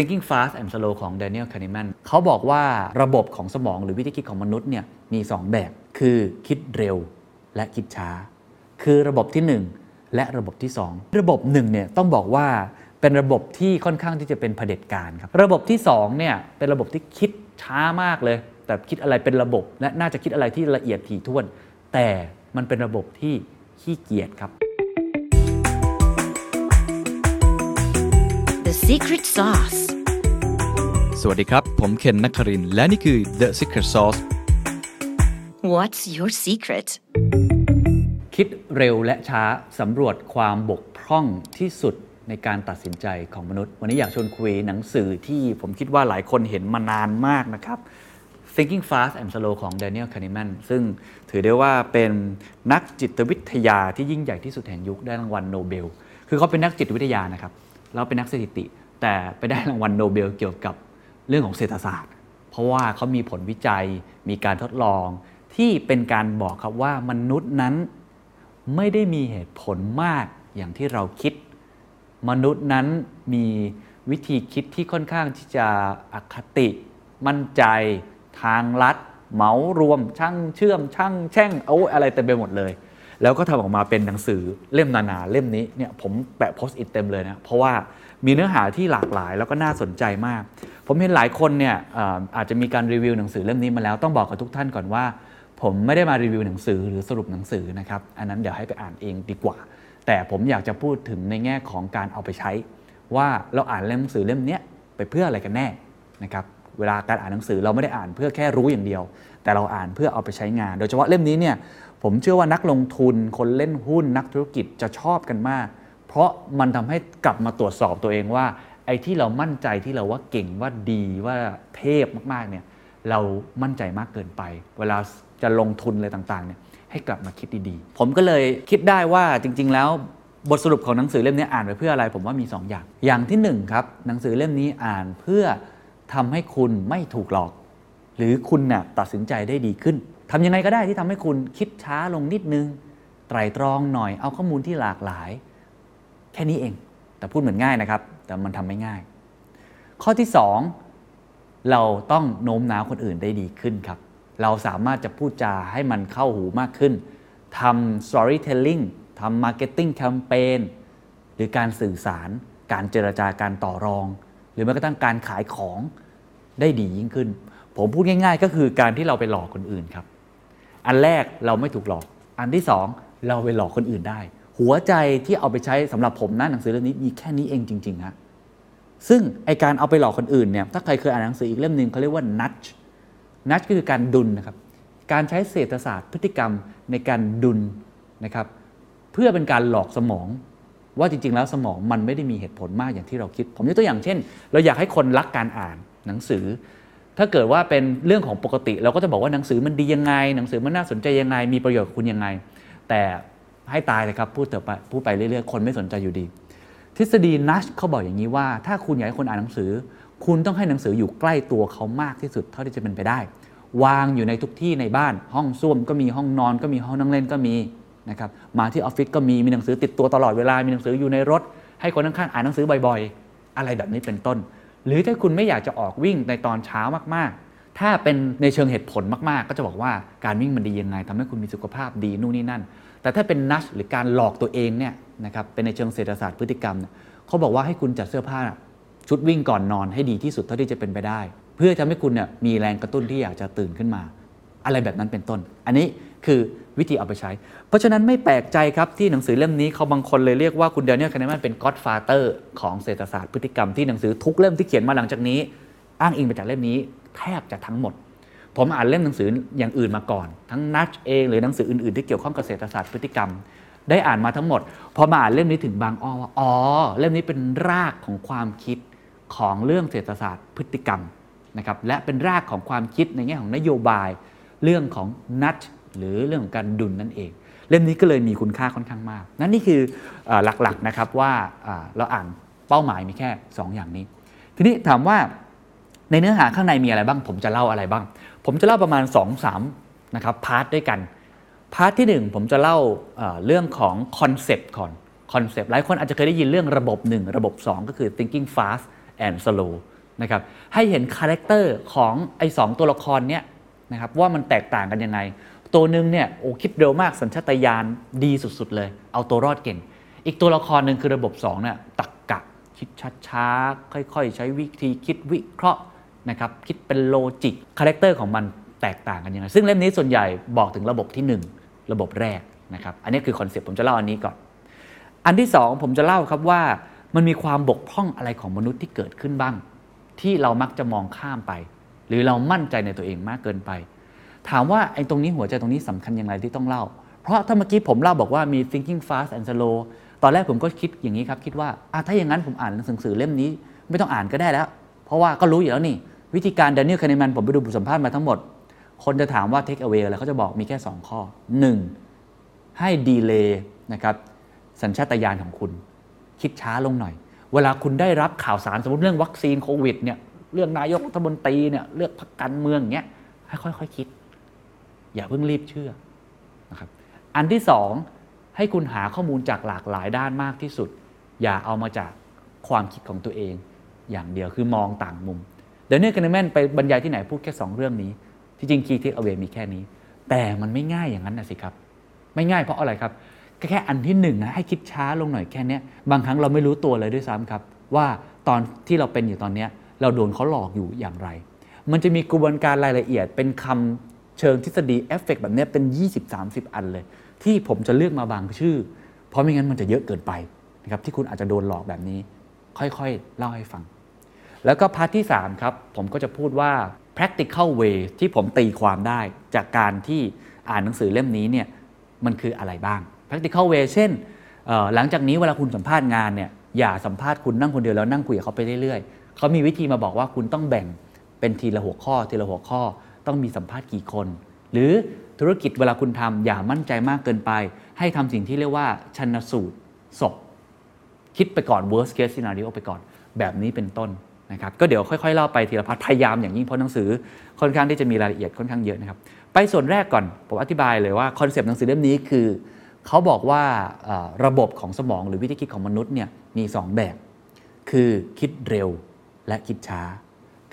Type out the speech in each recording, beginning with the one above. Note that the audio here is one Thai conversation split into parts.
Thinking Fast and Slow ของ Daniel Kahneman เขาบอกว่าระบบของสมองหรือวิธีคิดของมนุษย์เนี่ยมี 2 แบบ คือคิดเร็วและคิดช้า คือระบบที่ 1 และระบบที่ 2 ระบบ1เนี่ยต้องบอกว่าเป็นระบบที่ค่อนข้างที่จะเป็นเผด็จการครับ ระบบที่2เนี่ยเป็นระบบที่คิดช้ามากเลย แต่คิดอะไรเป็นระบบและน่าจะคิดอะไรที่ละเอียดถี่ถ้วน แต่มันเป็นระบบที่ขี้เกียจครับ The secret sauce. สวัสดีครับ ผมเคนนักครินทร์และนี่คือ The Secret Sauce What's your secret? คิดเร็วและช้าสำรวจความบกพร่องที่สุดในการตัดสินใจของมนุษย์ วันนี้อยากชวนคุยหนังสือที่ผมคิดว่าหลายคนเห็นมานานมากนะครับ Thinking Fast and Slow ของ Daniel Kahneman ซึ่งถือได้ว่าเป็นนักจิตวิทยาที่ยิ่งใหญ่ที่สุดแห่งยุคได้รางวัลโนเบล คือเขาเป็นนักจิตวิทยานะครับ แล้วเป็นนักสถิติ แต่ไปได้รางวัลโนเบลเกี่ยวกับ เรื่องของเศรษฐศาสตร์ เพราะว่าเขามีผลวิจัยมีการทดลอง ที่เป็นการบอกครับว่ามนุษย์นั้นไม่ได้มีเหตุผลมากอย่างที่เราคิด มนุษย์นั้นมีวิธีคิดที่ค่อนข้างที่จะอคติ มั่นใจ ทางลัดเหมารวมช่างเชื่อม ช่างแช่งเอาอะไรเต็มไปหมดเลย แล้วก็ทำออกมาเป็นหนังสือเล่มนาๆเล่มนี้เนี่ยผมแปะโพสต์อิทเต็มเลยนะ เพราะว่ามีเนื้อหาที่หลากหลายแล้วก็น่าสนใจมาก ผมเห็นหลายคนเนี่ยอาจจะมีการรีวิวหนังสือเล่มนี้มาแล้วต้องบอกกับทุกท่านก่อนว่า ผมไม่ได้มารีวิวหนังสือหรือสรุปหนังสือนะครับอันนั้นเดี๋ยวให้ไปอ่านเองดีกว่า แต่ผมอยากจะพูดถึงในแง่ของการเอาไปใช้ ว่าเราอ่านเล่มหนังสือเล่มนี้ไปเพื่ออะไรกันแน่นะครับเวลาการอ่านหนังสือเราไม่ได้อ่านเพื่อแค่รู้อย่างเดียว แต่เราอ่านเพื่อเอาไปใช้งาน โดยเฉพาะเล่มนี้เนี่ยผมเชื่อว่านักลงทุนคนเล่นหุ้นนักธุรกิจจะชอบกันมาก เพราะมันทำให้กลับมาตรวจสอบตัวเองว่า ไอ้ที่เรามั่นใจที่เราว่าเก่งว่าดีว่าเทพมากๆเนี่ยเรามั่นใจมากเกินไป เวลาจะลงทุนอะไรต่างๆเนี่ยให้กลับมาคิดดีๆ ผมก็เลยคิดได้ว่าจริง ๆ แล้วบทสรุปของหนังสือเล่มนี้อ่านไปเพื่ออะไร ผมว่ามี 2 อย่าง อย่างที่1ครับหนังสือเล่มนี้อ่านเพื่อทำให้คุณไม่ถูกหลอก หรือคุณน่ะตัดสินใจได้ดีขึ้นทำยังไงก็ได้ที่ทำให้คุณคิดช้าลงนิดนึง ไตรตรองหน่อยเอาข้อมูลที่หลากหลาย แค่นี้เอง แต่พูดเหมือนง่ายนะครับ แต่มันทำไม่ง่าย ข้อที่ 2 เราต้องโน้มน้าวคนอื่นได้ดีขึ้นครับ เราสามารถจะพูดจาให้มันเข้าหูมากขึ้นทำ storytelling ทำ marketing campaign หรือการสื่อสาร การเจรจาการต่อรอง หรือแม้กระทั่งการขายของได้ดียิ่งขึ้น ผมพูดง่าย ๆ ก็คือการที่เราไปหลอกคนอื่นครับ อันแรกเราไม่ถูกหลอก อันที่สองเราไปหลอกคนอื่นได้ หัวใจที่เอาไปใช้สำหรับผมนะหนังสือเล่มนี้มีแค่นี้เองจริงๆฮะซึ่งไอการเอาไปหลอกคนอื่นเนี่ยถ้าใครเคยอ่านหนังสืออีกเล่มหนึ่งเขาเรียกว่า nudge nudge ก็คือการดุลนะครับการใช้เศรษฐศาสตร์พฤติกรรมในการดุลนะครับเพื่อเป็นการหลอกสมอง ว่าจริง ๆ แล้วสมองมันไม่ได้มีเหตุผลมากอย่างที่เราคิด ผมยกตัวอย่างเช่น เราอยากให้คนรักการอ่านหนังสือ ถ้าเกิดว่าเป็นเรื่องของปกติ เราก็จะบอกว่าหนังสือมันดียังไง หนังสือมันน่าสนใจยังไง มีประโยชน์กับคุณยังไง แต่ ให้ตายเลยครับพูดต่อไปพูดไปเรื่อยๆ คนไม่สนใจอยู่ดี ทฤษฎีนัชเขาบอกอย่างนี้ว่า ถ้าคุณอยากให้คนอ่านหนังสือ คุณต้องให้หนังสืออยู่ใกล้ตัวเขามากที่สุดเท่าที่จะเป็นไปได้ วางอยู่ในทุกที่ในบ้าน ห้องส้วมก็มีห้องนอนก็มีห้องนั่งเล่นก็มีนะครับมาที่ออฟฟิศก็มีมีหนังสือติดตัวตลอดเวลา มีหนังสืออยู่ในรถ ให้คนข้างๆอ่านหนังสือบ่อยๆ อะไรแบบนี้เป็นต้น หรือถ้าคุณไม่อยากจะออกวิ่งในตอนเช้ามากๆ ถ้าเป็นในเชิงเหตุผลมากๆ ก็จะบอกว่าการวิ่งมันดียังไงทำให้คุณมีสุขภาพดีนู่นนี่นั่น แต่ถ้าเป็นนัชหรือการหลอกตัวเองเนี่ยนะครับเป็นในเชิงเศรษฐศาสตร์พฤติกรรมเเขาบอกว่าให้คุณจัดเสื้อผ้าชุดวิ่งก่อนนอนให้ดีที่สุดเท่าที่จะเป็นไปได้ เพื่อทำให้คุณเนี่ยมีแรงกระตุ้นที่อยากจะตื่นขึ้นมา อะไรแบบนั้นเป็นต้น อันนี้คือวิธีเอาไปใช้ เพราะฉะนั้นไม่แปลกใจครับที่หนังสือเล่มนี้เขาบางคนเลยเรียกว่าคุณ Daniel Kahneman เป็น godfather ของเศรษฐศาสตร์พฤติกรรมที่หนังสือทุกเล่มที่เขียนมาหลังจากนี้ อ้างอิงมาจากเล่มนี้แทบจะทั้งหมด ผมอ่านเล่มหนังสืออย่างอื่นมาก่อน ทั้งนัชเองหรือหนังสืออื่นๆ ที่เกี่ยวข้องกับเศรษฐศาสตร์พฤติกรรม ได้อ่านมาทั้งหมด พอมาอ่านเล่มนี้ถึงบางอ้อว่าอ๋อเล่มนี้เป็นรากของความคิดของเรื่องเศรษฐศาสตร์พฤติกรรมนะครับและเป็นรากของความคิดในแง่ของนโยบาย เรื่องของนัดหรือเรื่องของการดุลนั่นเอง เล่มนี้ก็เลยมีคุณค่าค่อนข้างมาก นั่นนี่คือหลักๆนะครับว่าเอ่อเราอ่านเป้าหมายมีแค่ 2 อย่างนี้ ทีนี้ถามว่าในเนื้อหาข้างในมีอะไรบ้าง ผมจะเล่าอะไรบ้าง ผมจะเล่าประมาณ 2-3นะครับพาร์ทด้วยกันpart ที่ 1 ผมจะเล่าเรื่องของ concept ก่อน concept หลายคนอาจจะเคยได้ยินเรื่องระบบ 1 ระบบ 2 ก็คือ thinking fast and slow นะครับให้เห็น character ของไอ้สองตัวละครเนี้ยนะครับว่ามันแตกต่างกันยังไง ตัวหนึ่งเนี่ยโอ้คิดเร็วมากสัญชาตญาณดีสุดๆเลย เอาตัวรอดเก่ง อีกตัวละครหนึ่งคือระบบ2เนี่ยตรรกะคิดช้าๆค่อยๆ ใช้วิธีคิดวิเคราะห์ นะครับคิดเป็นโลจิก character ของมันแตกต่างกันยังไงซึ่งเล่มนี้ส่วนใหญ่บอกถึงระบบที่ 1 ระบบแรกนะครับอันนี้คือ concept ผมจะเล่าอันนี้ก่อน อันที่ 2 ผมจะเล่าครับว่ามันมีความบกพร่องอะไรของมนุษย์ที่เกิดขึ้นบ้าง ที่เรามักจะมองข้ามไป หรือเรามั่นใจในตัวเองมากเกินไป ถามว่าไอ้ตรงนี้หัวใจตรงนี้สำคัญอย่างไรที่ต้องเล่า เพราะถ้าเมื่อกี้ผมเล่าบอกว่ามี thinking fast and slow ตอนแรกผมก็คิดอย่างนี้ครับ คิดว่าถ้าอย่างนั้นผมอ่านหนังสือเล่มนี้ ไม่ต้องอ่านก็ได้แล้ว เพราะว่าก็รู้อยู่แล้วนี่ วิธีการด a นิ e l ลค a น e แมนผมไปดูบทสัมภาษณ์มาทั้งหมด คนจะถามว่า take away อะไรเขาจะบอกมีแค่ 2 ข้อ 1. ให้ดีเลย์นะครับสัญชาตญาณของคุณ คิดช้าลงหน่อย เวลาคุณได้รับข่าวสารสมมติเรื่องวัคซีนโควิดเนี่ยเรื่องนายกรัฐมนตรีเนี่ยเลือกพรรคการเมืองอย่างเงี้ยให้ค่อยๆคคิด อย่าเพิ่งรีบเชื่อนะครับอันที่สองให้คุณหาข้อมูลจากหลากหลายด้านมากที่สุด อย่าเอามาจากความคิดของตัวเองอย่างเดียวคือมองต่างมุม Daniel Kahneman ไปบรรยายที่ไหนพูดแค่ 2 เรื่องนี้ ที่จริง key takeaway มีแค่นี้ แต่มันไม่ง่ายอย่างนั้นนะสิครับ ไม่ง่ายเพราะอะไรครับแค่อันที่หนึ่งนะให้คิดช้าลงหน่อยแค่นี้บางครั้งเราไม่รู้ตัวเลยด้วยซ้ำครับ ว่าตอนที่เราเป็นอยู่ตอนนี้เราโดนเขาหลอกอยู่อย่างไร มันจะมีกระบวนการรายละเอียด เป็นคำเชิงทฤษฎีเอฟเฟกแบบนี้เป็น 20-30 อันเลย ที่ผมจะเลือกมาบางชื่อ เพราะไม่งั้นมันจะเยอะเกินไปนะครับที่คุณอาจจะโดนหลอกแบบนี้ ค่อยๆ เล่าให้ฟัง แล้วก็พาร์ทที่ 3 ครับ ผมก็จะพูดว่า practical way ที่ผมตีความได้จากการที่อ่านหนังสือเล่มนี้เนี่ยมันคืออะไรบ้าง practical way เช่น หลังจากนี้เวลาคุณสัมภาษณ์งานเนี่ยอย่าสัมภาษณ์คุณนั่งคนเดียวแล้วนั่งคุยกับเขาไปเรื่อยๆ เขามีวิธีมาบอกว่าคุณต้องแบ่งเป็นทีละหัวข้อ ทีละหัวข้อ ต้องมีสัมภาษณ์กี่คน หรือธุรกิจเวลาคุณทำอย่ามั่นใจมากเกินไป ให้ทำสิ่งที่เรียกว่าชันสูตรศพคิดไปก่อน worst case scenario ไปก่อน แบบนี้เป็นต้น นะครับก็เดี๋ยวค่อยๆเล่าไปทีละพาร์ทพยายามอย่างยิ่งเพราะหนังสือค่อนข้างที่จะมีรายละเอียดค่อนข้างเยอะนะครับไปส่วนแรกก่อนผมอธิบายเลยว่าคอนเซปต์หนังสือเล่มนี้คือเขาบอกว่าระบบของสมองหรือวิธีคิดของมนุษย์เนี่ยมี 2 แบบ คือคิดเร็วและคิดช้า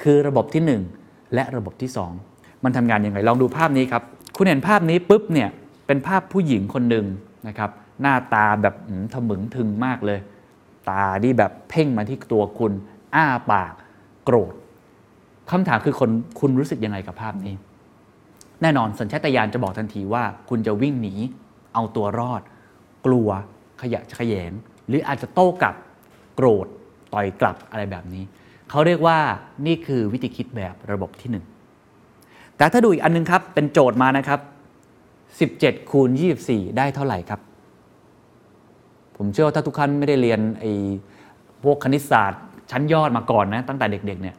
คือระบบที่ 1 และระบบที่ 2 มันทำงานยังไงลองดูภาพนี้ครับคุณเห็นภาพนี้ปุ๊บเนี่ยเป็นภาพผู้หญิงคนหนึ่งนะครับหน้าตาแบบอืมทะมึงทึงมากเลย ตาที่แบบเพ่งมาที่ตัวคุณ อ้าปากโกรธคำถามคือคนคุณรู้สึกยังไงกับภาพนี้ แน่นอนสัญชาตญาณจะบอกทันทีว่า คุณจะวิ่งหนี เอาตัวรอด กลัวขยะแขยง หรืออาจจะโต้กลับโกรธต่อยกลับอะไรแบบนี้ เขาเรียกว่านี่คือวิธีคิดแบบระบบที่หนึ่งแต่ถ้าดูอีกอันนึงครับ เป็นโจทย์มานะครับ 17คูณ24 ได้เท่าไหร่ครับ ผมเชื่อว่าถ้าทุกท่านไม่ได้เรียนไอ้พวกคณิตศาสตร์ ชั้นยอดมาก่อนนะตั้งแต่เด็กๆเนี่ย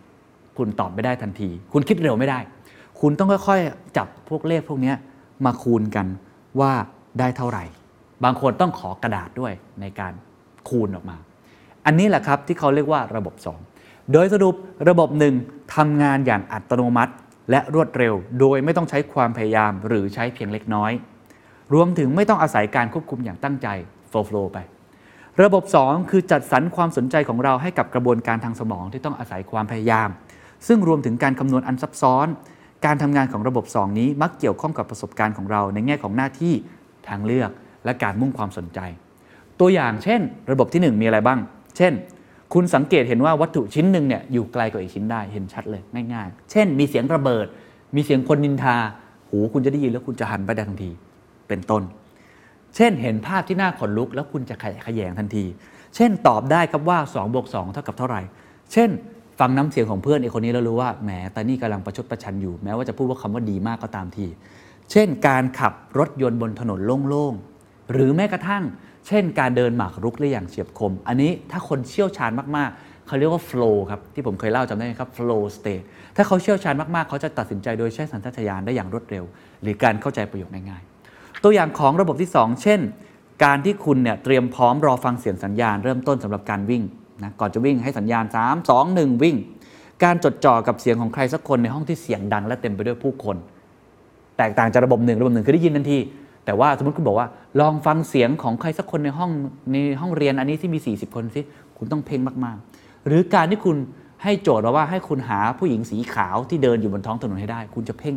คุณตอบไม่ได้ทันที คุณคิดเร็วไม่ได้ คุณต้องค่อยๆ จับพวกเลขพวกนี้มาคูณกันว่าได้เท่าไหร่ บางคนต้องขอกระดาษด้วยในการคูณออกมา อันนี้แหละครับที่เขาเรียกว่าระบบ 2 โดยสรุประบบหนึ่งทำงานอย่างอัตโนมัติ และรวดเร็ว โดยไม่ต้องใช้ความพยายามหรือใช้เพียงเล็กน้อย รวมถึงไม่ต้องอาศัยการควบคุมอย่างตั้งใจโฟล์ไป ระบบ 2 คือจัดสรรความสนใจของเราให้กับกระบวนการทางสมองที่ต้องอาศัยความพยายาม ซึ่งรวมถึงการคำนวณอันซับซ้อน การทำงานของระบบ 2 นี้มักเกี่ยวข้องกับประสบการณ์ของเรา ในแง่ของหน้าที่ทางเลือก และการมุ่งความสนใจ ตัวอย่างเช่น ระบบที่ 1 มีอะไรบ้าง เช่น คุณสังเกตเห็นว่าวัตถุชิ้นหนึ่งเนี่ยอยู่ไกลกว่าอีกชิ้นได้เห็นชัดเลยง่ายๆ เช่น มีเสียงระเบิด มีเสียงคนนินทา หูคุณจะได้ยินแล้วคุณจะหันไปได้ทันที เป็นต้น เช่นเห็นภาพที่น่าขนลุก แล้วคุณจะขยะขยงทันที เช่นตอบได้ครับว่า2บวก2เท่ากับเท่าไหร่ เช่น ฟังน้ำเสียงของเพื่อนไอคนนี้แล้วรู้ว่าแหมต่นี่กำลังประชดประชันอยู่แม้ว่าจะพูดว่าคำว่าดีมากก็ตามที เช่น การขับรถยนต์บนถนนโล่งๆหรือแม้กระทั่ง เช่น การเดินหมากรุกได้อย่างเฉียบคม อันนี้ถ้าคนเชี่ยวชาญมากๆเขาเรียกว่า flow ครับที่ผมเคยเล่าจำได้ไหมครับ flow state ถ้าเขาเชี่ยวชาญมากๆ เขาจะตัดสินใจโดยใช้สัญชาตญาณได้อย่างรวดเร็ว หรือการเข้าใจประโยคง่ายๆ ตัวอย่างของระบบที่ 2 เช่น การที่คุณเนี่ยเตรียมพร้อมรอฟังเสียงสัญญาณเริ่มต้นสำหรับการวิ่งนะก่อนจะวิ่งให้สัญญาณ 3 2 1 วิ่ง การจดจ่อกับเสียงของใครสักคนในห้องที่เสียงดังและเต็มไปด้วยผู้คน แตกต่างจากระบบหนึ่งระบบหนึ่งคือได้ยินทันที แต่ว่าสมมติคุณบอกว่า ลองฟังเสียงของใครสักคนในห้องในห้องเรียนอันนี้ที่มี 40 คนสิคุณต้องเพ่งมากๆ หรือการที่คุณให้โจทย์มาว่าให้คุณหาผู้หญิงสีขาวที่เดินอยู่บนท้องถนนให้ได้ คุณจะเพ่ง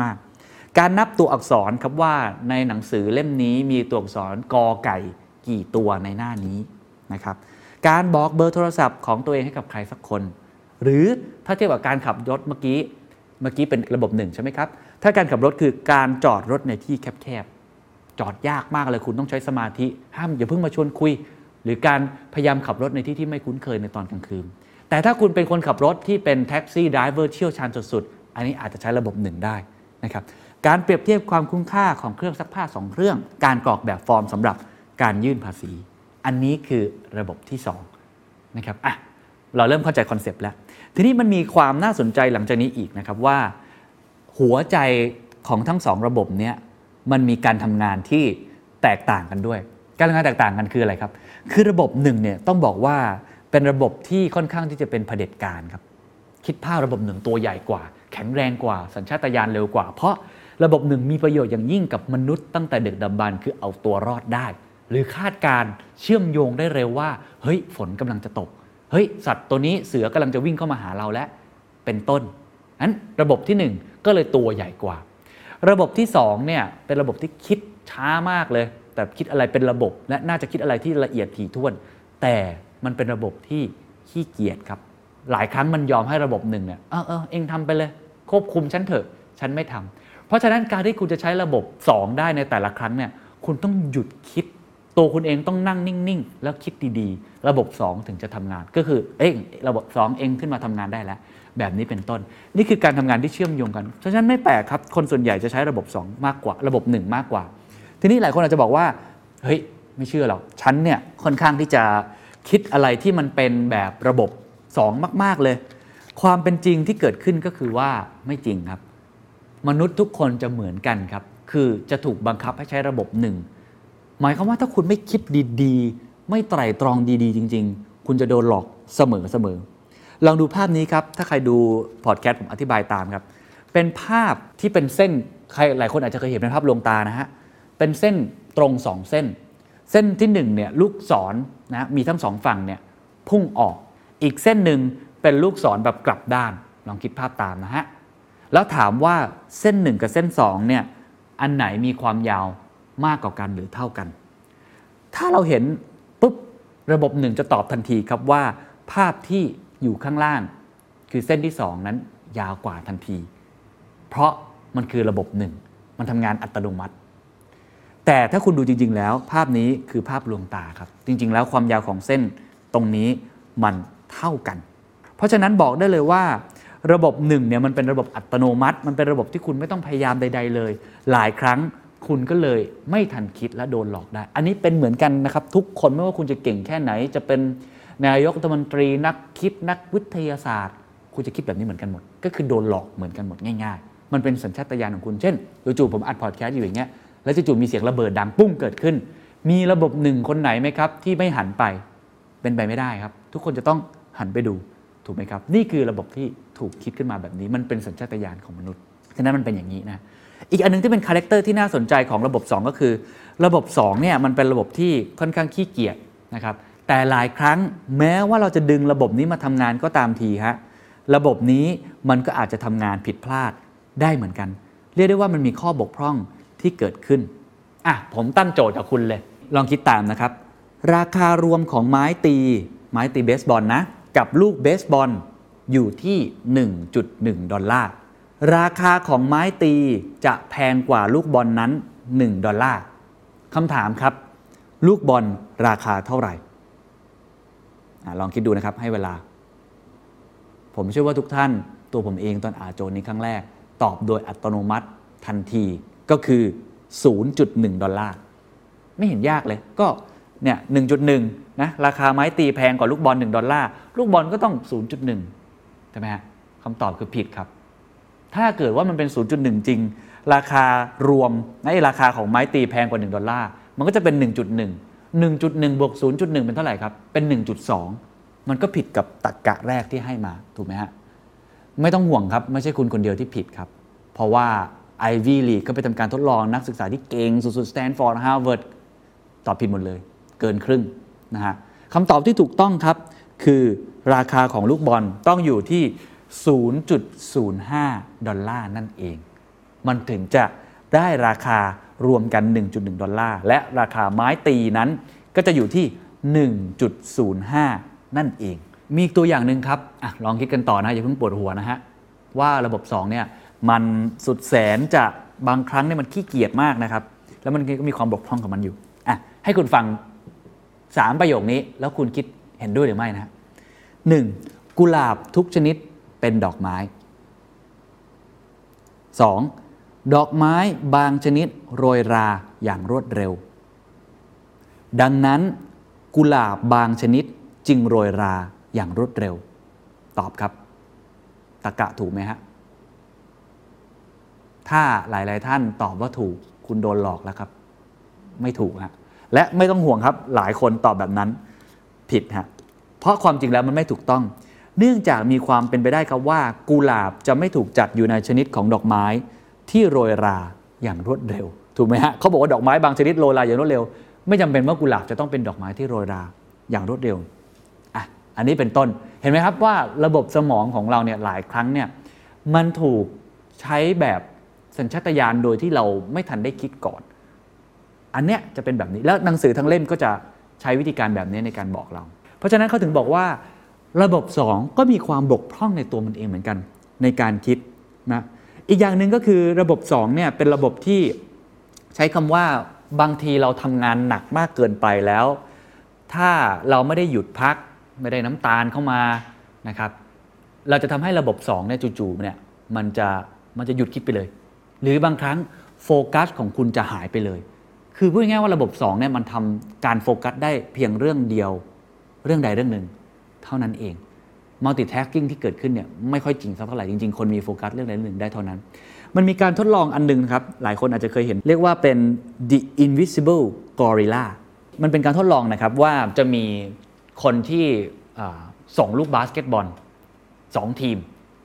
มากๆ การนับตัวอักษรครับว่าในหนังสือเล่มนี้มีตัวอักษรกอไก่กี่ตัวในหน้านี้นะครับการบอกเบอร์โทรศัพท์ของตัวเองให้กับใครสักคน หรือถ้าเทียบกับการขับรถเมื่อกี้เมื่อกี้เป็นระบบหนึ่งใช่ไหมครับ ถ้าการขับรถคือการจอดรถในที่แคบๆ จอดยากมากเลยคุณต้องใช้สมาธิ ห้ามอย่าเพิ่งมาชวนคุย หรือการพยายามขับรถในที่ที่ไม่คุ้นเคยในตอนกลางคืน แต่ถ้าคุณเป็นคนขับรถที่เป็นแท็กซี่ไดรเวอร์เชี่ยวชาญสุดๆ อันนี้อาจจะใช้ระบบหนึ่งได้นะครับ การเปรียบเทียบความคุ้มค่าของเครื่องซักผ้า 2 เครื่อง การกรอกแบบฟอร์มสำหรับการยื่นภาษี อันนี้คือระบบที่2นะครับอะเราเริ่มเข้าใจ concept แล้ว ทีนี้มันมีความน่าสนใจหลังจากนี้อีกนะครับว่า หัวใจของทั้งสองระบบเนี้ยมันมีการทำงานที่แตกต่างกันด้วย การทำงานแตกต่างกันคืออะไรครับ คือระบบหนึ่งเนี่ยต้องบอกว่าเป็นระบบที่ค่อนข้างที่จะเป็นเผด็จการครับ คิดภาพระบบหนึ่งตัวใหญ่กว่า แข็งแรงกว่า สัญชาตญาณเร็วกว่า เพราะ ระบบหนึ่งมีประโยชน์อย่างยิ่งกับมนุษย์ตั้งแต่เด็กดำบรรคือเอาตัวรอดได้ หรือคาดการเชื่อมโยงได้เร็วว่า เฮ้ยฝนกำลังจะตก เฮ้ย สัตว์ตัวนี้เสือกำลังจะวิ่งเข้ามาหาเราแล้ว เป็นต้นนั้นระบบที่ 1 ก็เลยตัวใหญ่กว่า ระบบที่2เนี่ยเป็นระบบที่คิดช้ามากเลย แต่คิดอะไรเป็นระบบและน่าจะคิดอะไรที่ละเอียดถี่ถ้วน แต่มันเป็นระบบที่ขี้เกียจครับ หลายครั้งมันยอมให้ระบบหนึ่งเนี่ยเออเออเองทำไปเลย ควบคุมฉันเถอะฉันไม่ทำ เพราะฉะนั้นการที่คุณจะใช้ระบบ 2 ได้ในแต่ละครั้งเนี่ยคุณต้องหยุดคิด ตัวคุณเองต้องนั่งนิ่งๆ แล้วคิดดีๆ ระบบ 2 ถึงจะทำงาน ก็คือเอ้ยระบบ 2 เองขึ้นมาทำงานได้แล้ว แบบนี้เป็นต้น นี่คือการทำงานที่เชื่อมโยงกันเพราะฉะนั้นไม่แปลกครับคนส่วนใหญ่จะใช้ระบบ 2 มากกว่า ระบบ 1 มากกว่า ทีนี้หลายคนอาจจะบอกว่าเฮ้ยไม่เชื่อหรอกฉันเนี่ยค่อนข้างที่จะคิดอะไรที่มันเป็นแบบระบบ 2 มาก ๆเลย ความเป็นจริงที่เกิดขึ้นก็คือว่าไม่จริงครับ มนุษย์ทุกคนจะเหมือนกันครับ คือจะถูกบังคับให้ใช้ระบบหนึ่ง หมายความว่าถ้าคุณไม่คิดดีๆ ไม่ไตร่ตรองดีๆ จริง ๆ คุณจะโดนหลอกเสมอเสมอลองดูภาพนี้ครับ ถ้าใครดูพอดแคสต์ผมอธิบายตามครับ เป็นภาพที่เป็นเส้น ใครหลายคนอาจจะเคยเห็นเป็นภาพลวงตานะฮะ เป็นเส้นตรงสองเส้น เส้นที่หนึ่งเนี่ยลูกศรนะมีทั้งสองฝั่งเนี่ยพุ่งออก อีกเส้นหนึ่งเป็นลูกศรแบบกลับด้าน ลองคิดภาพตามนะฮะ แล้วถามว่าเส้นหนึ่งกับเส้นสองเนี่ยอันไหนมีความยาวมากกว่ากันหรือเท่ากัน ถ้าเราเห็นปุ๊บระบบหนึ่งจะตอบทันทีครับว่า ภาพที่อยู่ข้างล่าง คือเส้นที่สองนั้นยาวกว่าทันที เพราะมันคือระบบหนึ่งมันทำงานอัตโนมัติ แต่ถ้าคุณดูจริง ๆ แล้ว ภาพนี้คือภาพลวงตาครับ จริง ๆ แล้วความยาวของเส้นตรงนี้มันเท่ากัน เพราะฉะนั้นบอกได้เลยว่า ระบบหนึ่งเนี่ยมันเป็นระบบอัตโนมัติ มันเป็นระบบที่คุณไม่ต้องพยายามใด ๆ เลย หลายครั้งคุณก็เลยไม่ทันคิดและโดนหลอกได้ อันนี้เป็นเหมือนกันนะครับ ทุกคนไม่ว่าคุณจะเก่งแค่ไหน จะเป็นนายกรัฐมนตรีนักคิดนักวิทยาศาสตร์ คุณจะคิดแบบนี้เหมือนกันหมด ก็คือโดนหลอกเหมือนกันหมดง่าย ๆ มันเป็นสัญชาตญาณของคุณเช่นจู่ๆผมอัดพอดแคสต์อยู่อย่างเงี้ยแล้วจู่ๆมีเสียงระเบิดดังปุ้งเกิดขึ้น มีระบบหนึ่งคนไหนไหมครับ ที่ไม่หันไปเป็นไปไม่ได้ครับ ทุกคนจะต้องหันไปดู ถูกไหมครับ นี่คือระบบที่ถูกคิดขึ้นมาแบบนี้ มันเป็นสัญชาตญาณของมนุษย์ฉะนั้นมันเป็นอย่างนี้นะอีกอันหนึ่งที่เป็น character ที่น่าสนใจของระบบ 2 ก็คือ ระบบ2เนี่ยมันเป็นระบบที่ค่อนข้างขี้เกียจนะครับแต่หลายครั้งแม้ว่าเราจะดึงระบบนี้มาทำงานก็ตามทีฮะระบบนี้มันก็อาจจะทำงานผิดพลาดได้เหมือนกัน เรียกได้ว่ามันมีข้อบกพร่องที่เกิดขึ้นอะผมตั้งโจทย์กับคุณเลย ลองคิดตามนะครับ ราคารวมของไม้ตี ไม้ตีเบสบอลนะ กับลูกเบสบอลอยู่ที่ 1.1 ดอลลาร์ ราคาของไม้ตีจะแพงกว่าลูกบอลนั้น 1 ดอลลาร์คำถามครับ ลูกบอลราคาเท่าไหร่อลองคิดดูนะครับให้เวลา ผมเชื่อว่าทุกท่านตัวผมเองตอนอ่านโจทย์นี้ครั้งแรก ตอบโดยอัตโนมัติทันทีก็คือ 0.1 ดอลลาร์ ไม่เห็นยากเลยก็เนี่ย 1.1 นะราคาไม้ตีแพงกว่าลูกบอล1ดอลลาร์ลูกบอลก็ต้อง 0.1ใช่ไหมฮะคำตอบคือผิดครับ ถ้าเกิดว่ามันเป็น 0.1 จริง ราคารวมในราคาของไม้ตีแพงกว่า 1 ดอลลาร์มันก็จะเป็น 1.1 1.1บวก0.1 เป็นเท่าไหร่ครับ เป็น 1.2 มันก็ผิดกับตรรกะแรกที่ให้มาถูกไหมฮะไม่ต้องห่วงครับ ไม่ใช่คุณคนเดียวที่ผิดครับ เพราะว่า Ivy League ก็ไปทำการทดลองนักศึกษาที่เก่งสุดๆ Stanford Harvard ตอบผิดหมดเลย เกินครึ่ง นะฮะคำตอบที่ถูกต้องครับ คือราคาของลูกบอลต้องอยู่ที่ 0.05 ดอลลาร์นั่นเอง มันถึงจะได้ราคารวมกัน 1.1 ดอลลาร์ และราคาไม้ตีนั้นก็จะอยู่ที่ 1.05 นั่นเอง มีตัวอย่างหนึ่งครับอลองคิดกันต่อนะอย่าเพิ่งปวดหัวนะฮะ ว่าระบบ 2 เนี่ยมันสุดแสนจะบางครั้งเนี่ยมันขี้เกียจมากนะครับ แล้วมันก็มีความบกพร่องของมันอยู่อะให้คุณฟัง 3 ประโยคนี้ แล้วคุณคิดเห็นด้วยหรือไม่นะฮะหนึ่งกุหลาบทุกชนิดเป็นดอกไม้ 2. ดอกไม้บางชนิดโรยราอย่างรวดเร็ว ดังนั้น กุหลาบบางชนิดจึงโรยราอย่างรวดเร็ว ตอบครับตะกะถูกไหมฮะ ถ้าหลาย ๆ ท่านตอบว่าถูก คุณโดนหลอกแล้วครับ ไม่ถูกฮะ และไม่ต้องห่วงครับหลายคนตอบแบบนั้นผิดฮะเพราะความจริงแล้วมันไม่ถูกต้อง เนื่องจากมีความเป็นไปได้ครับว่ากุหลาบจะไม่ถูกจัดอยู่ในชนิดของดอกไม้ที่โรยราอย่างรวดเร็ว ถูกไหมฮะเขาบอกว่าดอกไม้บางชนิดโรยราอย่างรวดเร็ว ไม่จำเป็นว่ากุหลาบจะต้องเป็นดอกไม้ที่โรยราอย่างรวดเร็วอะอันนี้เป็นต้นเห็นไหมครับว่าระบบสมองของเราเนี่ยหลายครั้งเนี่ยมันถูกใช้แบบสัญชาตญาณโดยที่เราไม่ทันได้คิดก่อน อันเนี้ยจะเป็นแบบนี้แล้วหนังสือทั้งเล่มก็จะใช้วิธีการแบบนี้ในการบอกเรา เพราะฉะนั้นเขาถึงบอกว่าระบบ 2 ก็มีความบกพร่องในตัวมันเองเหมือนกัน ในการคิดนะอีกอย่างหนึ่งก็คือระบบ2เนี่ยเป็นระบบที่ใช้คำว่าบางทีเราทำงานหนักมากเกินไปแล้ว ถ้าเราไม่ได้หยุดพักไม่ได้น้ำตาลเข้ามานะครับเราจะทำให้ระบบ2เนี่ยจู่ๆเนี่ยมันจะมันจะหยุดคิดไปเลย หรือบางครั้งโฟกัสของคุณจะหายไปเลย คือพูดง่ายๆว่าระบบ2เนี่ยมันทำการโฟกัสได้เพียงเรื่องเดียวเรื่องใดเรื่องหนึ่ง เท่านั้นเอง multitasking ที่เกิดขึ้นเนี่ยไม่ค่อยจริงสักเท่าไหร่จริงๆ คนมีโฟกัสเรื่องใดเรื่องหนึ่งได้เท่านั้น มันมีการทดลองอันหนึงครับ หลายคนอาจจะเคยเห็น เรียกว่าเป็น the invisible gorilla มันเป็นการทดลองนะครับว่าจะมีคนที่ส่งลูกบาสเกตบอลสองทีม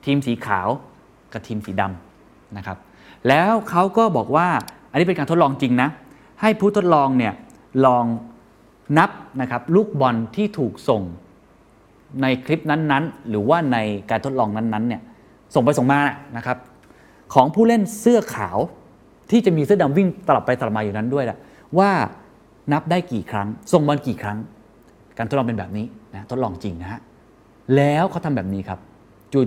ทีมสีขาวกับทีมสีดำนะครับแล้วเขาก็บอกว่าอันนี้เป็นการทดลองจริงนะ ให้ผู้ทดลองเนี่ยลองนับนะครับลูกบอลที่ถูกส่งในคลิปนั้นๆ หรือว่าในการทดลองนั้นๆเนี่ยส่งไปส่งมานะครับของผู้เล่นเสื้อขาวที่จะมีเสื้อดำวิ่งตลับไปตลับมาอยู่นั้นด้วยแหละว่านับได้กี่ครั้ง ส่งบอลกี่ครั้ง การทดลองเป็นแบบนี้นะทดลองจริงนะฮะแล้วเขาทำแบบนี้ครับ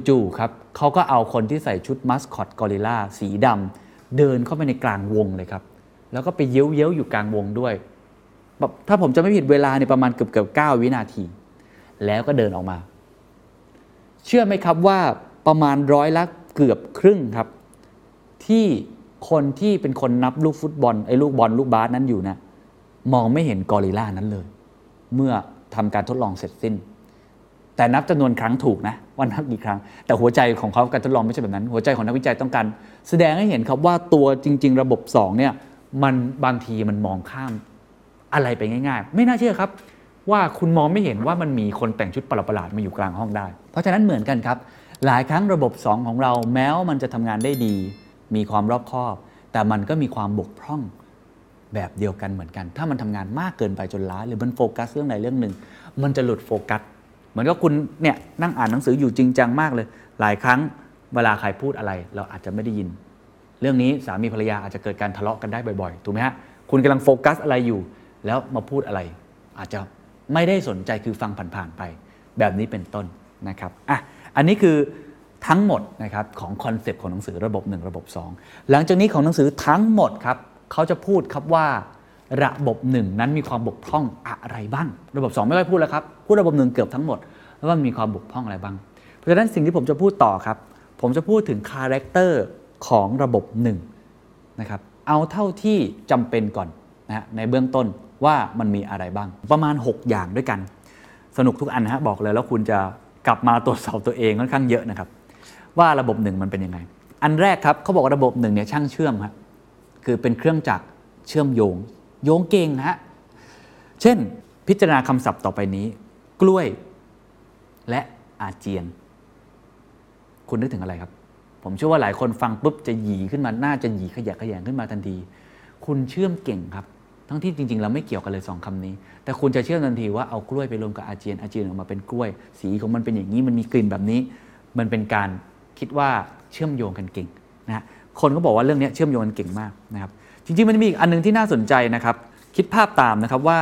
จู่ๆครับเขาก็เอาคนที่ใส่ชุดมัสคอตกอริลลาสีดำเดินเข้าไปในกลางวงเลยครับ แล้วก็ไปเย้ยวๆอยู่กลางวงด้วย ถ้าผมจะไม่ผิดเวลาเนี่ยประมาณเกือบเกือบเก้าวินาที แล้วก็เดินออกมา เชื่อไหมครับว่าประมาณร้อยละเกือบครึ่งครับ ที่คนที่เป็นคนนับลูกฟุตบอลไอ้ลูกบอลลูกบาสนั้นอยู่นะ มองไม่เห็นกอริลลานั้นเลย เมื่อทำการทดลองเสร็จสิ้น แต่นับจำนวนครั้งถูกนะว่านับกี่ครั้ง แต่หัวใจของเขาการทดลองไม่ใช่แบบนั้น หัวใจของนักวิจัยต้องการ แสดงให้เห็นครับว่าตัวจริง ๆ ระบบ2เนี่ย มันบางทีมันมองข้ามอะไรไปง่ายๆ ไม่น่าเชื่อครับ ว่าคุณมองไม่เห็นว่ามันมีคนแต่งชุดประหลาดๆมาอยู่กลางห้องได้ เพราะฉะนั้นเหมือนกันครับ หลายครั้งระบบ 2 ของเราแม้ว่ามันจะทำงานได้ดี มีความรอบคอบ แต่มันก็มีความบกพร่องแบบเดียวกันเหมือนกัน ถ้ามันทำงานมากเกินไปจนล้า หรือมันโฟกัสเรื่องใดเรื่องหนึ่ง มันจะหลุดโฟกัส เหมือนกับคุณเนี่ยนั่งอ่านหนังสืออยู่จริงจังมากเลย หลายครั้งเวลาใครพูดอะไร เราอาจจะไม่ได้ยิน เรื่องนี้สามีภรรยาอาจจะเกิดการทะเลาะกันได้บ่อยๆ ถูกไหมฮะ คุณกำลังโฟกัสอะไรอยู่ แล้วมาพูดอะไร อาจจะไม่ได้สนใจคือฟังผ่านๆไป แบบนี้เป็นต้นนะครับอะอันนี้คือทั้งหมดนะครับของ concept ของหนังสือระบบ 1 ระบบ 2 หลังจากนี้ของหนังสือทั้งหมดครับเขาจะพูดครับว่าระบบ 1 นั้นมีความบกพร่องอะไรบ้าง ระบบ 2 ไม่ค่อยพูดแล้วครับพูดระบบ 1 เกือบทั้งหมดว่ามันมีความบกพร่องอะไรบ้าง เพราะฉะนั้นสิ่งที่ผมจะพูดต่อครับ ผมจะพูดถึง character ของระบบ1นะครับเอาเท่าที่จำเป็นก่อนนะฮะในเบื้องต้นว่ามันมีอะไรบ้าง ประมาณ 6 อย่างด้วยกัน สนุกทุกอันนะฮะบอกเลยแล้วคุณจะกลับมาตรวจสอบตัวเองค่อนข้างเยอะนะครับ ว่าระบบหนึ่งมันเป็นยังไง อันแรกครับเขาบอกระบบหนึ่งเนี่ยช่างเชื่อมครับคือเป็นเครื่องจักรเชื่อมโยง โยงเก่งนะฮะเช่นพิจารณาคำศัพท์ต่อไปนี้ กล้วยและอาเจียน คุณนึกถึงอะไรครับ ผมเชื่อว่าหลายคนฟังปุ๊บจะหยีขึ้นมาหน้าจะหยีขยะขยงขึ้นมาทันที คุณเชื่อมเก่งครับ ทั้งที่จริงๆเราไม่เกี่ยวกันเลยสองคำนี้ แต่คุณจะเชื่อมทันทีว่าเอากล้วยไปรวมกับอาเจียนอาเจียนออกมาเป็นกล้วย สีของมันเป็นอย่างนี้มันมีกลิ่นแบบนี้ มันเป็นการคิดว่าเชื่อมโยงกันเก่งนะฮะคนก็บอกว่าเรื่องนี้เชื่อมโยงกันเก่งมากนะครับจริงๆมันมีอีกอันหนึงที่น่าสนใจนะครับ คิดภาพตามนะครับว่า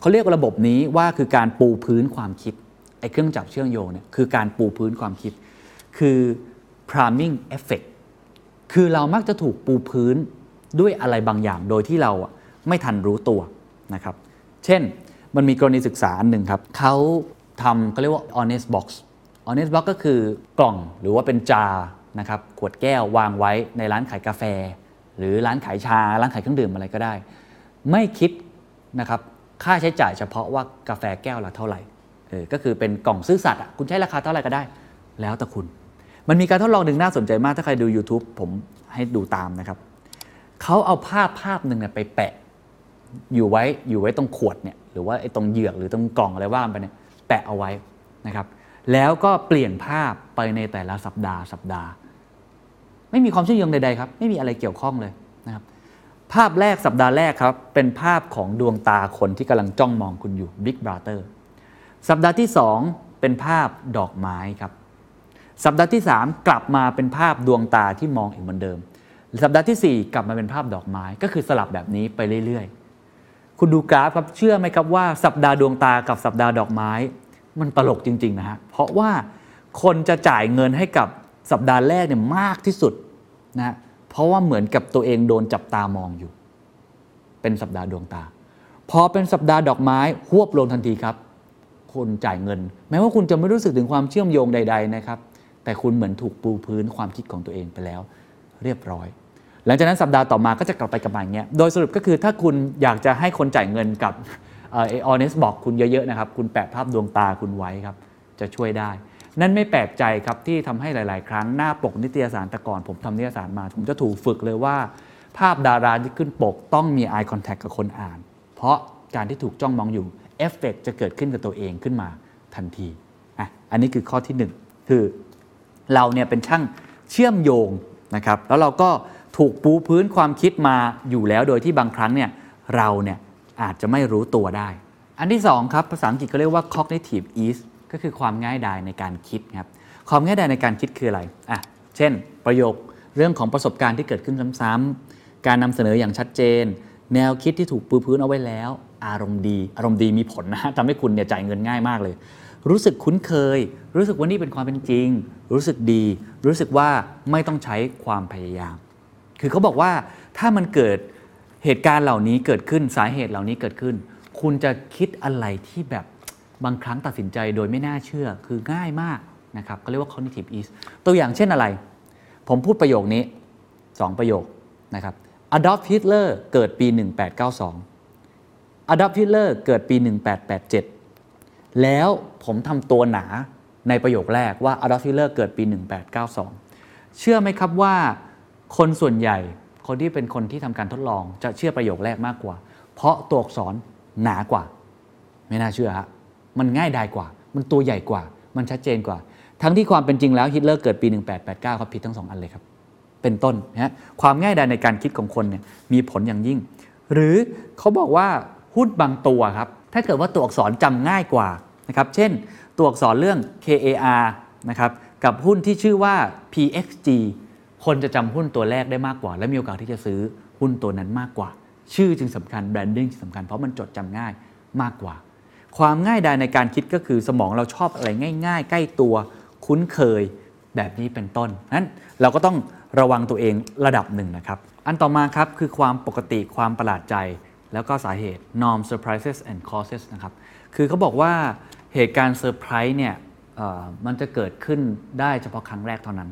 เขาเรียกระบบนี้ว่าคือการปูพื้นความคิดไอ้เครื่องจักรเชื่อมโยงเนี่ยคือการปูพื้นความคิด คือ priming effect คือเรามักจะถูกปูพื้นด้วยอะไรบางอย่างโดยที่เราไม่ทันรู้ตัวนะครับ เช่นมันมีกรณีศึกษาอันหนึ่งครับเขาทำเขาเรียกว่า honest box honest box ก็คือกล่องหรือว่าเป็นจานะครับขวดแก้ววางไว้ในร้านขายกาแฟ หรือร้านขายชา ร้านขายเครื่องดื่มอะไรก็ได้ ไม่คิดนะครับค่าใช้จ่ายเฉพาะว่ากาแฟแก้วละเท่าไหร่เออก็คือเป็นกล่องซื่อสัตย์อะคุณใช้ราคาเท่าไหร่ก็ได้ แล้วแต่คุณ มันมีการทดลองหนึ่งน่าสนใจมากถ้าใครดู YouTube ผมให้ดูตามนะครับเขาเอาภาพภาพหนึ่งเนี่ยไปแปะ อยู่ไว้อยู่ไว้ตรงขวดเนี่ยหรือว่าไอ้ตรงเหยือกหรือตรงกล่องอะไรว่าไปเนี่ยแปะเอาไว้นะครับแล้วก็เปลี่ยนภาพไปในแต่ละสัปดาห์สัปดาห์ ไม่มีความเชื่อมโยงใดๆครับ ไม่มีอะไรเกี่ยวข้องเลยนะครับภาพแรกสัปดาห์แรกครับ เป็นภาพของดวงตาคนที่กำลังจ้องมองคุณอยู่ Big Brother สัปดาห์ที่ 2 เป็นภาพดอกไม้ครับ สัปดาห์ที่ 3 กลับมาเป็นภาพดวงตาที่มองอีกเหมือนเดิม สัปดาห์ทีสี่ 4 กลับมาเป็นภาพดอกไม้ ก็คือสลับแบบนี้ไปเรื่อยๆ คุณดูกราฟครับเชื่อไหมครับว่าสัปดาห์ดวงตากับสัปดาห์ดอกไม้ มันตลกจริงๆนะฮะเพราะว่าคนจะจ่ายเงินให้กับสัปดาห์แรกเนี่ยมากที่สุดนะฮะเพราะว่าเหมือนกับตัวเองโดนจับตามองอยู่ เป็นสัปดาห์ดวงตา พอเป็นสัปดาห์ดอกไม้หวบลงทันทีครับคุณจ่ายเงิน แม้ว่าคุณจะไม่รู้สึกถึงความเชื่อมโยงใด ๆนะครับ แต่คุณเหมือนถูกปูพื้นความคิดของตัวเองไปแล้ว เรียบร้อย หลังจากนั้นสัปดาห์ต่อมาก็จะกลับไปกับมาอย่างเงี้ยโดยสรุปก็คือถ้าคุณอยากจะให้คนจ่ายเงินกับเออออเนสบอกคุณเยอะๆนะครับคุณแปะภาพดวงตาคุณไว้ครับจะช่วยได้ นั่นไม่แปลกใจครับที่ทำให้หลาย ๆ ครั้งหน้าปกนิตยสารแต่ก่อนผมทำนิตยสารมา ผมจะถูกฝึกเลยว่า ภาพดาราที่ขึ้นปกต้องมี eye contact กับคนอ่าน เพราะการที่ถูกจ้องมองอยู่เอฟเฟกจะเกิดขึ้นกับตัวเองขึ้นมาทันทีอะอันนี้คือข้อที่หนึ่งคือ เราเนี่ยเป็นช่างเชื่อมโยงนะครับแล้วเราก็ถูกปูพื้นความคิดมาอยู่แล้วโดยที่บางครั้งเนี่ยเราเนี่ยอาจจะไม่รู้ตัวได้ อันที่สองครับภาษาอังกฤษก็เรียกว่า cognitive ease ก็คือความง่ายดายในการคิดครับความง่ายดายในการคิดคืออะไรอะเช่น ประโยคเรื่องของประสบการณ์ที่เกิดขึ้นซ้ำๆการนำเสนออย่างชัดเจน แนวคิดที่ถูกปูพื้นเอาไว้แล้ว อารมณ์ดี อารมณ์ดีมีผลนะทำให้คุณเนี่ยจ่ายเงินง่ายมากเลย รู้สึกคุ้นเคย รู้สึกว่านี่เป็นความเป็นจริง รู้สึกดี รู้สึกว่าไม่ต้องใช้ความพยายาม คือเขาบอกว่าถ้ามันเกิดเหตุการณ์เหล่านี้เกิดขึ้นสาเหตุเหล่านี้เกิดขึ้น คุณจะคิดอะไรที่แบบบางครั้งตัดสินใจโดยไม่น่าเชื่อคือง่ายมากนะครับเขาเรียกว่า cognitive ease ตัวอย่างเช่นอะไร ผมพูดประโยคนี้ 2 ประโยคนะครับ Adolf Hitler เกิดปี 1892 Adolf Hitler เกิดปี 1887 แล้วผมทำตัวหนาในประโยคแรกว่า Adolf Hitler เกิดปี 1892 เชื่อไหมครับว่าคนส่วนใหญ่คนที่เป็นคนที่ทำการทดลองจะเชื่อประโยคแรกมากกว่า เพราะตัวอักษรหนากว่า ไม่น่าเชื่อฮะมันง่ายดายกว่า มันตัวใหญ่กว่า มันชัดเจนกว่า ทั้งที่ความเป็นจริงแล้วฮิตเลอร์เกิดปี 1889ครับผิดทั้งสองอันเลยครับ เป็นต้นนะฮะความง่ายดายในการคิดของคนเนี่ยมีผลอย่างยิ่ง หรือเขาบอกว่าหุ้นบางตัวครับ ถ้าเกิดว่าตัวอักษรจำง่ายกว่านะครับ เช่น ตัวอักษรเรื่อง KAR นะครับ กับหุ้นที่ชื่อว่า PXG คนจะจำหุ้นตัวแรกได้มากกว่า และมีโอกาสที่จะซื้อหุ้นตัวนั้นมากกว่า ชื่อจึงสำคัญแบรนดิ้งจึงสำคัญเพราะมันจดจำง่ายมากกว่า ความง่ายดายในการคิดก็คือสมองเราชอบอะไรง่าย ๆ ใกล้ตัวคุ้นเคยแบบนี้เป็นต้นนั้นเราก็ต้องระวังตัวเองระดับหนึ่งนะครับ อันต่อมาครับคือความปกติความประหลาดใจ แล้วก็สาเหตุ norms surprises and causes นะครับ คือเขาบอกว่าเหตุการณ์เซอร์ไพรส์เนี่ยมันจะเกิดขึ้นได้เฉพาะครั้งแรกเท่านั้น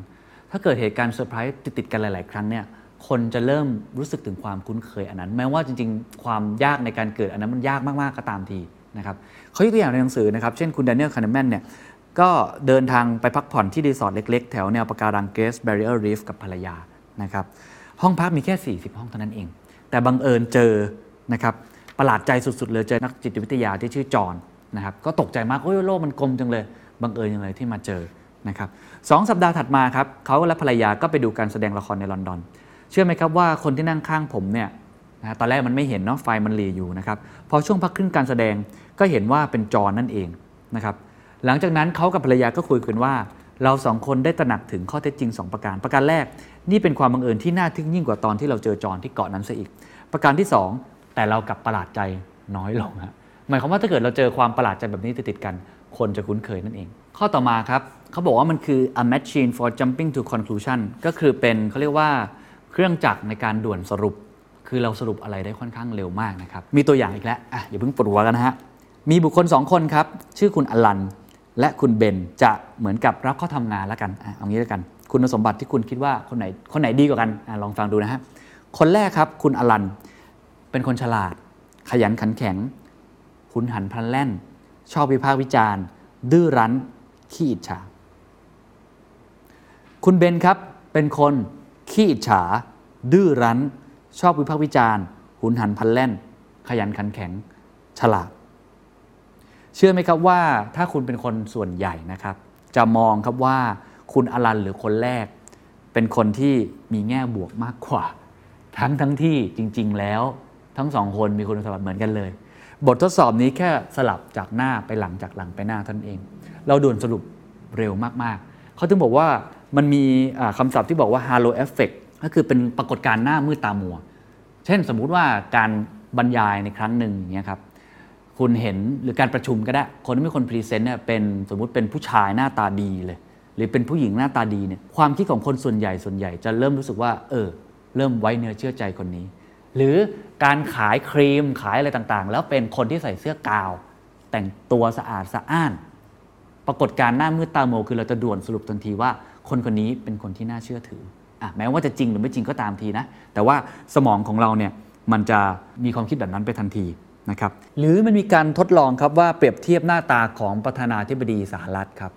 ถ้าเกิดเหตุการณ์เซอร์ไพรส์ติดๆกันหลาย ๆ ครั้งเนี่ย คนจะเริ่มรู้สึกถึงความคุ้นเคยอันนั้น แม้ว่าจริง ๆ ความยากในการเกิดอันนั้นมันยากมาก ๆ ก็ตามทีนะครับเขายกตัวอย่างในหนังสือนะครับ เช่นคุณแดเนียลคานแมนเนี่ยก็เดินทางไปพักผ่อนที่รีสอร์ทเล็ก ๆ แถวแนวปะการังเกส b บร i เออร์รีฟกับภรรยานะครับห้องพักมีแค่ 40 ห้องเท่านั้นเอง แต่บังเอิญเจอ นะครับประหลาดใจสุด ๆ เลยเจอนักจิตวิทยาที่ชื่อจอห์นนะครับก็ตกใจมากโอ้ยโลกมันกลมจังเลยบังเอิญอย่างไรที่มาเจอนะครับสองสัปดาห์ถัดมาครับเขาและภรรยาก็ไปดูการแสดงละครในลอนดอน เชื่อไหมครับว่าคนที่นั่งข้างผมเนี่ยนะตอนแรกมันไม่เห็นเนาะไฟมันหลีอยู่นะครับพอช่วงพักครึ่งการแสดงก็เห็นว่าเป็นจอนั่นเองนะครับหลังจากนั้นเขากับภรรยาก็คุยกันว่า เราสองคนได้ตระหนักถึงข้อเท็จจริง 2 ประการ ประการแรกนี่เป็นความบังเอิญที่น่าทึ่งยิ่งกว่าตอนที่เราเจอจอนที่เกาะนั้นซะอีก ประการที่ 2 แต่เรากลับประหลาดใจน้อยลงฮะหมายความว่าถ้าเกิดเราเจอความประหลาดใจแบบนี้ติดๆกัน คนจะคุ้นเคยนั่นเอง ข้อต่อมาครับเขาบอกว่ามันคือ a machine for jumping to conclusion ก็คือเป็นเขาเรียกว่าเครื่องจักรในการด่วนสรุป คือเราสรุปอะไรได้ค่อนข้างเร็วมากนะครับ มีตัวอย่างอีกแล้วอะอย่าเพิ่งปวดหัวกันนะฮะ มีบุคคล 2 คนครับ ชื่อคุณอลัน และคุณเบนจะเหมือนกับรับเข้าทำงานแล้วกันอะเอางี้แล้วกัน คุณสมบัติที่คุณคิดว่าคนไหนคนไหนดีกว่ากันอะลองฟังดูนะฮะคนแรกครับคุณอลัน เป็นคนฉลาด ขยันขันแข็งหุนหันพลันแล่น ชอบวิพากษ์วิจารณ์ ดื้อรั้น ขี้อิจฉา คุณเบนครับเป็นคนขี้อิจฉา ดื้อรั้น ชอบวิพากษ์วิจารณ์หุนหันพลันแล่น ขยันขันแข็ง ฉลาด เชื่อไหมครับว่าถ้าคุณเป็นคนส่วนใหญ่นะครับ จะมองครับว่าคุณอลันหรือคนแรก เป็นคนที่มีแง่บวกมากกว่า ทั้งทั้งที่จริง ๆ แล้ว ทั้งสองคนมีคุณสมบัติเหมือนกันเลย บททดสอบนี้แค่สลับจากหน้าไปหลังจากหลังไปหน้าท่านเอง เราด่วนสรุปเร็วมากๆ เขาถึงบอกว่ามันมีอ่าคำศัพท์ที่บอกว่า halo effect ก็คือเป็นปรากฏการณ์หน้ามืดตามัว เช่นสมมุติว่าการบรรยายในครั้งหนึ่งอย่างเงี้ยครับคุณเห็นหรือการประชุมก็ได้ คนที่เป็นคน present เนี่ยเป็นสมมุติเป็นผู้ชายหน้าตาดีเลย หรือเป็นผู้หญิงหน้าตาดีเนี่ยความคิดของคนส่วนใหญ่ส่วนใหญ่จะเริ่มรู้สึกว่า เออ เริ่มไว้เนื้อเชื่อใจคนนี้ หรือการขายครีมขายอะไรต่างๆ แล้วเป็นคนที่ใส่เสื้อกาวน์ แต่งตัวสะอาดสะอ้าน ปรากฏการหน้ามืดตาโมคือเราจะด่วนสรุปทันทีว่า คนคนนี้เป็นคนที่น่าเชื่อถืออะแม้ว่าจะจริงหรือไม่จริงก็ตามทีนะ แต่ว่าสมองของเราเนี่ยมันจะมีความคิดแบบนั้นไปทันทีนะครับหรือมันมีการทดลองครับว่าเปรียบเทียบหน้าตาของประธานาธิบดีสหรัฐครับ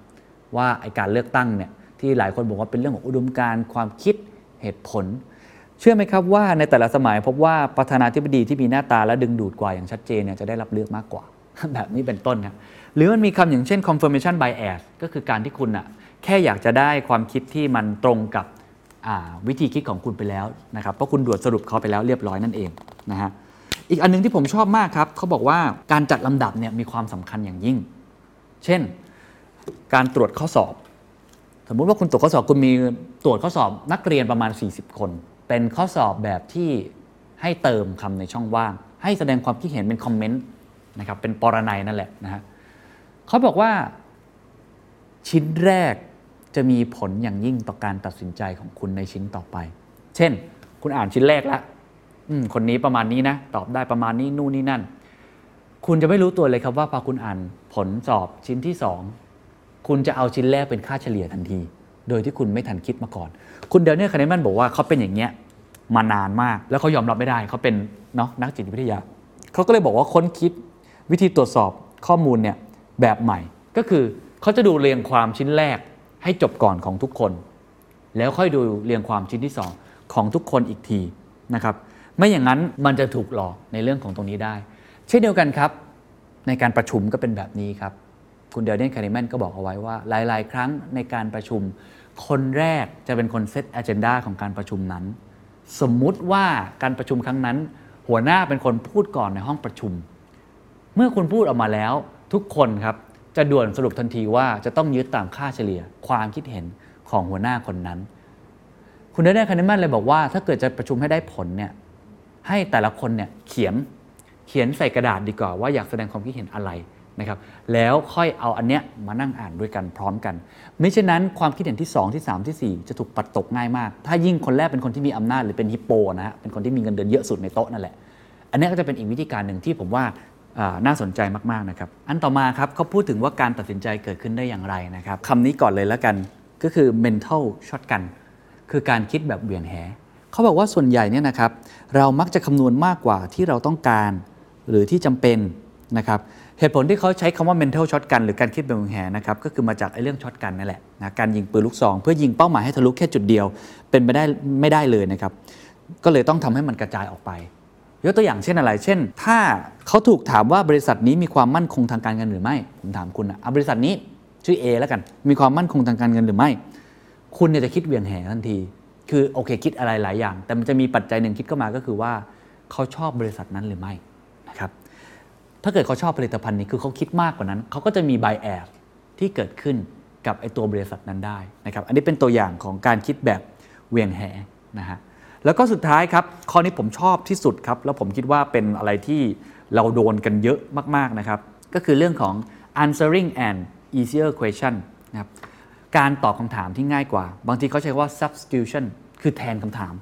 ว่าไอการเลือกตั้งเนี่ยที่หลายคนบอกว่าเป็นเรื่องของอุดมการณ์ความคิดเหตุผล เชื่อไหมครับว่าในแต่ละสมัยพบว่าประธานาธิบดีที่มีหน้าตาและดึงดูดกว่าอย่างชัดเจนเนี่ยจะได้รับเลือกมากกว่า แบบนี้เป็นต้นครับหรือมันมีคำอย่างเช่น confirmation bias ก็คือการที่คุณอะแค่อยากจะได้ความคิดที่มันตรงกับวิธีคิดของคุณไปแล้วนะครับเพราะคุณด่วนสรุปเขาไปแล้วเรียบร้อยนั่นเองนะฮะอีกอันหนึงที่ผมชอบมากครับเขาบอกว่าการจัดลำดับเนี่ยมีความสำคัญอย่างยิ่ง เช่น การตรวจข้อสอบ สมมุติว่าคุณตรวจข้อสอบคุณมีตรวจข้อสอบนักเรียนประมาณ 40 คน เป็นข้อสอบแบบที่ให้เติมคำในช่องว่าง ให้แสดงความคิดเห็นเป็นคอมเมนต์นะครับเป็นปรนัยนั่นแหละนะฮะเขาบอกว่า ชิ้นแรกจะมีผลอย่างยิ่งต่อการตัดสินใจของคุณในชิ้นต่อไป เช่น คุณอ่านชิ้นแรกแล้วคนนี้ประมาณนี้นะ ตอบได้ประมาณนี้นู่นนี่นั่น คุณจะไม่รู้ตัวเลยครับว่าพอคุณอ่านผลสอบชิ้นที่สองคุณจะเอาชิ้นแรกเป็นค่าเฉลี่ยทันที โดยที่คุณไม่ทันคิดมาก่อน คุณเดลเนียลคาร์เนมันบอกว่าเขาเป็นอย่างเงี้ยมานานมาก แล้วเขายอมรับไม่ได้เขาเป็นเนาะนักจิตวิทยาเขาก็เลยบอกว่าค้นคิดวิธีตรวจสอบข้อมูลเนี่ยแบบใหม่ ก็คือเขาจะดูเรียงความชิ้นแรกให้จบก่อนของทุกคน แล้วค่อยดูเรียงความชิ้นที่ 2 ของทุกคนอีกทีนะครับไม่อย่างนั้นมันจะถูกหลอกในเรื่องของตรงนี้ได้ เช่นเดียวกันครับ ในการประชุมก็เป็นแบบนี้ครับ คุณเดลเดนคาริแมนก็บอกเอาไว้ว่าหลาย ๆ ครั้งในการประชุม คนแรกจะเป็นคนเซตอ g e n d a ของการประชุมนั้น สมมุติว่าการประชุมครั้งนั้น หัวหน้าเป็นคนพูดก่อนในห้องประชุม เมื่อคุณพูดออกมาแล้ว ทุกคนครับจะด่วนสรุปทันทีว่าจะต้องยึดตามค่าเฉลี่ย ความคิดเห็นของหัวหน้าคนนั้น คุณเดนเนคานิมันเลยบอกว่า ถ้าเกิดจะประชุมให้ได้ผลเนี่ยให้แต่ละคนเนี่ยเขียนเขียนใส่กระดาษดีกว่าว่าอยากแสดงความคิดเห็นอะไร นะครับแล้วค่อยเอาอันเนี้ยมานั่งอ่านด้วยกันพร้อมกัน ไม่เช่นนั้นความคิดเห็นที่ 2 ที่ 3 ทีสี่4 จะถูกปัดตกง่ายมาก ถ้ายิ่งคนแรกเป็นคนที่มีอำนาจหรือเป็นฮิปโปนะฮะเป็นคนที่มีเงินเดือนเยอะสุดในโต๊ะนั่นแหละ อันนี้ก็จะเป็นอีกวิธีการหนึ่งที่ผมว่าอ่าน่าสนใจมากๆนะครับอันต่อมาครับเขาพูดถึงว่าการตัดสินใจเกิดขึ้นได้อย่างไรนะครับคำนี้ก่อนเลยแล้วกันก็คือ mental shotgun คือการคิดแบบเบี่ยงแหเขาบอกว่าส่วนใหญ่เนี่ยนะครับเรามักจะคำนวณมากกว่าที่เราต้องการ หรือที่จำเป็นนะครับ เหตุผลที่เขาใช้คำว่า mental shotgun หรือการคิดแบบเบี่ยงแหนะครับก็คือมาจากไอ้เรื่องช็อตกันนั่นแหละนะการยิงปืนลูกซอง เพื่อยิงเป้าหมายให้ทะลุแค่จุดเดียว เป็นไปได้ไม่ได้เลยนะครับก็เลยต้องทำให้มันกระจายออกไปยกตัวอย่างเช่นอะไร เช่น ถ้าเขาถูกถามว่าบริษัทนี้มีความมั่นคงทางการเงินหรือไม่ ผมถามคุณนะอะบริษัทนี้ชื่อ A แล้วกัน มีความมั่นคงทางการเงินหรือไม่ คุณเนี่ยจะคิดเวียงแหทันที คือโอเคคิดอะไรหลายอย่าง แต่มันจะมีปัจจัยหนึ่งคิดเข้ามาก็คือว่า เขาชอบบริษัทนั้นหรือไม่ ถ้าเกิดเขาชอบผลิตภัณฑ์นี้คือเขาคิดมากกว่านั้น เขาก็จะมีไบแอดที่เกิดขึ้นกับไอตัวบริษัทนั้นได้นะครับ อันนี้เป็นตัวอย่างของการคิดแบบเวียงแหนะฮะ แล้วก็สุดท้ายครับ ข้อนี้ผมชอบที่สุดครับ แล้วผมคิดว่าเป็นอะไรที่เราโดนกันเยอะมากๆนะครับ ก็คือเรื่องของ answering and easier question นะครับ การตอบคำถามที่ง่ายกว่า บางทีเขาใช้คำว่า substitution คือแทนคำถาม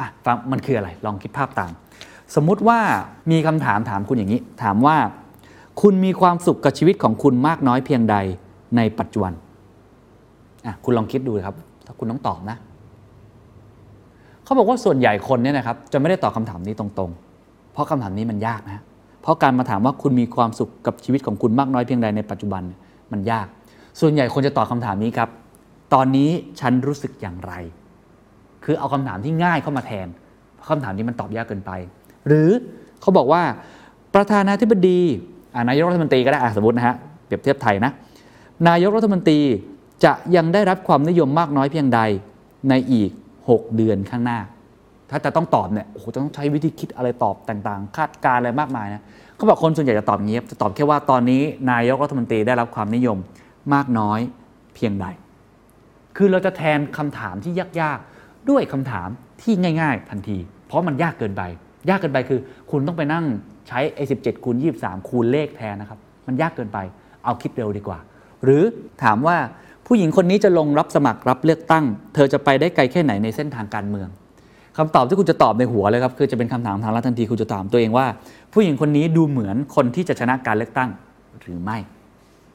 อะฟังมันคืออะไร ลองคิดภาพตาม สมมุติว่ามีคำถามถามคุณอย่างนี้ ถามว่า คุณมีความสุขกับชีวิตของคุณมากน้อยเพียงใดในปัจจุบันอะคุณลองคิดดูครับ ถ้าคุณต้องตอบนะเขาบอกว่าส่วนใหญ่คนเนี่ยนะครับ จะไม่ได้ตอบคำถามนี้ตรงๆ เพราะคำถามนี้มันยากนะเพราะการมาถามว่าคุณมีความสุขกับชีวิตของคุณมากน้อยเพียงใดในปัจจุบันมันยาก ส่วนใหญ่คนจะตอบคำถามนี้ครับ ตอนนี้ฉันรู้สึกอย่างไร คือเอาคำถามที่ง่ายเข้ามาแทนเพราะคำถามนี้มันตอบยากเกินไป หรือเขาบอกว่าประธานาธิบดีนายกรัฐมนตรีก็ได้สมมตินะฮะเปรียบเทียบไทยนะนายกรัฐมนตรีจะยังได้รับความนิยมมากน้อยเพียงใดในอีก 6 เดือนข้างหน้า ถ้าจะต้องตอบเนี่ยโอ้โหจะต้องใช้วิธีคิดอะไรตอบต่างๆ คาดการณ์อะไรมากมายนะเขาบอกคนส่วนใหญ่จะตอบอย่างนี้ครับจะตอบแค่ว่าตอนนี้นายกรัฐมนตรีได้รับความนิยมมากน้อยเพียงใด คือเราจะแทนคำถามที่ยากๆ ด้วยคำถามที่ง่าย ๆ ทันที เพราะมันยากเกินไป ยากเกินไปคือ คุณต้องไปนั่งใช้ไอ้17คูณ23 คูณเลขแทนนะครับ มันยากเกินไปเอาคิดเร็วดีกว่า หรือถามว่าผู้หญิงคนนี้จะลงรับสมัครรับเลือกตั้ง เธอจะไปได้ไกลแค่ไหนในเส้นทางการเมืองคำตอบที่คุณจะตอบในหัวเลยครับคือจะเป็นคำถามทางลัดทันทีคุณจะถามตัวเองว่า ผู้หญิงคนนี้ดูเหมือนคนที่จะชนะการเลือกตั้งหรือไม่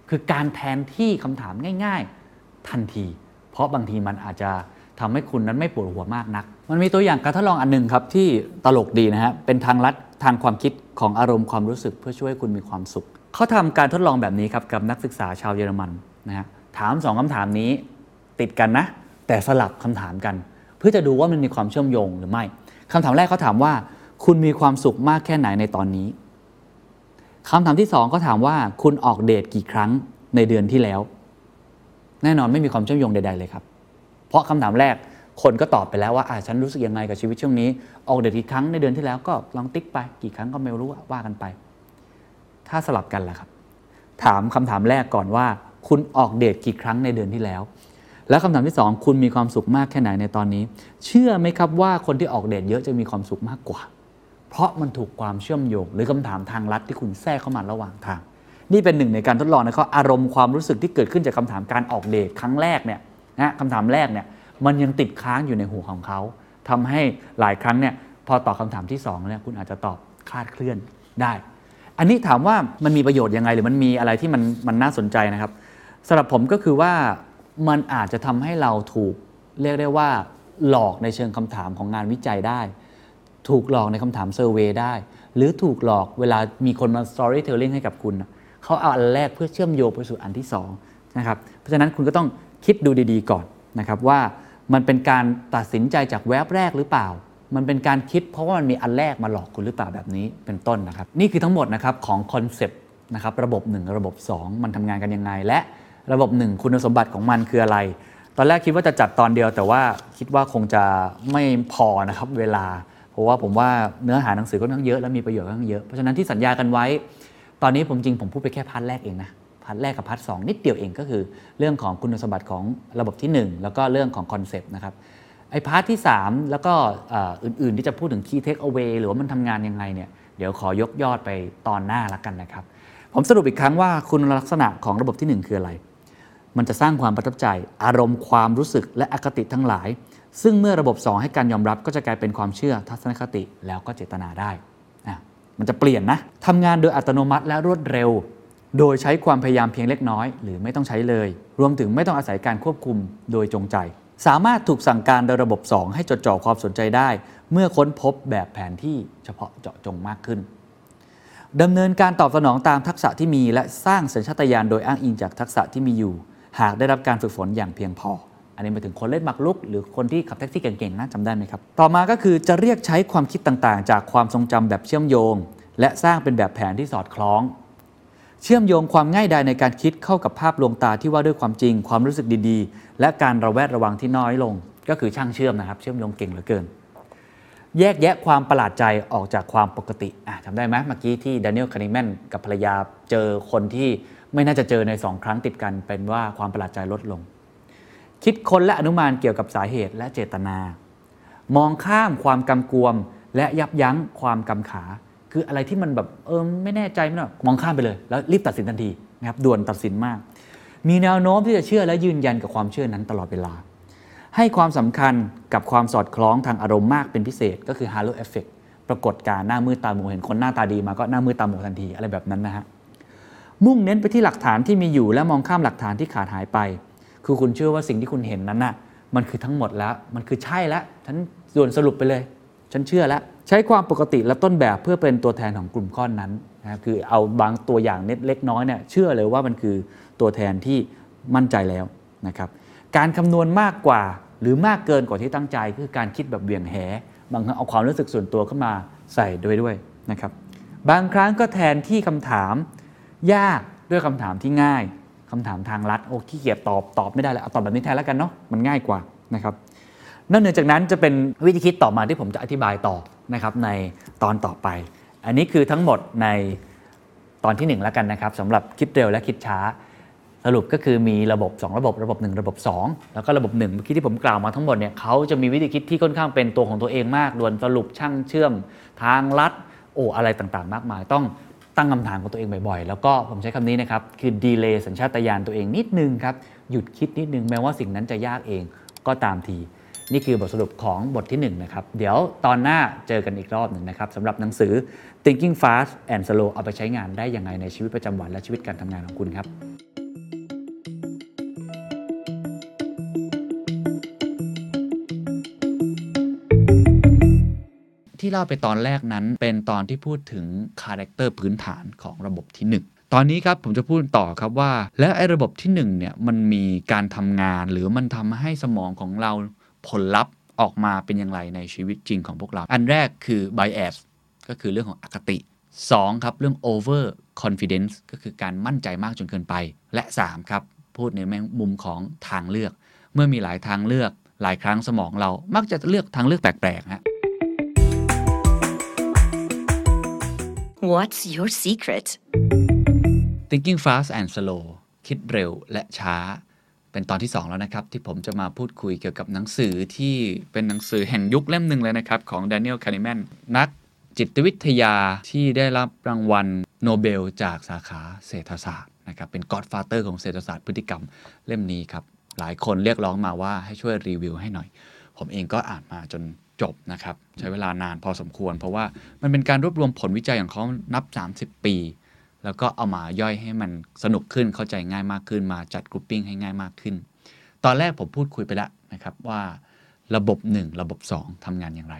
คือการแทนที่คำถามง่าย ๆ ทันที เพราะบางทีมันอาจจะทำให้คุณนั้นไม่ปวดหัวมากนัก มันมีตัวอย่างการทดลองอันหนึ่งครับที่ตลกดีนะฮะเป็นทางลัดทางความคิดของอารมณ์ความรู้สึกเพื่อช่วยคุณมีความสุข เขาทำการทดลองแบบนี้ครับกับนักศึกษาชาวเยอรมันนะฮะถามสองคำถามนี้ติดกันนะ แต่สลับคำถามกัน เพื่อจะดูว่ามันมีความเชื่อมโยงหรือไม่คำถามแรกเขาถามว่า คุณมีความสุขมากแค่ไหนในตอนนี้คำถามที่สองก็ถามว่า คุณออกเดทกี่ครั้งในเดือนที่แล้ว แน่นอนไม่มีความเชื่อมโยงใด ๆเลยครับ เพราะคำถามแรก คนก็ตอบไปแล้วว่าอ่าฉันรู้สึกยังไงกับชีวิตช่วงนี้ ออกเดทกี่ครั้งในเดือนที่แล้วก็ลองติ๊กไป กี่ครั้งก็ไม่รู้ว่ากันไป ถ้าสลับกันล่ะครับ ถามคำถามแรกก่อนว่า คุณออกเดทกี่ครั้งในเดือนที่แล้ว แล้วคำถามที่สองคุณมีความสุขมากแค่ไหนในตอนนี้ เชื่อไหมครับว่าคนที่ออกเดทเยอะจะมีความสุขมากกว่า เพราะมันถูกความเชื่อมโยง หรือคำถามทางลัดที่คุณแทรกเข้ามาระหว่างทาง นี่เป็นหนึ่งในการทดลองนะครับอารมณ์ความรู้สึกที่เกิดขึ้นจากคำถามการออกเดทครั้งแรกเนี่ยนะคำถามแรกเนี่ย มันยังติดค้างอยู่ในหัวของเขาทำให้หลายครั้งเนี่ยพอตอบคำถามที่สองเนี่ยคุณอาจจะตอบคลาดเคลื่อนได้ อันนี้ถามว่ามันมีประโยชน์ยังไง หรือมันมีอะไรที่มันมันน่าสนใจนะครับสำหรับผมก็คือว่ามันอาจจะทำให้เราถูกเรียกได้ว่า หลอกในเชิงคำถามของงานวิจัยได้ ถูกหลอกในคำถามเซอร์เวยได้ หรือถูกหลอกเวลามีคนมา storytelling ให้กับคุณเขาเอาอันแรกเพื่อเชื่อมโยงไปสู่อันที่สองนะครับเพราะฉะนั้นคุณก็ต้องคิดดูดีๆก่อนนะครับว่า มันเป็นการตัดสินใจจากแวบแรกหรือเปล่า มันเป็นการคิดเพราะว่ามันมีอันแรกมาหลอกคุณหรือเปล่าแบบนี้เป็นต้นนะครับ นี่คือทั้งหมดนะครับของ concept นะครับระบบ 1 ระบบ 2 มันทำงานกันยังไง และระบบ 1 คุณสมบัติของมันคืออะไร ตอนแรกคิดว่าจะจัดตอนเดียว แต่ว่าคิดว่าคงจะไม่พอนะครับเวลา เพราะว่าผมว่าเนื้อหาหนังสือก็ค่อนข้างเยอะและมีประโยชน์ค่อนข้างเยอะ เพราะฉะนั้นที่สัญญากันไว้ ตอนนี้ผมจริงผมพูดไปแค่ part แรกเองนะ part แรกกับ part สองนิดเดียวเองก็คือ เรื่องของคุณสมบัติของระบบที่ 1 แล้วก็เรื่องของ concept นะครับไอ้ part ที่ 3 แล้วก็อื่นๆ ที่จะพูดถึง key takeaway หรือว่ามันทำงานยังไงเนี่ยเดี๋ยวขอยกยอดไปตอนหน้าละกันนะครับ ผมสรุปอีกครั้งว่าคุณลักษณะของระบบที่ 1 คืออะไร มันจะสร้างความประทับใจ อารมณ์ความรู้สึกและอคติทั้งหลาย ซึ่งเมื่อระบบ 2 ให้การยอมรับก็จะกลายเป็นความเชื่อทัศนคติแล้วก็เจตนาได้อะมันจะเปลี่ยนนะทำงานโดยอัตโนมัติและรวดเร็ว โดยใช้ความพยายามเพียงเล็กน้อย หรือไม่ต้องใช้เลย รวมถึงไม่ต้องอาศัยการควบคุมโดยจงใจ สามารถถูกสั่งการโดยระบบ 2 ให้จดจ่อความสนใจได้ เมื่อค้นพบแบบแผนที่เฉพาะเจาะจงมากขึ้นดำเนินการตอบสนองตามทักษะที่มี และสร้างสัญชาตญาณโดยอ้างอิงจากทักษะที่มีอยู่ หากได้รับการฝึกฝนอย่างเพียงพอ อันนี้หมายถึงคนเล่นหมากรุก หรือคนที่ขับแท็กซี่เก่งๆนะจำได้ไหมครับ ต่อมาก็คือจะเรียกใช้ความคิดต่างๆ จากความทรงจำแบบเชื่อมโยง และสร้างเป็นแบบแผนที่สอดคล้อง เชื่อมโยงความง่ายดายในการคิดเข้ากับภาพลวงตาที่ว่าด้วยความจริง ความรู้สึกดีๆ และการระแวดระวังที่น้อยลง ก็คือช่างเชื่อมนะครับ เชื่อมโยงเก่งเหลือเกิน แยกแยะความประหลาดใจออกจากความปกติจำได้ไหมเมื่อกี้ที่ด a น i e l ลคานิแมนกับภรรยาเจอคนที่ไม่น่าจะเจอในสองครั้งติดกันเป็นว่าความประหลาดใจลดลง คิดค้นและอนุมานเกี่ยวกับสาเหตุและเจตนา มองข้ามความกำกวมและยับยั้งความกำขา คืออะไรที่มันแบบเออไม่แน่ใจไม่หรอกมองข้ามไปเลย แล้วรีบตัดสินทันทีนะครับด่วนตัดสินมาก มีแนวโน้มที่จะเชื่อและยืนยันกับความเชื่อนั้นตลอดเวลา ให้ความสำคัญกับความสอดคล้องทางอารมณ์มากเป็นพิเศษ ก็คือ halo effect ปรากฏการณ์หน้ามืดตาหมัวเห็นคนหน้าตาดีมาก็หน้ามืดตาหมัวทันทีอะไรแบบนั้นนะฮะมุ่งเน้นไปที่หลักฐานที่มีอยู่และมองข้ามหลักฐานที่ขาดหายไป คือคุณเชื่อว่าสิ่งที่คุณเห็นนั้นน่ะมันคือทั้งหมดแล้ว มันคือใช่แล้วฉันส่วนสรุปไปเลย ฉันเชื่อแล้ว ใช้ความปกติและต้นแบบเพื่อเป็นตัวแทนของกลุ่มก้อนนั้นนะครับคือเอาบางตัวอย่างเน็ตเล็กน้อยเนี่ยเชื่อเลยว่ามันคือตัวแทนที่มั่นใจแล้วนะครับการคำนวณมากกว่าหรือมากเกินกว่าที่ตั้งใจคือการคิดแบบเบี่ยงแห บางครั้งเอาความรู้สึกส่วนตัวเข้ามาใส่ด้วยด้วยนะครับบางครั้งก็แทนที่คำถามยากด้วยคำถามที่ง่ายคำถามทางลัดโอ้ขี้เกียจตอบตอบไม่ได้แล้วเอาตอบแบบนี้แทนแล้วกันเนาะมันง่ายกว่านะครับ นอกเหนือจากนั้นจะเป็นวิธีคิดต่อมาที่ผมจะอธิบายต่อนะครับในตอนต่อไป อันนี้คือทั้งหมดในตอนที่ 1 แล้วกันนะครับสำหรับคิดเร็วและคิดช้า สรุปก็คือมีระบบ 2 ระบบระบบ 1 ระบบ 2 แล้วก็ระบบ1เมื่อกี้ที่ผมกล่าวมาทั้งหมดเนี่ยเขาจะมีวิธีคิดที่ค่อนข้างเป็นตัวของตัวเองมากด่วนสรุปช่างเชื่อม ทางลัดโอ้อะไรต่างๆ มากมาย ต้องตั้งคำถามกับตัวเองบ่อยๆ แล้วก็ผมใช้คำนี้นะครับ คือดีเลย์สัญชาตญาณตัวเองนิดนึงครับ หยุดคิดนิดนึงแม้ว่าสิ่งนั้นจะยากเองก็ตามที นี่คือบทสรุปของบทที่1นนะครับ เดี๋ยวตอนหน้าเจอกันอีกรอบหนึ่งนะครับสำหรับหนังสือ Thinking Fast and Slow เอาไปใช้งานได้ยังไงในชีวิตประจำวันและชีวิตการทำงานของคุณครับที่เล่าไปตอนแรกนั้นเป็นตอนที่พูดถึงคาแรคเตอร์พื้นฐานของระบบที่ 1 ตอนนี้ครับผมจะพูดต่อครับว่า แล้วไอ้ระบบที่1เนี่ยมันมีการทำงานหรือมันทำให้สมองของเรา ผลลัพธ์ออกมาเป็นอย่างไรในชีวิตจริงของพวกเรา อันแรกคือ bias ก็คือเรื่องของอคติ 2 ครับเรื่อง over confidence ก็คือการมั่นใจมากจนเกินไป และ 3 ครับ พูดในมุมของทางเลือก เมื่อมีหลายทางเลือกหลายครั้งสมองเรามักจะเลือกทางเลือกแปลกๆฮะ What's your secret? Thinking Fast and Slow คิดเร็วและช้า เป็นตอนที่ 2 แล้วนะครับ ที่ผมจะมาพูดคุยเกี่ยวกับหนังสือที่เป็นหนังสือแห่งยุคเล่มหนึ่งเลยนะครับ ของ Daniel Kahneman นักจิตวิทยาที่ได้รับรางวัลโนเบลจากสาขาเศรษฐศาสตร์นะครับเป็น Godfather ของเศรษฐศาสตร์พฤติกรรมเล่มนี้ครับ หลายคนเรียกร้องมาว่าให้ช่วยรีวิวให้หน่อย ผมเองก็อ่านมาจนจบนะครับ ใช้เวลานานพอสมควร เพราะว่ามันเป็นการรวบรวมผลวิจัยของเขานับ 30 ปี แล้วก็เอามาย่อยให้มันสนุกขึ้นเข้าใจง่ายมากขึ้น มาจัด grouping ให้ง่ายมากขึ้น ตอนแรกผมพูดคุยไปแล้วนะครับว่าระบบ 1 ระบบ 2ทำงานอย่างไร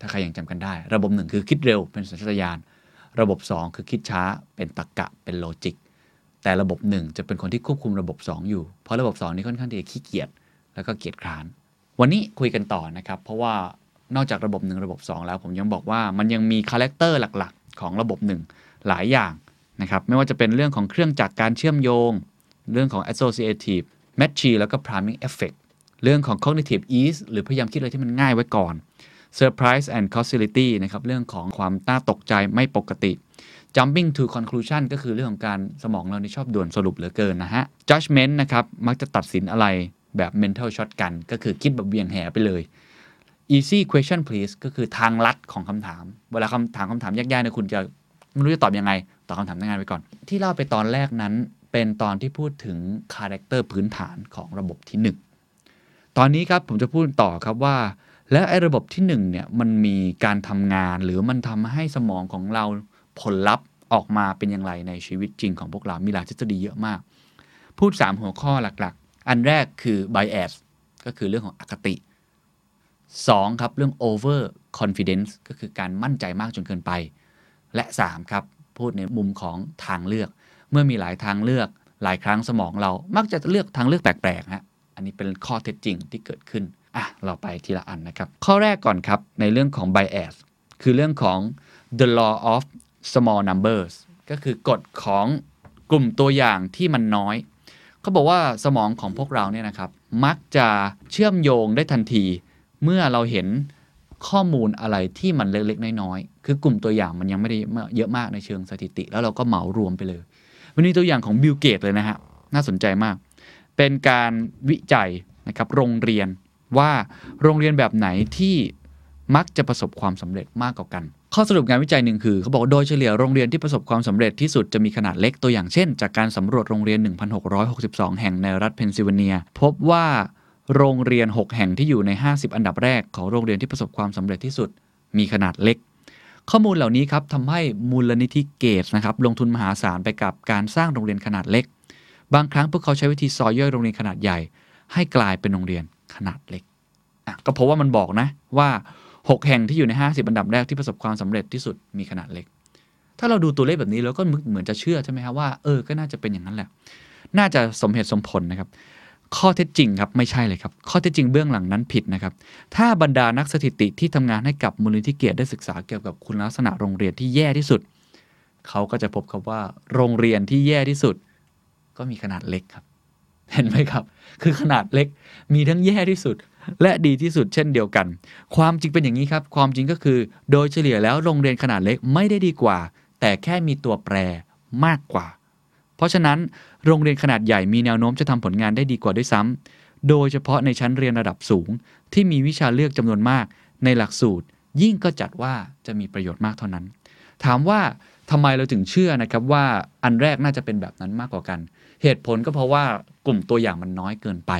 ถ้าใครยังจำกันได้ ระบบ 1 คือคิดเร็วเป็นสัญชาตญาณระบบ 2 คือคิดช้าเป็นตรรกะเป็น logic แต่ระบบ 1 จะเป็นคนที่ควบคุมระบบ 2 อยู่ เพราะระบบ 2 นี้ค่อนข้างที่จะขี้เกียจแล้วก็เกียจคร้าน วันนี้คุยกันต่อนะครับ เพราะว่านอกจากระบบ 1 ระบบ 2 แล้วผมยังบอกว่ามันยังมี character หลักๆ ของระบบ 1 หลายอย่าง นะครับไม่ว่าจะเป็นเรื่องของเครื่องจักรการเชื่อมโยง เรื่องของ associative machine แล้วก็ priming effect เรื่องของ cognitive ease หรือพยายามคิดอะไรที่มันง่ายไว้ก่อน surprise and causality นะครับเรื่องของความน่าตกใจไม่ปกติ jumping to conclusion ก็คือเรื่องของการสมองเราในชอบด่วนสรุปเหลือเกินนะฮะ judgment นะครับมักจะตัดสินอะไรแบบ mental shotgun ก็คือคิดแบบเหวี่ยงแหไปเลย easy question please ก็คือทางลัดของคำถาม เวลาคำถามคำถามยากๆเนี่ยคุณจะ ไม่รู้จะตอบยังไงตอบคำถามง่ายๆไปก่อน ที่เล่าไปตอนแรกนั้น เป็นตอนที่พูดถึง character พื้นฐานของระบบที่ 1 ตอนนี้ครับผมจะพูดต่อครับว่า แล้วไอ้ระบบที่1เนี่ยมันมีการทำงานหรือมันทำให้สมองของเราผลลัพธ์ออกมาเป็นอย่างไรในชีวิตจริงของพวกเรา มีหลายทฤษฎีเยอะมาก พูด 3 หัวข้อหลักๆ อันแรกคือ bias ก็คือเรื่องของอคติ 2 ครับเรื่อง over confidence ก็คือการมั่นใจมากจนเกินไป และ 3 ครับ พูดในมุมของทางเลือก เมื่อมีหลายทางเลือก หลายครั้งสมองเรามักจะเลือกทางเลือกแปลกๆฮะอันนี้เป็นข้อเท็จจริงที่เกิดขึ้นอะเราไปทีละอันนะครับ ข้อแรกก่อนครับ ในเรื่องของ bias คือเรื่องของ the law of small numbers ก็คือกฎของกลุ่มตัวอย่างที่มันน้อย เขาบอกว่าสมองของพวกเราเนี่ยนะครับ มักจะเชื่อมโยงได้ทันที เมื่อเราเห็นข้อมูลอะไรที่มันเล็กๆ น้อยๆ คือกลุ่มตัวอย่างมันยังไม่ได้เยอะมากในเชิงสถิติ แล้วเราก็เหมารวมไปเลยวันนี้ตัวอย่างของบิลเกตส์เลยนะฮะน่าสนใจมาก เป็นการวิจัยนะครับโรงเรียนว่าโรงเรียนแบบไหนที่มักจะประสบความสำเร็จมากกว่ากัน ข้อสรุปงานวิจัยหนึ่งคือเขาบอกโดยเฉลี่ยโรงเรียนที่ประสบความสำเร็จที่สุดจะมีขนาดเล็กตัวอย่างเช่น จากการสำรวจโรงเรียน 1,662 แห่งในรัฐเพนซิลเวเนีย พบว่าโรงเรียน 6 แห่งที่อยู่ใน 50 อันดับแรกของโรงเรียนที่ประสบความสำเร็จที่สุด มีขนาดเล็ก ข้อมูลเหล่านี้ครับทำให้มูลนิธิเกตนะครับลงทุนมหาศาลไปกับการสร้างโรงเรียนขนาดเล็ก บางครั้งพวกเขาใช้วิธีซอยย่อยโรงเรียนขนาดใหญ่ ให้กลายเป็นโรงเรียนขนาดเล็กก็เพราะว่ามันบอกนะว่า 6 แห่งที่อยู่ใน 50 อันดับแรกที่ประสบความสำเร็จที่สุดมีขนาดเล็ก ถ้าเราดูตัวเลขแบบนี้เราก็เหมือนจะเชื่อใช่ไหมครับว่าเออก็น่าจะเป็นอย่างนั้นแหละ น่าจะสมเหตุสมผลนะครับ ข้อเท็จจริงครับไม่ใช่เลยครับ ข้อเท็จจริงเบื้องหลังนั้นผิดนะครับ ถ้าบรรดานักสถิติที่ทำงานให้กับมูลนิธิเกียรติได้ศึกษาเกี่ยวกับคุณลักษณะโรงเรียนที่แย่ที่สุด เขาก็จะพบครับว่าโรงเรียนที่แย่ที่สุด ก็มีขนาดเล็กครับ เห็นไหมครับ คือขนาดเล็กมีทั้งแย่ที่สุด และดีที่สุดเช่นเดียวกัน ความจริงเป็นอย่างนี้ครับ ความจริงก็คือ โดยเฉลี่ยแล้วโรงเรียนขนาดเล็กไม่ได้ดีกว่า แต่แค่มีตัวแปรมากกว่า เพราะฉะนั้น โรงเรียนขนาดใหญ่มีแนวโน้มจะทำผลงานได้ดีกว่าด้วยซ้ำโดยเฉพาะในชั้นเรียนระดับสูง ที่มีวิชาเลือกจำนวนมากในหลักสูตร ยิ่งก็จัดว่าจะมีประโยชน์มากเท่านั้น ถามว่าทำไมเราถึงเชื่อนะครับว่าอันแรกน่าจะเป็นแบบนั้นมากกว่ากัน เหตุผลก็เพราะว่ากลุ่มตัวอย่างมันน้อยเกินไป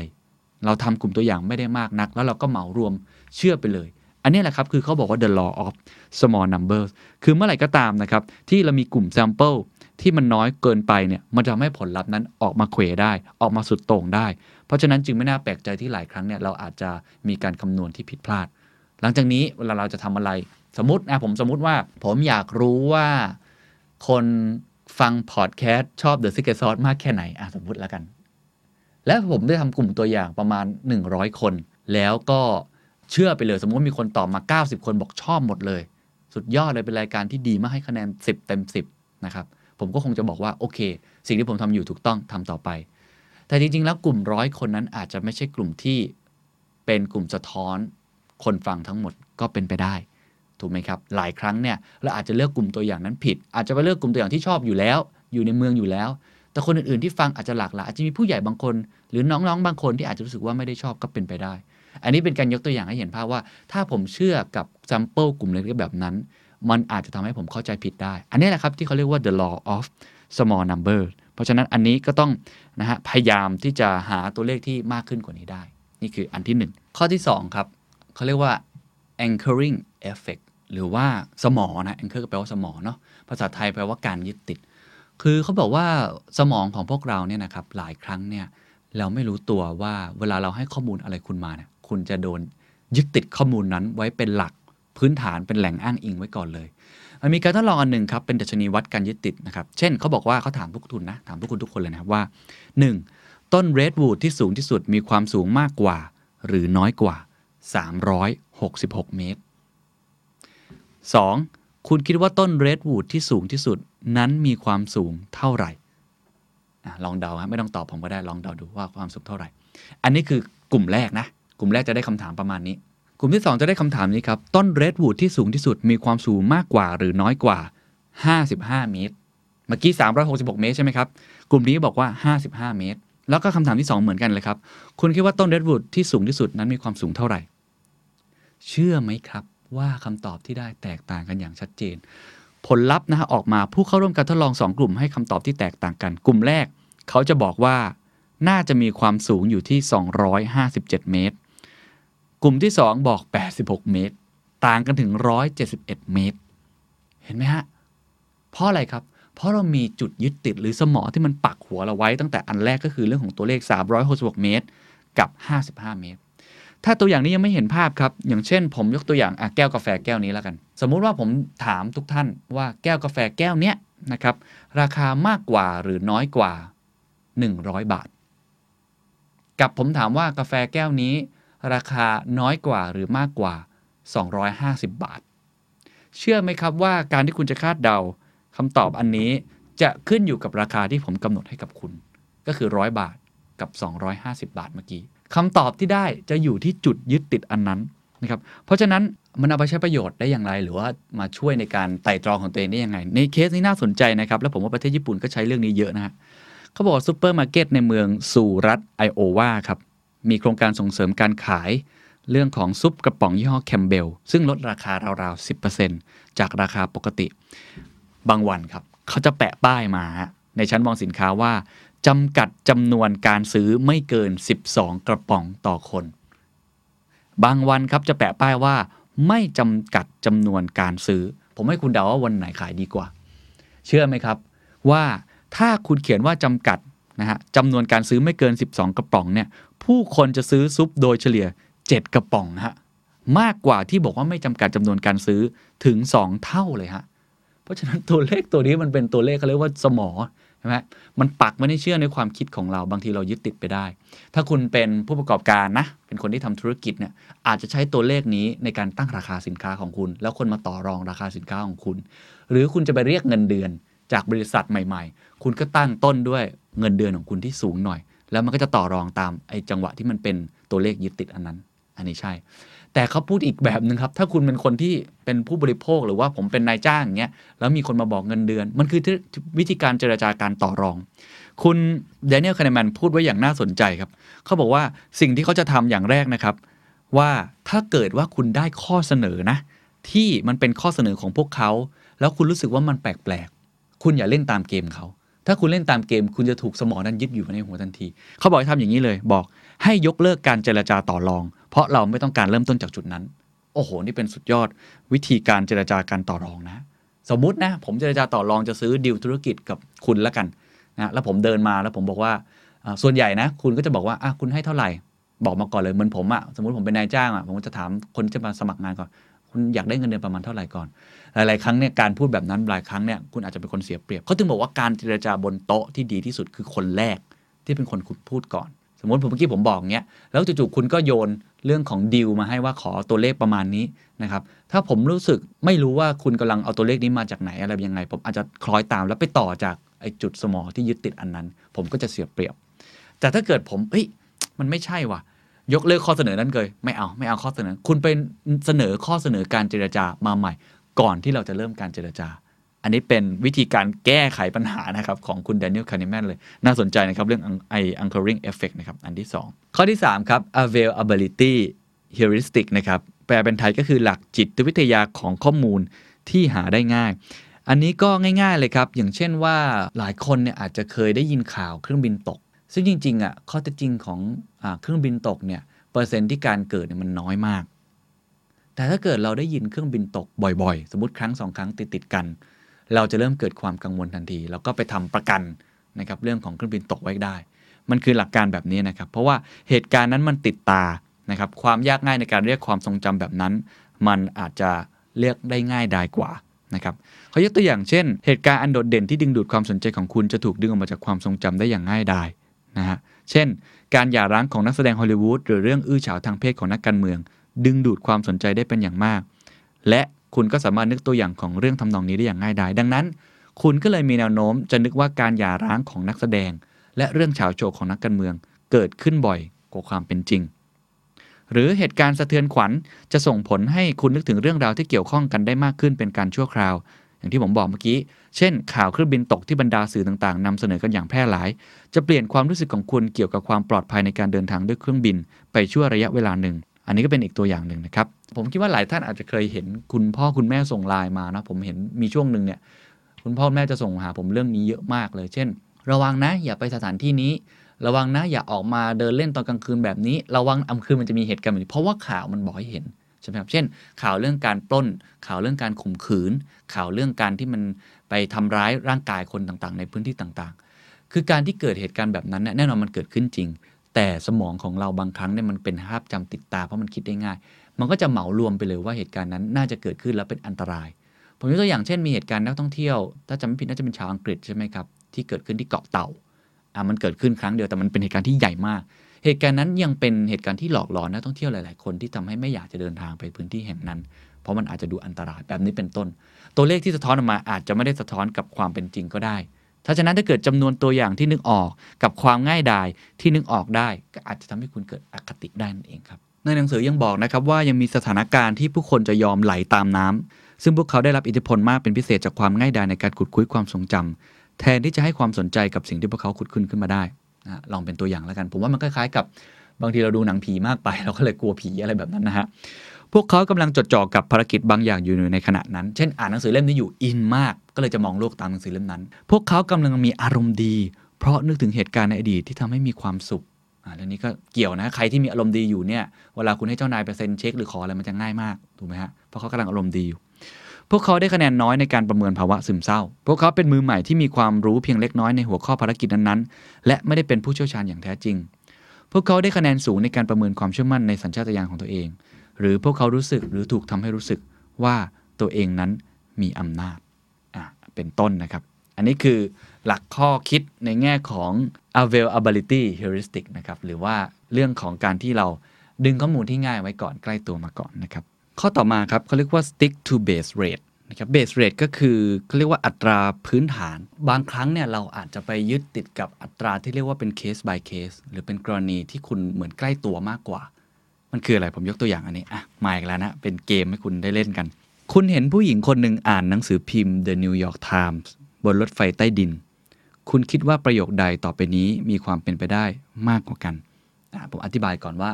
เราทำกลุ่มตัวอย่างไม่ได้มากนัก แล้วเราก็เหมารวมเชื่อไปเลย อันนี้แหละครับ คือเขาบอกว่า the law of small numbers คือเมื่อไหร่ก็ตามนะครับ ที่เรามีกลุ่ม sample ที่มันน้อยเกินไปเนี่ย มันจะทำให้ผลลัพธ์นั้นออกมาเขวได้ ออกมาสุดโต่งได้ เพราะฉะนั้นจึงไม่น่าแปลกใจที่หลายครั้งเนี่ยเราอาจจะมีการคำนวณที่ผิดพลาด หลังจากนี้เวลาเราจะทำอะไร สมมตินะผมสมมติว่า ผมอยากรู้ว่าคนฟังพอดแคสต์ชอบ The Secret Sauce มากแค่ไหนอะสมมติแล้วกัน และผมได้ทำกลุ่มตัวอย่างประมาณ 100 คน แล้วก็ เชื่อไปเลย สมมติว่ามีคนตอบมา 90 คนบอกชอบหมดเลย สุดยอดเลยเป็นรายการที่ดีมากให้คะแนน 10 เต็ม 10 นะครับ ผมก็คงจะบอกว่า โอเค สิ่งที่ผมทำอยู่ถูกต้องทำต่อไป แต่จริง ๆ แล้วกลุ่มร้อยคนนั้นอาจจะไม่ใช่กลุ่มที่เป็นกลุ่มสะท้อนคนฟังทั้งหมดก็เป็นไปได้ ถูกไหมครับ หลายครั้งเนี่ยเราอาจจะเลือกกลุ่มตัวอย่างนั้นผิด อาจจะไปเลือกกลุ่มตัวอย่างที่ชอบอยู่แล้ว อยู่ในเมืองอยู่แล้ว แต่คนอื่นๆที่ฟังอาจจะหลากหลายอาจจะมีผู้ใหญ่บางคน หรือน้องๆบางคนที่อาจจะรู้สึกว่าไม่ได้ชอบก็เป็นไปได้ อันนี้เป็นการยกตัวอย่างให้เห็นภาพว่า ถ้าผมเชื่อกับแซมเปิลกลุ่มเล็กๆแบบนั้น มันอาจจะทำให้ผมเข้าใจผิดได้ อันนี้แหละครับที่เขาเรียกว่า the law of small number เพราะฉะนั้นอันนี้ก็ต้องนะฮะพยายามที่จะหาตัวเลขที่มากขึ้นกว่านี้ได้ นี่คืออันที่ 1 ข้อที่ 2 ครับเขาเรียกว่า anchoring effect หรือว่าสมอนะ anchor ก็แปลว่าสมอเนาะภาษาไทยแปลว่าการยึดติด คือเขาบอกว่าสมองของพวกเราเนี่ยนะครับหลายครั้งเนี่ยเราไม่รู้ตัวว่าเวลาเราให้ข้อมูลอะไรคุณมาเนี่ย คุณจะโดนยึดติดข้อมูลนั้นไว้เป็นหลักพื้นฐานเป็นแหล่งอ้างอิงไว้ก่อนเลยมันมีการทดลองอันหนึ่งครับเป็นดัชนีวัดการยึดติดนะครับ เช่นเขาบอกว่าเขาถามพวกคุณนะถามพวกคุณทุกคนเลยนะว่า 1. ต้นเรดวูดที่สูงที่สุดมีความสูงมากกว่า หรือน้อยกว่า 366 เมตร 2. คุณคิดว่าต้นเรดวูดที่สูงที่สุดนั้นมีความสูงเท่าไหร่อลองเดาครับไม่ต้องตอบผมก็ได้ลองเดาดูว่าความสูงเท่าไหร่ อันนี้คือกลุ่มแรกนะ ลุ่มแรกจะได้คำถามประมาณนี้ กลุ่มที่ 2 จะได้คำถามนี้ครับ ต้นเรดวูดที่สูงที่สุดมีความสูงมากกว่าหรือน้อยกว่า 55 เมตร เมื่อกี้ 366 เมตรใช่ไหมครับ กลุ่มนี้บอกว่า 55 เมตร แล้วก็คำถามที่ 2 เหมือนกันเลยครับ คุณคิดว่าต้นเรดวูดที่สูงที่สุดนั้นมีความสูงเท่าไหร่ เชื่อไหมครับว่าคำตอบที่ได้แตกต่างกันอย่างชัดเจน ผลลัพธ์นะฮะออกมาผู้เข้าร่วมการทดลอง 2 กลุ่มให้คำตอบที่แตกต่างกัน กลุ่มแรก เขาจะบอกว่าน่าจะมีความสูงอยู่ที่ 257 เมตร กลุ่มที่ 2 บอก 86 เมตร ต่างกันถึง 171 เมตร เห็นไหมฮะ เพราะอะไรครับ เพราะเรามีจุดยึดติดหรือสมอที่มันปักหัวเราไว้ตั้งแต่อันแรกก็คือเรื่องของตัวเลข 366 เมตร กับ 55 เมตร ถ้าตัวอย่างนี้ยังไม่เห็นภาพครับ อย่างเช่น ผมยกตัวอย่างแก้วกาแฟแก้วนี้แล้วกัน สมมุติว่าผมถามทุกท่านว่าแก้วกาแฟแก้วเนี้ยนะครับราคามากกว่าหรือน้อยกว่า 100 บาท กับผมถามว่ากาแฟแก้วนี้ ราคาน้อยกว่าหรือมากกว่า 250 บาท เชื่อไหมครับว่าการที่คุณจะคาดเดาคำตอบอันนี้จะขึ้นอยู่กับราคาที่ผมกำหนดให้กับคุณ ก็คือ 100 บาทกับ 250 บาทเมื่อกี้คำตอบที่ได้จะอยู่ที่จุดยึดติดอันนั้นนะครับเพราะฉะนั้นมันเอาไปใช้ประโยชน์ได้อย่างไร หรือว่ามาช่วยในการไตร่ตรองของตัวเองได้ยังไง ในเคสนี้น่าสนใจนะครับ แล้วผมว่าประเทศญี่ปุ่นก็ใช้เรื่องนี้เยอะนะฮะเขาบอกซูเปอร์มาร์เก็ตในเมืองซูรัฐไอโอวาครับ มีโครงการส่งเสริมการขายเรื่องของซุปกระป๋องยี่ห้อแคมป์เบลล์ซึ่งลดราคาราวๆ 10%จากราคาปกติ บางวันครับ เขาจะแปะป้ายมาในชั้นวางสินค้าว่าจำกัดจำนวนการซื้อไม่เกิน 12 กระป๋องต่อคน บางวันครับจะแปะป้ายว่า ไม่จำกัดจำนวนการซื้อ ผมให้คุณเดาว่าวันไหนขายดีกว่า เชื่อไหมครับ ว่าถ้าคุณเขียนว่าจำกัดนะฮะจำนวนการซื้อไม่เกิน 12 กระป๋องเนี่ย ผู้คนจะซื้อซุปโดยเฉลี่ย 7 กระป๋องฮะมากกว่าที่บอกว่าไม่จำกัดจำนวนการซื้อถึง 2 เท่าเลยฮะเพราะฉะนั้นตัวเลขตัวนี้มันเป็นตัวเลขเขาเรียกว่าสมอใช่ไหมมันปักไม่ได้เชื่อในความคิดของเราบางทีเรายึดติดไปได้ ถ้าคุณเป็นผู้ประกอบการนะ เป็นคนที่ทำธุรกิจเนี่ยอาจจะใช้ตัวเลขนี้ในการตั้งราคาสินค้าของคุณ แล้วคนมาต่อรองราคาสินค้าของคุณ หรือคุณจะไปเรียกเงินเดือนจากบริษัทใหม่ ๆ คุณก็ตั้งต้นด้วยเงินเดือนของคุณที่สูงหน่อย แล้วมันก็จะต่อรองตามไอ้จังหวะที่มันเป็นตัวเลขยึดติดอันนั้น อันนี้ใช่ แต่เขาพูดอีกแบบหนึ่งครับ ถ้าคุณเป็นคนที่เป็นผู้บริโภคหรือว่าผมเป็นนายจ้างอย่างเงี้ยแล้วมีคนมาบอกเงินเดือน มันคือวิธีการเจรจาการต่อรอง คุณ Daniel Kahneman พูดไว้อย่างน่าสนใจครับเขาบอกว่าสิ่งที่เขาจะทำอย่างแรกนะครับ ว่าถ้าเกิดว่าคุณได้ข้อเสนอนะ ที่มันเป็นข้อเสนอของพวกเขา แล้วคุณรู้สึกว่ามันแปลกๆคุณอย่าเล่นตามเกมเขา ถ้าคุณเล่นตามเกม คุณจะถูกสมองนั้นยึดอยู่ในหัวทันที เขาบอกให้ทำอย่างนี้เลยบอกให้ยกเลิกการเจรจาต่อรอง เพราะเราไม่ต้องการเริ่มต้นจากจุดนั้น โอ้โห นี่เป็นสุดยอดวิธีการเจรจาการต่อรองนะ สมมุตินะ ผมเจรจาต่อรองจะซื้อดีลธุรกิจกับคุณแล้วกันนะแล้วผมเดินมาแล้วผมบอกว่าส่วนใหญ่นะ คุณก็จะบอกว่าอะคุณให้เท่าไหร่ บอกมาก่อนเลยเหมือนผมอะสมมติผมเป็นนายจ้างอะผมก็จะถามคนที่จะมาสมัครงานก่อน คุณอยากได้เงินเดือนประมาณเท่าไหร่ก่อน หลาย ๆ ครั้งเนี่ยการพูดแบบนั้นหลายครั้งเนี่ยคุณอาจจะเป็นคนเสียเปรียบเขาถึงบอกว่าการเจรจาบนโต๊ะที่ดีที่สุดคือคนแรกที่เป็นคนคุณพูดก่อน สมมติผมเมื่อกี้ผมบอกเงี้ยแล้วจู่ๆคุณก็โยนเรื่องของดีลมาให้ว่าขอตัวเลขประมาณนี้นะครับถ้าผมรู้สึกไม่รู้ว่าคุณกำลังเอาตัวเลขนี้มาจากไหนอะไรยังไง ผมอาจจะคล้อยตามแล้วไปต่อจากไอ้จุดสมอที่ยึดติดอันนั้น ผมก็จะเสียเปรียบ แต่ถ้าเกิดผมเอ้ยมันไม่ใช่ว่ะยกเลิกข้อเสนอนั้นเลย ไม่เอาไม่เอาข้อเสนอ คุณเป็นเสนอข้อเสนอการเจรจามาใหม่ ก่อนที่เราจะเริ่มการเจรจา อันนี้เป็นวิธีการแก้ไขปัญหานะครับของคุณ Daniel Kahneman เลย น่าสนใจนะครับเรื่องไอ anchoring effect นะครับอันที่ 2 ข้อที่ 3 ครับ availability heuristic นะครับแปลเป็นไทยก็คือหลักจิตวิทยาของข้อมูลที่หาได้ง่าย อันนี้ก็ง่ายๆเลยครับ อย่างเช่นว่าหลายคนเนี่ยอาจจะเคยได้ยินข่าวเครื่องบินตก ซึ่งจริงๆอะข้อเท็จจริงของอเครื่องบินตกเนี่ยเปอร์เซ็นต์ที่การเกิดเนี่ยมันน้อยมาก แต่ถ้าเกิดเราได้ยินเครื่องบินตกบ่อยๆ สมมติครั้งสองครั้งติดๆกัน เราจะเริ่มเกิดความกังวลทันที แล้วก็ไปทำประกันนะครับเรื่องของเครื่องบินตกไว้ได้ มันคือหลักการแบบนี้นะครับ เพราะว่าเหตุการณ์นั้นมันติดตานะครับความยากง่ายในการเรียกความทรงจำแบบนั้น มันอาจจะเรียกได้ง่ายดายกว่านะครับเขายกตัวอย่างเช่น เหตุการณ์อันโดดเด่นที่ดึงดูดความสนใจของคุณจะถูกดึงออกมาจากความทรงจำได้อย่างง่ายดายนะฮะเช่น การหย่าร้างของนักแสดงฮอลลีวูดหรือเรื่องอื้อฉาวทางเพศของนักการเมือง ดึงดูดความสนใจได้เป็นอย่างมาก และคุณก็สามารถนึกตัวอย่างของเรื่องทำนองนี้ได้อย่างง่ายดายดังนั้น คุณก็เลยมีแนวโน้มจะนึกว่าการหย่าร้างของนักแสดง และเรื่องเฉาวโฉกของนักการเมือง เกิดขึ้นบ่อยกว่าความเป็นจริง หรือเหตุการณ์สะเทือนขวัญจะส่งผลให้คุณนึกถึงเรื่องราวที่เกี่ยวข้องกันได้มากขึ้นเป็นการชั่วคราว อย่างที่ผมบอกเมื่อกี้ เช่น ข่าวเครื่องบินตกที่บรรดาสื่อต่างๆนำเสนอกันอย่างแพร่หลาย จะเปลี่ยนความรู้สึกของคุณเกี่ยวกับความปลอดภัยในการเดินทางด้วยเครื่องบิน ไปชั่วระยะเวลาหนึ่ง อันนี้ก็เป็นอีกตัวอย่างหนึ่งนะครับ ผมคิดว่าหลายท่านอาจจะเคยเห็นคุณพ่อคุณแม่ส่งไลน์มานะผมเห็นมีช่วงหนึ่งเนี่ยคุณพ่อแม่จะส่งหาผมเรื่องนี้เยอะมากเลย เช่น ระวังนะอย่าไปสถานที่นี้ ระวังนะอย่าออกมาเดินเล่นตอนกลางคืนแบบนี้ ระวังอำคืนมันจะมีเหตุการณ์แบบนี้เพราะว่าข่าวมันบอกให้เห็นใช่ไหมครับเช่น ข่าวเรื่องการปล้น ข่าวเรื่องการข่มขืน ข่าวเรื่องการที่มันไปทำร้ายร่างกายคนต่างๆ ในพื้นที่ต่างๆ คือการที่เกิดเหตุการณ์แบบนั้นเนี่ยแน่นอนมันเกิดขึ้นจริง แต่สมองของเราบางครั้งเนี่ยมันเป็นภาพจำติดตาเพราะมันคิดได้ง่าย มันก็จะเหมารวมไปเลยว่าเหตุการณ์นั้นน่าจะเกิดขึ้นแล้วเป็นอันตราย ผมยกตัวอย่างเช่นมีเหตุการณ์นักท่องเที่ยว ถ้าจำไม่ผิดน่าจะเป็นชาวอังกฤษใช่ไหมครับที่เกิดขึ้นที่เกาะเต่าอะมันเกิดขึ้นครั้งเดียวแต่มันเป็นเหตุการณ์ที่ใหญ่มาก เหตุการณ์นั้นยังเป็นเหตุการณ์ที่หลอกหลอนนักท่องเที่ยวหลาย ๆ คนที่ทำให้ไม่อยากจะเดินทางไปพื้นที่แห่งนั้น เพราะมันอาจจะดูอันตรายแบบนี้เป็นต้น ตัวเลขที่สะท้อนออกมาอาจจะไม่ได้สะท้อนกับความเป็นจริงก็ได้ ถ้าฉะนั้นถ้าเกิดจำนวนตัวอย่างที่นึกออกกับความง่ายดายที่นึกออกได้ ก็อาจจะทำให้คุณเกิดอคติได้นั่นเองครับ ในหนังสือยังบอกนะครับว่ายังมีสถานการณ์ที่ผู้คนจะยอมไหลตามน้ำซึ่งพวกเขาได้รับอิทธิพลมากเป็นพิเศษจากความง่ายดายในการขุดคุ้ยความทรงจำแทนที่จะให้ความสนใจกับสิ่งที่พวกเขาขุดขึ้นขึ้นมาได้นะลองเป็นตัวอย่างแล้วกัน ผมว่ามันคล้ายๆกับบางทีเราดูหนังผีมากไป เราก็เลยกลัวผีอะไรแบบนั้นนะฮะ พวกเขากำลังจดจ่อกับภารกิจบางอย่างอยู่ในขณะนั้น เช่นอ่านหนังสือเล่มนี้อยู่อินมาก ก็เลยจะมองโลกตามหนังสือเล่มนั้น พวกเขากำลังมีอารมณ์ดี เพราะนึกถึงเหตุการณ์ในอดีตที่ทำให้มีความสุขอ่าเรื่องนี้ก็เกี่ยวนะใครที่มีอารมณ์ดีอยู่เนี่ยเวลาคุณให้เจ้านายไปเซ็นเช็คหรือขออะไรมันจะง่ายมากถูกไหมฮะเพราะเขากำลังอารมณ์ดีอยู่พวกเขาได้คะแนนน้อยในการประเมินภาวะซึมเศร้า พวกเขาเป็นมือใหม่ที่มีความรู้เพียงเล็กน้อยในหัวข้อภารกิจนั้นๆ และไม่ได้เป็นผู้เชี่ยวชาญอย่างแท้จริง พวกเขาได้คะแนนสูงในการประเมินความเชื่อมั่นในสัญชาตญาณของตัวเอง หรือพวกเขารู้สึกหรือถูกทำให้รู้สึกว่าตัวเองนั้นมีอำนาจเป็นต้นนะครับ อันนี้คือหลักข้อคิดในแง่ของ availability heuristic นะครับ หรือว่าเรื่องของการที่เราดึงข้อมูลที่ง่ายไว้ก่อนใกล้ตัวมาก่อนนะครับ ข้อต่อมาครับเขาเรียกว่า stick to base rate นะครับ base rate ก็คือเขาเรียกว่าอัตราพื้นฐาน บางครั้งเนี่ยเราอาจจะไปยึดติดกับอัตราที่เรียกว่าเป็น case by case หรือเป็นกรณีที่คุณเหมือนใกล้ตัวมากกว่า มันคืออะไรผมยกตัวอย่างอันนี้อะมาอีกแล้วนะ เป็นเกมให้คุณได้เล่นกัน คุณเห็นผู้หญิงคนหนึ่งอ่านหนังสือพิมพ์ The New York Times บนรถไฟใต้ดิน คุณคิดว่าประโยคใดต่อไปนี้มีความเป็นไปได้มากกว่ากันอะผมอธิบายก่อนว่า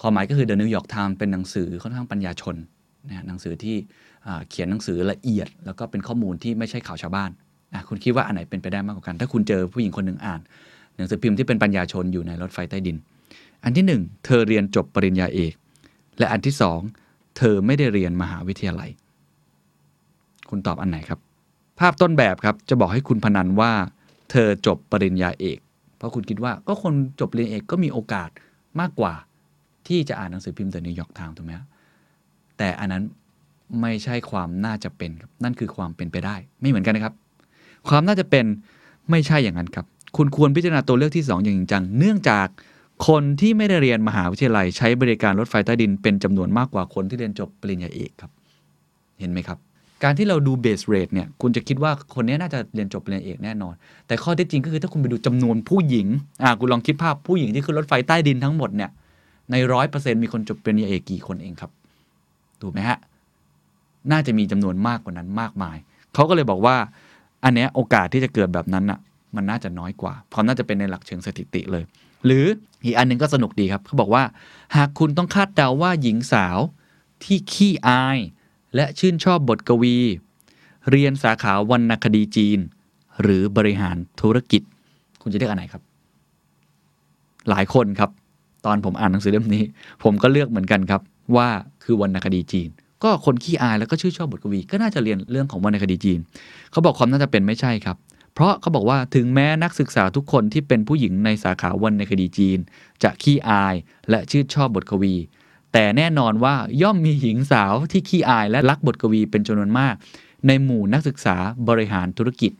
ความหมายก็คือ The New York Times เป็นหนังสือค่อนข้างปัญญาชนนะหนังสือที่อ่าเขียนหนังสือละเอียด แล้วก็เป็นข้อมูลที่ไม่ใช่ข่าวชาวบ้านอะคุณคิดว่าอันไหนเป็นไปได้มากกว่ากัน ถ้าคุณเจอผู้หญิงคนหนึ่งอ่าน หนังสือพิมพ์ที่เป็นปัญญาชนอยู่ในรถไฟใต้ดิน อันที่หนึ่งเธอเรียนจบปริญญาเอก และอันที่สองเธอไม่ได้เรียนมหาวิทยาลัย คุณตอบอันไหนครับ ภาพต้นแบบครับจะบอกให้คุณพนันว่า เธอจบปริญญาเอก เพราะคุณคิดว่าก็คนจบปริญญาเอกก็มีโอกาสมากกว่า ที่จะอ่านหนังสือพิมพ์ The New York Times ถูกไหมแต่อันนั้นไม่ใช่ความน่าจะเป็นครับนั่นคือความเป็นไปได้ ไม่เหมือนกันนะครับ ความน่าจะเป็นไม่ใช่อย่างนั้นครับ คุณควรพิจารณาตัวเลือกที่ 2 อย่างจริงจัง เนื่องจาก คนที่ไม่ได้เรียนมหาวิทยาลัยใช้บริการรถไฟใต้ดินเป็นจำนวนมากกว่าคนที่เรียนจบปริญญาเอกครับ เห็นไหมครับ การที่เราดูเบสเรทเนี่ยคุณจะคิดว่าคนนี้น่าจะเรียนจบปริญญาเอกแน่นอน แต่ข้อเท็จจริงก็คือถ้าคุณไปดูจำนวนผู้หญิงอ่าคุณลองคิดภาพผู้หญิงที่ขึ้นรถไฟใต้ดินทั้งหมดเนี่ยในร้อยเปอร์เซ็นต์มีคนจบปริญญาเอกกี่คนเองครับถูกไหมฮะน่าจะมีจำนวนมากกว่านั้นมากมาย เขาก็เลยบอกว่า อันเนี้ยโอกาสที่จะเกิดแบบนั้นอะ มันน่าจะน้อยกว่าเพราะน่าจะเป็นในหลักเชิงสถิติเลย หรืออีกอันหนึงก็สนุกดีครับเขาบอกว่า หากคุณต้องคาดเดาว่าหญิงสาวที่ขี้อาย และชื่นชอบบทกวี เรียนสาขาวรรณคดีจีน หรือบริหารธุรกิจ คุณจะเลือกอันไหนครับ หลายคนครับ ตอนผมอ่านหนังสือเล่มนี้ ผมก็เลือกเหมือนกันครับ ว่าคือวรรณคดีจีน ก็คนขี้อายแล้วก็ชื่นชอบบทกวี ก็น่าจะเรียนเรื่องของวรรณคดีจีน เขาบอกความน่าจะเป็นไม่ใช่ครับ เพราะเขาบอกว่าถึงแม้นักศึกษาทุกคนที่เป็นผู้หญิงในสาขาวรรณคดีจีน จะขี้อายและชื่นชอบบทกวี แต่แน่นอนว่าย่อมมีหญิงสาวที่ขี้อายและรักบทกวีเป็นจำนวนมาก ในหมู่นักศึกษาบริหารธุรกิจ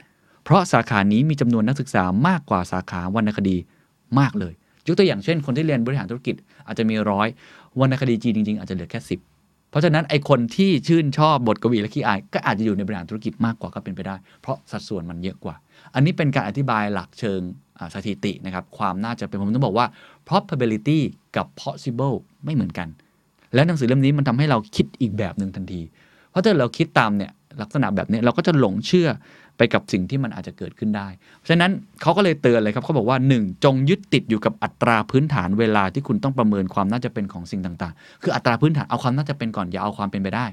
เพราะสาขานี้มีจำนวนนักศึกษามากกว่าสาขาวรรณคดีมากเลยยกตัวอย่างเช่นคนที่เรียนบริหารธุรกิจอาจจะมีร้อยวรรณคดีจีนจริงๆ อาจจะเหลือแค่สิบ เพราะฉะนั้นไอคนที่ชื่นชอบบทกวีและขี้อาย ก็อาจจะอยู่ในบริหารธุรกิจมากกว่าก็เป็นไปได้ เพราะสัดส่วนมันเยอะกว่า อันนี้เป็นการอธิบายหลักเชิงสถิตินะครับความน่าจะเป็นผมต้องบอกว่า probability กับ possible ไม่เหมือนกัน แล้วหนังสือเล่มนี้มันทำให้เราคิดอีกแบบหนึ่งทันที เพราะถ้าเราคิดตามเนี่ยลักษณะแบบนี้เราก็จะหลงเชื่อ ไปกับสิ่งที่มันอาจจะเกิดขึ้นได้ เพราะฉะนั้นเขาก็เลยเตือนเลยครับเขาบอกว่า 1. จงยึดติดอยู่กับอัตราพื้นฐานเวลาที่คุณต้องประเมินความน่าจะเป็นของสิ่งต่างๆ คืออัตราพื้นฐานเอาความน่าจะเป็นก่อนอย่าเอาความเป็นไปได้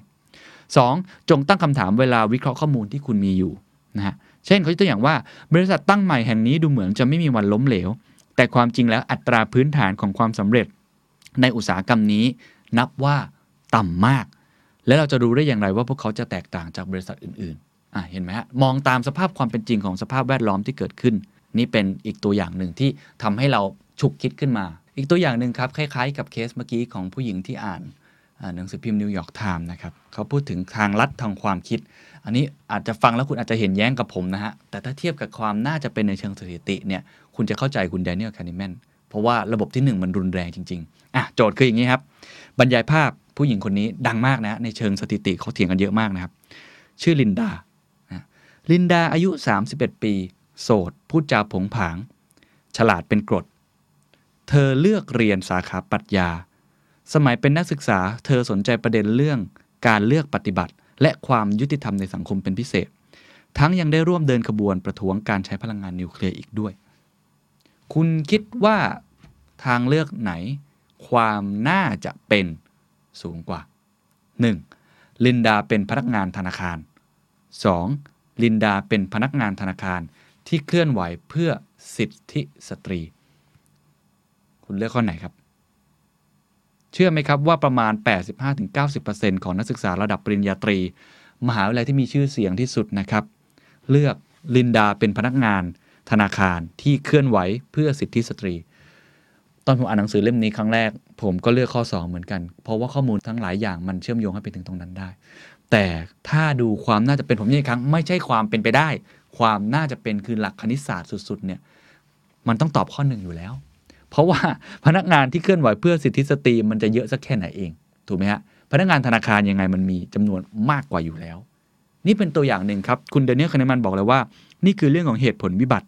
2. จงตั้งคำถามเวลาวิเคราะห์ข้อมูลที่คุณมีอยู่นะฮะเช่นเขายกตัวอย่างว่า บริษัทตั้งใหม่แห่งนี้ดูเหมือนจะไม่มีวันล้มเหลว แต่ความจริงแล้วอัตราพื้นฐานของความสำเร็จ ในอุตสาหกรรมนี้ นับว่าต่ำมาก แล้วเราจะรู้ได้อย่างไรว่าพวกเขาจะแตกต่างจากบริษัทอื่น ๆ อะเห็นไหมฮะมองตามสภาพความเป็นจริงของสภาพแวดล้อมที่เกิดขึ้น นี่เป็นอีกตัวอย่างหนึ่งที่ทำให้เราฉุกคิดขึ้นมา อีกตัวอย่างหนึ่งครับคล้ายๆ กับเคสเมื่อกี้ของผู้หญิงที่อ่านหนังสือพิมพ์ New York Times นะครับเขาพูดถึงทางลัดทางความคิด อันนี้อาจจะฟังแล้วคุณอาจจะเห็นแย้งกับผมนะฮะ แต่ถ้าเทียบกับความน่าจะเป็นในเชิงสถิติเนี่ยคุณจะเข้าใจคุณแดเนียลคานิแมนเพราะว่าระบบที่หนึ่งมันรุนแรงจริง ๆ อะ โจทย์คืออย่างนี้ครับ บรรยายภาพผู้หญิงคนนี้ดังมากนะ ในเชิงสถิติเขาเถียงกันเยอะมากนะครับ ชื่อลินดานะ ลินดาอายุ 31 ปี โสด พูดจาผงผาง ฉลาดเป็นกรด เธอเลือกเรียนสาขาปรัชญา สมัยเป็นนักศึกษา เธอสนใจประเด็นเรื่องการเลือกปฏิบัติ และความยุติธรรมในสังคมเป็นพิเศษ ทั้งยังได้ร่วมเดินขบวนประท้วงการใช้พลังงานนิวเคลียร์อีกด้วย คุณคิดว่าทางเลือกไหน ความน่าจะเป็นสูงกว่า 1. ลินดาเป็นพนักงานธนาคาร 2. ลินดาเป็นพนักงานธนาคารที่เคลื่อนไหวเพื่อสิทธิสตรี คุณเลือกข้อไหนครับ เชื่อไหมครับว่าประมาณ 85-90%ของนักศึกษาระดับปริญญาตรี มหาวิทยาลัยที่มีชื่อเสียงที่สุดนะครับ เลือกลินดาเป็นพนักงานธนาคารที่เคลื่อนไหวเพื่อสิทธิสตรี ตอนผมอ่านหนังสือเล่มนี้ครั้งแรก ผมก็เลือกข้อ 2 เหมือนกัน เพราะว่าข้อมูลทั้งหลายอย่างมันเชื่อมโยงให้ไปถึงตรงนั้นได้ แต่ถ้าดูความน่าจะเป็นผมย้ำอีกครั้ง ไม่ใช่ความเป็นไปได้ ความน่าจะเป็นคือหลักคณิตศาสตร์สุดๆเนี่ยมันต้องตอบข้อหนึ่งอยู่แล้ว เพราะว่าพนักงานที่เคลื่อนไหวเพื่อสิทธิสตรีมันจะเยอะสักแค่ไหนเองถูกไหมฮะพนักงานธนาคารยังไงมันมีจำนวนมากกว่าอยู่แล้ว นี่เป็นตัวอย่างหนึ่งครับ คุณ Daniel Kahneman บอกเลยว่า นี่คือเรื่องของเหตุผลวิบัติ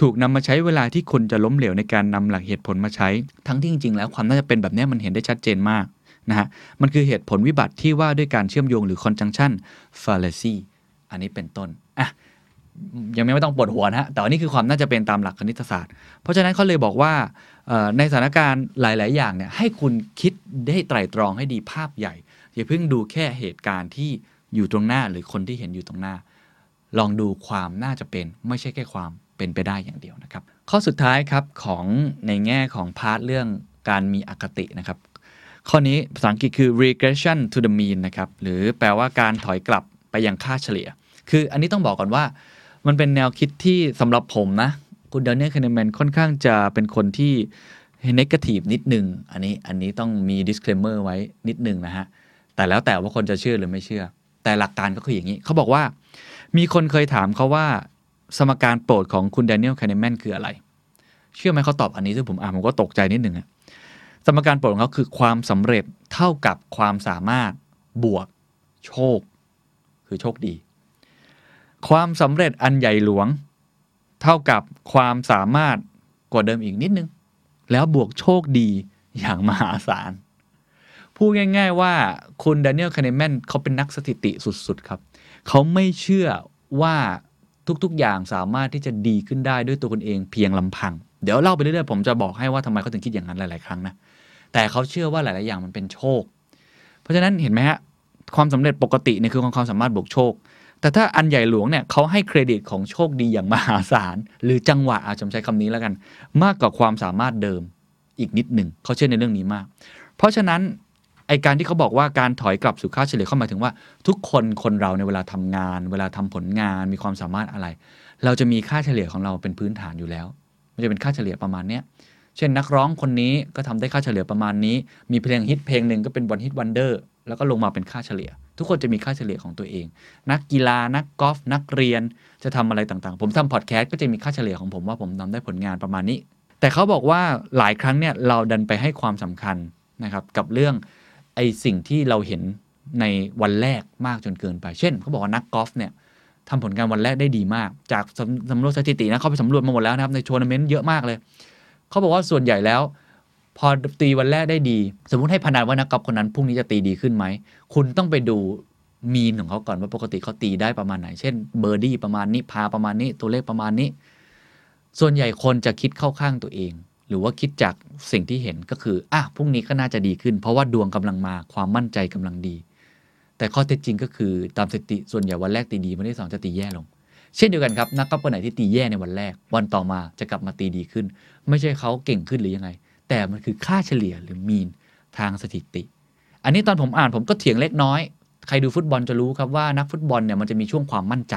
ถูกนำมาใช้เวลาที่คนจะล้มเหลวในการนำหลักเหตุผลมาใช้ ทั้งที่จริงๆแล้วความน่าจะเป็นแบบนี้มันเห็นได้ชัดเจนมาก นะฮะมันคือเหตุผลวิบัติที่ว่าด้วยการเชื่อมโยงหรือ conjunction fallacy อันนี้เป็นต้นอะยังไม่ต้องปวดหัวนะฮะแต่ว่านี่คือความน่าจะเป็นตามหลักคณิตศาสตร์ เพราะฉะนั้นเขาเลยบอกว่าในสถานการณ์หลาย ๆ อย่างเนี่ยให้คุณคิดได้ไตร่ตรองให้ดีภาพใหญ่ อย่าเพิ่งดูแค่เหตุการณ์ที่อยู่ตรงหน้าหรือคนที่เห็นอยู่ตรงหน้า ลองดูความน่าจะเป็นไม่ใช่แค่ความเป็นไปได้อย่างเดียวนะครับ ข้อสุดท้ายครับของในแง่ของพาร์ทเรื่องการมีอคตินะครับ ข้อนี้ภาษาอังกฤษคือ regression to the mean นะครับ หรือแปลว่าการถอยกลับไปยังค่าเฉลี่ย คืออันนี้ต้องบอกก่อนว่า มันเป็นแนวคิดที่สำหรับผมนะ คุณเดนเนียลค n นแมนค่อนข้างจะเป็นคนที่ negative นิดนึง อันนี้อันนี้ต้องมี disclaimer ไว้นิดนึงนะฮะ แต่แล้วแต่ว่าคนจะเชื่อหรือไม่เชื่อ แต่หลักการก็คืออย่างนี้ เขาบอกว่า มีคนเคยถามเขาว่า สมการโปรดของคุณแดเนียลค n นแมนคืออะไร เชื่อไหมเขาตอบอันนี้ซึ่งผมอ่านผมก็ตกใจนิดหนึ่งอะ สมการโปรดของเขาคือความสำเร็จเท่ากับความสามารถบวกโชค คือโชคดี ความสำเร็จอันใหญ่หลวง เท่ากับความสามารถกว่าเดิมอีกนิดนึง แล้วบวกโชคดีอย่างมหาศาลพูดง่ายๆว่าคุณแดเนียลค n นแมนเขาเป็นนักสถิติสุดๆ ครับ เขาไม่เชื่อว่าทุกๆ อย่างสามารถที่จะดีขึ้นได้ด้วยตัวคุณเองเพียงลำพัง เดี๋ยวเล่าไปเรื่อยๆ ผมจะบอกให้ว่าทำไมเขาถึงคิดอย่างนั้นหลายๆ ครั้งนะ แต่เขาเชื่อว่าหลาย ๆ อย่างมันเป็นโชค เพราะฉะนั้นเห็นไหมฮะความสำเร็จปกติเนี่ยคือความสามารถบวกโชค แต่ถ้าอันใหญ่หลวงเนี่ยเขาให้เครดิตของโชคดีอย่างมหาศาล หรือจังหวะอาจจะใช้คำนี้แล้วกัน มากกว่าความสามารถเดิมอีกนิดหนึ่งเขาเชื่อในเรื่องนี้มาก เพราะฉะนั้นไอการที่เขาบอกว่าการถอยกลับสู่ค่าเฉลี่ยเข้าหมายถึงว่า ทุกคนคนเราในเวลาทำงาน เวลาทำผลงานมีความสามารถอะไร เราจะมีค่าเฉลี่ยของเราเป็นพื้นฐานอยู่แล้ว มันจะเป็นค่าเฉลี่ยประมาณเนี้ย เช่นนักร้องคนนี้ก็ทำได้ค่าเฉลี่ยประมาณนี้ มีเพลงฮิตเพลงหนึ่งก็เป็นวันฮิตวันเดอร์แล้วก็ลงมาเป็นค่าเฉลี่ย ทุกคนจะมีค่าเฉลี่ยของตัวเอง นักกีฬานักกอล์ฟนักเรียนจะทำอะไรต่างๆ ผมทำพอดแคสต์ก็จะมีค่าเฉลี่ยของผมว่าผมทำได้ผลงานประมาณนี้ แต่เขาบอกว่าหลายครั้งเนี่ยเราดันไปให้ความสำคัญนะครับกับเรื่องไอสิ่งที่เราเห็นในวันแรกมากจนเกินไป เช่นเขาบอกว่านักกอล์ฟเนี่ยทำผลงานวันแรกได้ดีมาก จากสำสำรวจสถิตินะเขาไปสำรวจมาหมดแล้วนะครับในทัวร์นาเมนต์เยอะมากเลย เขาบอกว่าส่วนใหญ่แล้ว พอตีวันแรกได้ดี สมมุติให้พนันว่านักกอล์ฟคนนั้นพรุ่งนี้จะตีดีขึ้นไหม คุณต้องไปดู mean ของเขาก่อนว่าปกติเขาตีได้ประมาณไหน เช่นเบอร์ดี้ประมาณนี้ par ประมาณนี้ตัวเลขประมาณนี้ ส่วนใหญ่คนจะคิดเข้าข้างตัวเอง หรือว่าคิดจากสิ่งที่เห็นก็คืออะพรุ่งนี้ก็น่าจะดีขึ้น เพราะว่าดวงกำลังมาความมั่นใจกำลังดี แต่ข้อเท็จจริงก็คือตามสถิติส่วนใหญ่วันแรกตีดีวันที่สองจะตีแย่ลง เช่นเดียวกันครับนักกอล์ฟคนไหนที่ตีแย่ในวันแรก วันต่อมาจะกลับมาตีดีขึ้น ไม่ใช่เขาเก่งขึ้นหรือยังไง แต่มันคือค่าเฉลี่ยหรือมีนทางสถิติ อันนี้ตอนผมอ่านผมก็เถียงเล็กน้อย ใครดูฟุตบอลจะรู้ครับว่านักฟุตบอลเนี่ยมันจะมีช่วงความมั่นใจ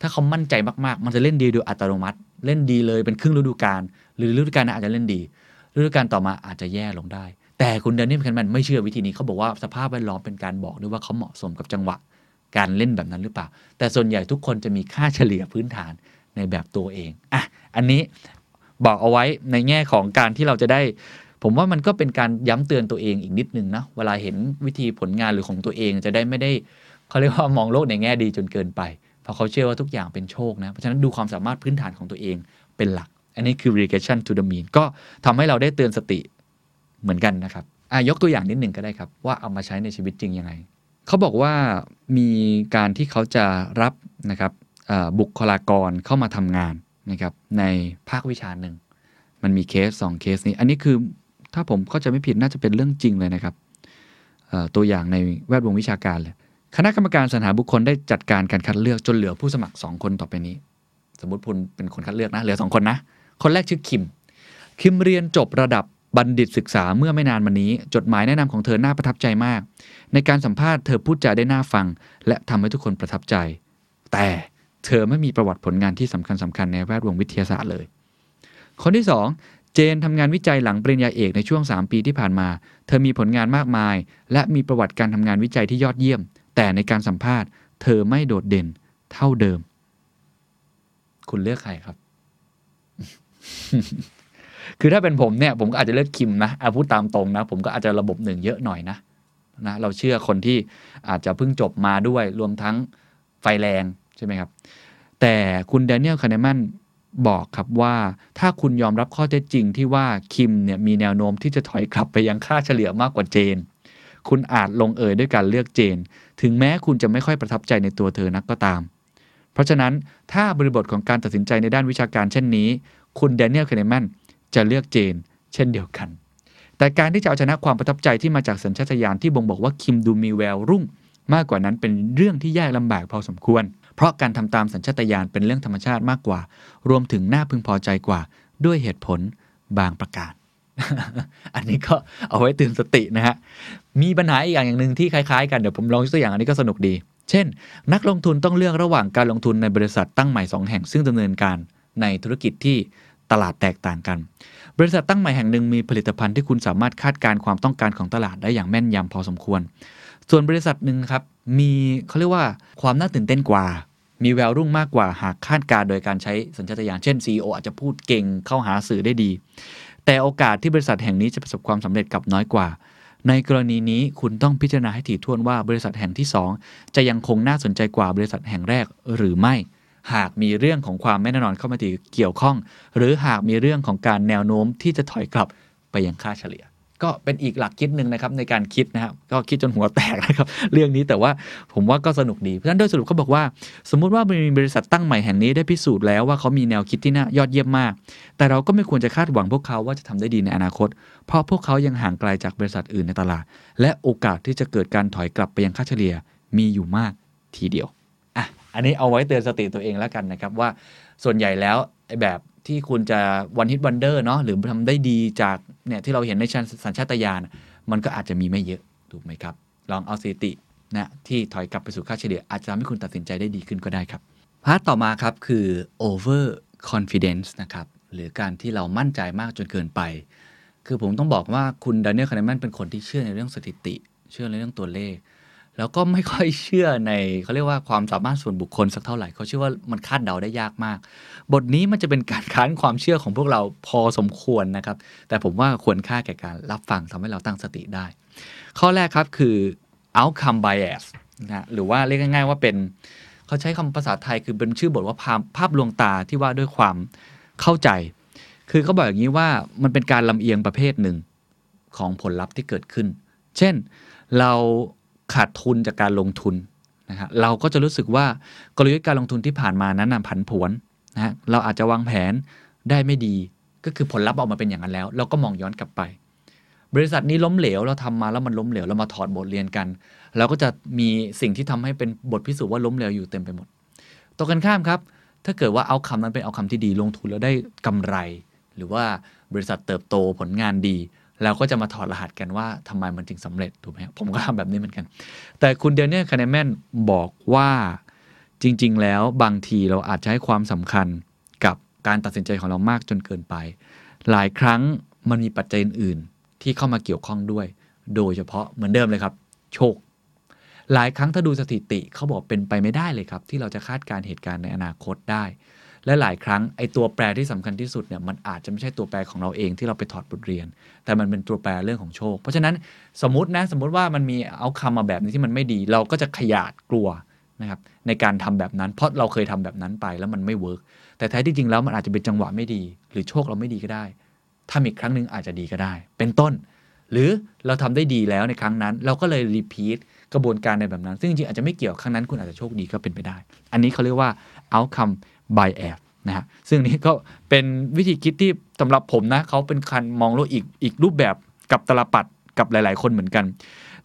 ถ้าเขามั่นใจมากๆ มันจะเล่นดีโดยอัตโนมัติ เล่นดีเลยเป็นครึ่งฤดูกาลหรือฤดูกาลหน้าอาจจะเล่นดีฤดูกาลต่อมาอาจจะแย่ลงได้ แต่คุณเดนนี่แคนแมนไม่เชื่อวิธีนี้เขาบอกว่าสภาพแวดล้อมเป็นการบอกด้วยว่าเขาเหมาะสมกับจังหวะ การเล่นแบบนั้นหรือเปล่า แต่ส่วนใหญ่ทุกคนจะมีค่าเฉลี่ยพื้นฐานในแบบตัวเองอะอันนี้บอกเอาไว้ในแง่ของการที่เราจะได้ ผมว่ามันก็เป็นการย้ำเตือนตัวเองอีกนิดนึงนะเวลาเห็นวิธีผลงานหรือของตัวเองจะได้ไม่ได้เขาเรียกว่ามองโลกในแง่ดีจนเกินไป เพราะเขาเชื่อว่าทุกอย่างเป็นโชคนะ เพราะฉะนั้นดูความสามารถพื้นฐานของตัวเองเป็นหลัก อันนี้คือ regression to the mean ก็ทำให้เราได้เตือนสติเหมือนกันนะครับอะยกตัวอย่างนิดหนึ่งก็ได้ครับ ว่าเอามาใช้ในชีวิตจริงยังไง เขาบอกว่ามีการที่เขาจะรับนะครับบุคลากรเข้ามาทำงานนะครับในภาควิชาหนึ่ง มันมีเคสสองเคสนี้ อันนี้คือถ้าผมเข้าใจไม่ผิดน่าจะเป็นเรื่องจริงเลยนะครับตัวอย่างในแวดวงวิชาการเลยคณะกรรมการสรรหาบุคคลได้จัดการการคัดเลือกจนเหลือผู้สมัคร 2 คนต่อไปนี้ สมมติคุณเป็นคนคัดเลือกนะ เหลือ 2 คนนะ คนแรกชื่อคิม คิมเรียนจบระดับ บัณฑิตศึกษาเมื่อไม่นานมานี้ จดหมายแนะนำของเธอน่าประทับใจมาก ในการสัมภาษณ์เธอพูดจาได้น่าฟัง และทำให้ทุกคนประทับใจ แต่เธอไม่มีประวัติผลงานที่สำคัญสคัญในแวดวงวิทยาศาสตร์เลย คนที่ 2 เจนทำงานวิจัยหลังปริญญาเอกในช่วง 3 ปีที่ผ่านมา เธอมีผลงานมากมาย และมีประวัติการทำงานวิจัยที่ยอดเยี่ยม แต่ในการสัมภาษณ์ เธอไม่โดดเด่นเท่าเดิม คุณเลือกใครครับ คือถ้าเป็นผมเนี่ยผมก็อาจจะเลือกคิมนะเอาพูดตามตรงนะ ผมก็อาจจะระบบหนึ่งเยอะหน่อยนะนะเราเชื่อคนที่อาจจะเพิ่งจบมาด้วยรวมทั้งไฟแรงใช่ไหมครับ แต่คุณแดเนียลคาเนมันบอกครับว่าถ้าคุณยอมรับข้อเท็จจริงที่ว่าคิมเนี่ยมีแนวโน้มที่จะถอยกลับไปยังค่าเฉลี่ยมากกว่าเจน คุณอาจลงเอยด้วยการเลือกเจน ถึงแม้คุณจะไม่ค่อยประทับใจในตัวเธอนักก็ตาม เพราะฉะนั้นถ้าบริบทของการตัดสินใจในด้านวิชาการเช่นนี้ คุณแดเนียลคาเนมัน จะเลือกเจน เช่นเดียวกัน แต่การที่จะเอาชนะความประทับใจที่มาจากสัญชาตญาณที่บ่งบอกว่าคิมดูมีแววรุ่ง มากกว่านั้นเป็นเรื่องที่ยากลำบากพอสมควร เพราะการทำตามสัญชาตญาณเป็นเรื่องธรรมชาติมากกว่า รวมถึงน่าพึงพอใจกว่าด้วยเหตุผลบางประการ อันนี้ก็เอาไว้ตือนสตินะฮะ มีปัญหาอีกอย่างอย่างหนึ่งที่คล้ายๆกันเดี๋ยวผมลองยกตัวอย่างอันนี้ก็สนุกดี เช่น นักลงทุนต้องเลือกระหว่างการลงทุนในบริษัทตั้งใหม่ 2 แห่งซึ่งดำเนินการในธุรกิจที่ตลาดแตกต่างกัน บริษัทตั้งใหม่แห่งหนึ่งมีผลิตภัณฑ์ที่คุณสามารถคาดการณ์ความต้องการของตลาดได้อย่างแม่นยำพอสมควร ส่วนบริษัทหนึ่งครับมีเขาเรียกว่าความน่าตื่นเต้นกว่า มีแววรุ่งมากกว่าหากคาดการโดยการใช้สัญชาตญาณเช่น CEO อาจจะพูดเก่งเข้าหาสื่อได้ดี แต่โอกาสที่บริษัทแห่งนี้จะประสบความสำเร็จกับน้อยกว่าในกรณีนี้คุณต้องพิจารณาให้ถี่ถ้วนว่าบริษัทแห่งที่ 2 จะยังคงน่าสนใจกว่าบริษัทแห่งแรกหรือไม่ หากมีเรื่องของความไม่แน่นอนเข้ามาเกี่ยวข้อง หรือหากมีเรื่องของการแนวโน้มที่จะถอยกลับไปยังค่าเฉลี่ย ก็เป็นอีกหลักคิดหนึ่งนะครับในการคิดนะครับก็คิดจนหัวแตกนะครับเรื่องนี้แต่ว่าผมว่าก็สนุกดีเพราะฉะนั้นโดยสรุปเขาบอกว่า สมมุติว่ามีบริษัทตั้งใหม่แห่งนี้ได้พิสูจน์แล้วว่าเขามีแนวคิดที่น่ายอดเยี่ยมมาก แต่เราก็ไม่ควรจะคาดหวังพวกเขาว่าจะทำได้ดีในอนาคต เพราะพวกเขายังห่างไกลจากบริษัทอื่นในตลาด และโอกาสที่จะเกิดการถอยกลับไปยังค่าเฉลี่ยมีอยู่มากทีเดียว อันนี้เอาไว้เตือนสติตัวเองแล้วกันนะครับว่าส่วนใหญ่แล้วไอแบบที่คุณจะวันฮิตวันเดอร์เนาะหรือทำได้ดีจากเนี่ยที่เราเห็นในชั้นสัญชาตญาณมันก็อาจจะมีไม่เยอะถูกไหมครับ ลองเอาสถิตินะที่ถอยกลับไปสู่ค่าเฉลี่ยอาจจะทำให้คุณตัดสินใจได้ดีขึ้นก็ได้ครับpart ต่อมาครับคือ overconfidence นะครับหรือการที่เรามั่นใจมากจนเกินไป คือผมต้องบอกว่าคุณด a น i e l ค a น e แมนเป็นคนที่เชื่อในเรื่องสถิติ เชื่อในเรื่องตัวเลข แล้วก็ไม่ค่อยเชื่อในเขาเรียกว่าความสามารถส่วนบุคคลสักเท่าไหร่เขาเชื่อว่ามันคาดเดาได้ยากมาก บทนี้มันจะเป็นการค้านความเชื่อของพวกเราพอสมควรนะครับ แต่ผมว่าควรค่าแก่การรับฟังทำให้เราตั้งสติได้ ข้อแรกครับคือ outcome bias นะฮะหรือว่าเรียกง่าย ๆ ว่าเป็นเขาใช้คำภาษาไทยคือเป็นชื่อบทว่าภาพภาพลวงตาที่ว่าด้วยความเข้าใจ คือเขาบอกอย่างนี้ว่ามันเป็นการลำเอียงประเภทหนึ่งของผลลัพธ์ที่เกิดขึ้น เช่นเรา ขาดทุนจากการลงทุนนะฮะเราก็จะรู้สึกว่ากลยุทธ์การลงทุนที่ผ่านมานั้นผันผวนนะฮะเราอาจจะวางแผนได้ไม่ดี ก็คือผลลัพธ์ออกมาเป็นอย่างนั้นแล้ว เราก็มองย้อนกลับไป บริษัทนี้ล้มเหลวเราทำมาแล้วมันล้มเหลวเรามาถอดบทเรียนกันเราก็จะมีสิ่งที่ทำให้เป็นบทพิสูจน์ว่าล้มเหลวอยู่เต็มไปหมดตรงกันข้ามครับ ถ้าเกิดว่าเอาคำนั้นเป็นเอาคำที่ดีลงทุนแล้วได้กำไร หรือว่าบริษัทเติบโตผลงานดี เราก็จะมาถอดรหัสกันว่าทำไมมันจึงสำเร็จถูกไหมผมก็ทำแบบนี้เหมือนกัน แต่คุณเดนเนียลคาเนแมนบอกว่าจริง ๆ แล้วบางทีเราอาจจะให้ความสำคัญกับการตัดสินใจของเรามากจนเกินไป หลายครั้งมันมีปัจจัยอื่น ๆ ที่เข้ามาเกี่ยวข้องด้วย โดยเฉพาะเหมือนเดิมเลยครับ โชค หลายครั้งถ้าดูสถิติเขาบอกเป็นไปไม่ได้เลยครับ ที่เราจะคาดการณ์เหตุการณ์ในอนาคตได้ และหลายครั้งไอ้ตัวแปรที่สำคัญที่สุดเนี่ยมันอาจจะไม่ใช่ตัวแปรของเราเองที่เราไปถอดบทเรียน แต่มันเป็นตัวแปรเรื่องของโชค เพราะฉะนั้นสมมตินะสมมติว่ามันมีเอาคำมาแบบนี้ที่มันไม่ดี เราก็จะขยาดกลัวนะครับในการทำแบบนั้น เพราะเราเคยทำแบบนั้นไปแล้วมันไม่ work แต่แท้ที่จริงแล้วมันอาจจะเป็นจังหวะไม่ดี หรือโชคเราไม่ดีก็ได้ถ้าอีกครั้งหนึ่งอาจจะดีก็ได้ เป็นต้น หรือเราทำได้ดีแล้วในครั้งนั้น เราก็เลย repeat กระบวนการในแบบนั้น ซึ่งจริงๆอาจจะไม่เกี่ยวครั้งนั้นคุณอาจจะโชคดีก็เป็นไปได้ อันนี้เขาเรียกว่า outcome bias นะฮะซึ่งนี้ก็เป็นวิธีคิดที่สำหรับผมนะเขาเป็นการมองโลกอีกอีกรูปแบบกลับตาลปัตรกับหลาย ๆ คนเหมือนกัน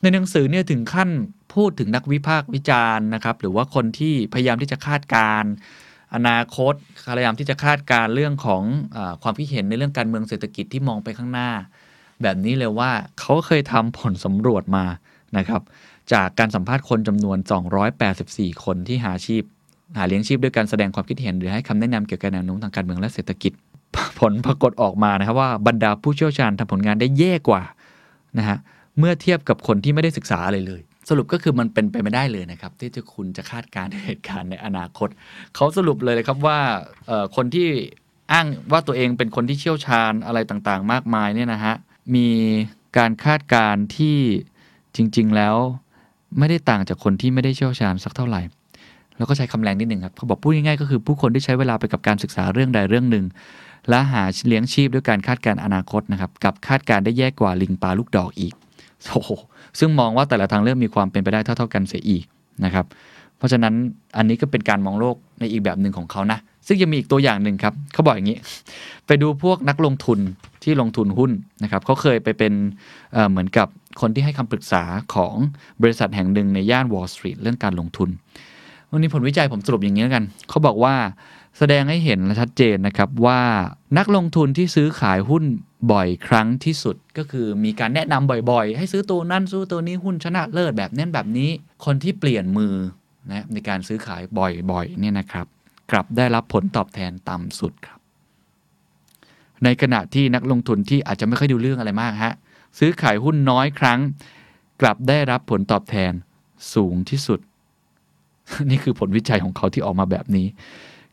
ในหนังสือเนี่ยถึงขั้นพูดถึงนักวิพากษ์วิจารณ์นะครับ หรือว่าคนที่พยายามที่จะคาดการณ์อนาคตพยายามที่จะคาดการณ์เรื่องของอความคิดเห็นในเรื่องการเมืองเศรษฐกิจที่มองไปข้างหน้า แบบนี้เลยว่าเขาเคยทำผลสำรวจมานะครับ จากการสัมภาษณ์คนจำนวน 284 คนที่หาชีพ หาเลี้ยงชีพด้วยการแสดงความคิดเห็น หรือให้คำแนะนำเกี่ยวกับแนวโน้มทางการเมืองและเศรษฐกิจ ผลปรากฏออกมานะครับว่าบรรดาผู้เชี่ยวชาญทำผลงานได้แย่กว่านะฮะเมื่อเทียบกับคนที่ไม่ได้ศึกษาอะไรเลย สรุปก็คือมันเป็นไปไม่ได้เลยนะครับ ที่จะคุณจะคาดการณ์เหตุการณ์ในอนาคต เขาสรุปเลยนะครับว่าคนที่อ้างว่าตัวเองเป็นคนที่เชี่ยวชาญอะไรต่างๆ มากมายเนี่ยนะฮะมีการคาดการณ์ที่จริง ๆ แล้วไม่ได้ต่างจากคนที่ไม่ได้เชี่ยวชาญสักเท่าไหร่ แล้วก็ใช้คำแรงนิดหนึ่งครับเขาบอกพูดง่ายๆก็คือผู้คนที่ใช้เวลาไปกับการศึกษาเรื่องใดเรื่องหนึ่ง และหาเลี้ยงชีพด้วยการคาดการณ์อนาคตนะครับกับคาดการณ์ได้แย่กว่าลิงปลาลูกดอกอีกโอ้โหซึ่งมองว่าแต่ละทางเลือกมีความเป็นไปได้เท่า ๆ กันเสียอีกนะครับเพราะฉะนั้นอันนี้ก็เป็นการมองโลกในอีกแบบหนึ่งของเขานะซึ่งยังมีอีกตัวอย่างหนึ่งครับเขาบอกอย่างนี้ ไปดูพวกนักลงทุนที่ลงทุนหุ้นนะครับเขาเคยไปเป็นเเหมือนกับคนที่ให้คำปรึกษาของบริษัทแห่งหนึ่งในย่านวอลล์สตรีทเรื่องการลงทุน วันนี้ผลวิจัยผมสรุปอย่างนี้แล้วกัน เขาบอกว่าแสดงให้เห็นและชัดเจนนะครับว่านักลงทุนที่ซื้อขายหุ้นบ่อยครั้งที่สุด ก็คือมีการแนะนำบ่อยๆ ให้ซื้อตัวนั้นซื้อตัวนี้หุ้นชนะเลิศแบบนั้นแบบนี้ คนที่เปลี่ยนมือนะในการซื้อขายบ่อยๆเนี่ยนะครับ กลับได้รับผลตอบแทนต่ำสุดครับ ในขณะที่นักลงทุนที่อาจจะไม่ค่อยดูเรื่องอะไรมากฮะซื้อขายหุ้นน้อยครั้ง กลับได้รับผลตอบแทนสูงที่สุด นี่คือผลวิจัยของเขาที่ออกมาแบบนี้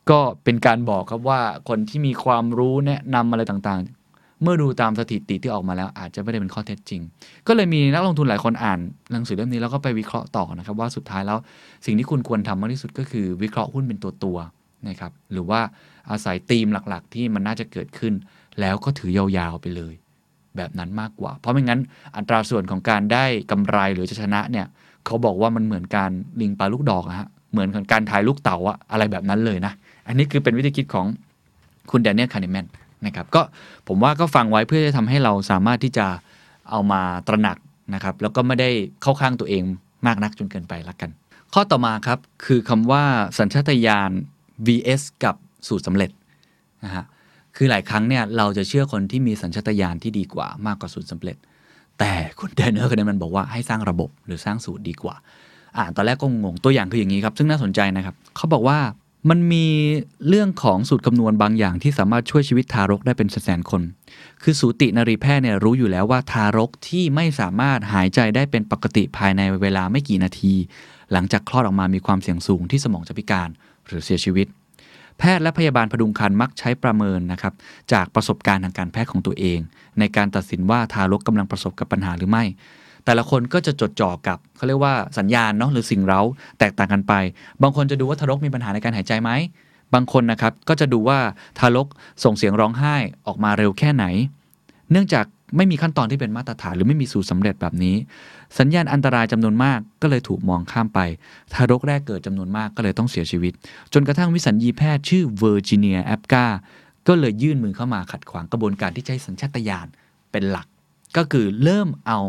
ก็เป็นการบอกครับว่าคนที่มีความรู้แนะนำอะไรต่างๆ เมื่อดูตามสถิติที่ออกมาแล้ว อาจจะไม่ได้เป็นข้อเท็จจริง ก็เลยมีนักลงทุนหลายคนอ่านหนังสือเล่มนี้แล้วก็ไปวิเคราะห์ต่อนะครับ ว่าสุดท้ายแล้วสิ่งที่คุณควรทำมากที่สุดก็คือวิเคราะห์หุ้นเป็นตัวตัวนะครับหรือว่าอาศัยธีมหลักๆ ที่มันน่าจะเกิดขึ้น แล้วก็ถือยาวๆไปเลย แบบนั้นมากกว่า เพราะไม่งั้นอัตราส่วนของการได้กำไรหรือจะชนะเนี่ย เขาบอกว่ามันเหมือนการลิงปลาลูกดอกอะฮะเหมือนกับการถ่ายลูกเต๋าอะอะไรแบบนั้นเลยนะ อันนี้คือเป็นวิธีคิดของคุณแดเนียลคาร์เนแมนนะครับก็ผมว่าก็ฟังไว้เพื่อจะทำให้เราสามารถที่จะเอามาตระหนักนะครับ แล้วก็ไม่ได้เข้าข้างตัวเองมากนักจนเกินไปละกัน ข้อต่อมาครับ คือคำว่าสัญชาตญาณ vs กับสูตรสำเร็จนะฮะคือหลายครั้งเนี่ยเราจะเชื่อคนที่มีสัญชาตญาณที่ดีกว่ามากกว่าสูตรสำเร็จ แต่คุณแดนเนอร์คนนั้นมันบอกว่าให้สร้างระบบหรือสร้างสูตรดีกว่า อ่านตอนแรกก็งงตัวอย่างคืออย่างนี้ครับ ซึ่งน่าสนใจนะครับ เขาบอกว่ามันมีเรื่องของสูตรคำนวณบางอย่างที่สามารถช่วยชีวิตทารกได้เป็นแสนคน คือสูตินรีแพทย์เนี่ยรู้อยู่แล้วว่าทารกที่ไม่สามารถหายใจได้เป็นปกติภายในเวลาไม่กี่นาที หลังจากคลอดออกมามีความเสี่ยงสูงที่สมองจะพิการหรือเสียชีวิต แพทย์และพยาบาลพดุงครรภ์มักใช้ประเมินนะครับจากประสบการณ์ทางการแพทย์ของตัวเอง ในการตัดสินว่าทารกกำลังประสบกับปัญหาหรือไม่ แต่ละคนก็จะจดจ่อกับเขาเรียกว่าสัญญาณเนาะหรือสิ่งเร้าแตกต่างกันไป บางคนจะดูว่าทารกมีปัญหาในการหายใจไหมบางคนนะครับก็จะดูว่าทารกส่งเสียงร้องไห้ออกมาเร็วแค่ไหน เนื่องจาก ไม่มีขั้นตอนที่เป็นมาตรฐาน หรือไม่มีสูตรสำเร็จแบบนี้ สัญญาณอันตรายจำนวนมากก็เลยถูกมองข้ามไป ทารกแรกเกิดจำนวนมากก็เลยต้องเสียชีวิต จนกระทั่งวิสัญญีแพทย์ชื่อเวอร์จิเนียแอปกาก็เลยยื่นมือเข้ามาขัดขวางกระบวนการที่ใช้สัญชาตญาณเป็นหลัก ก็คือเริ่มเอา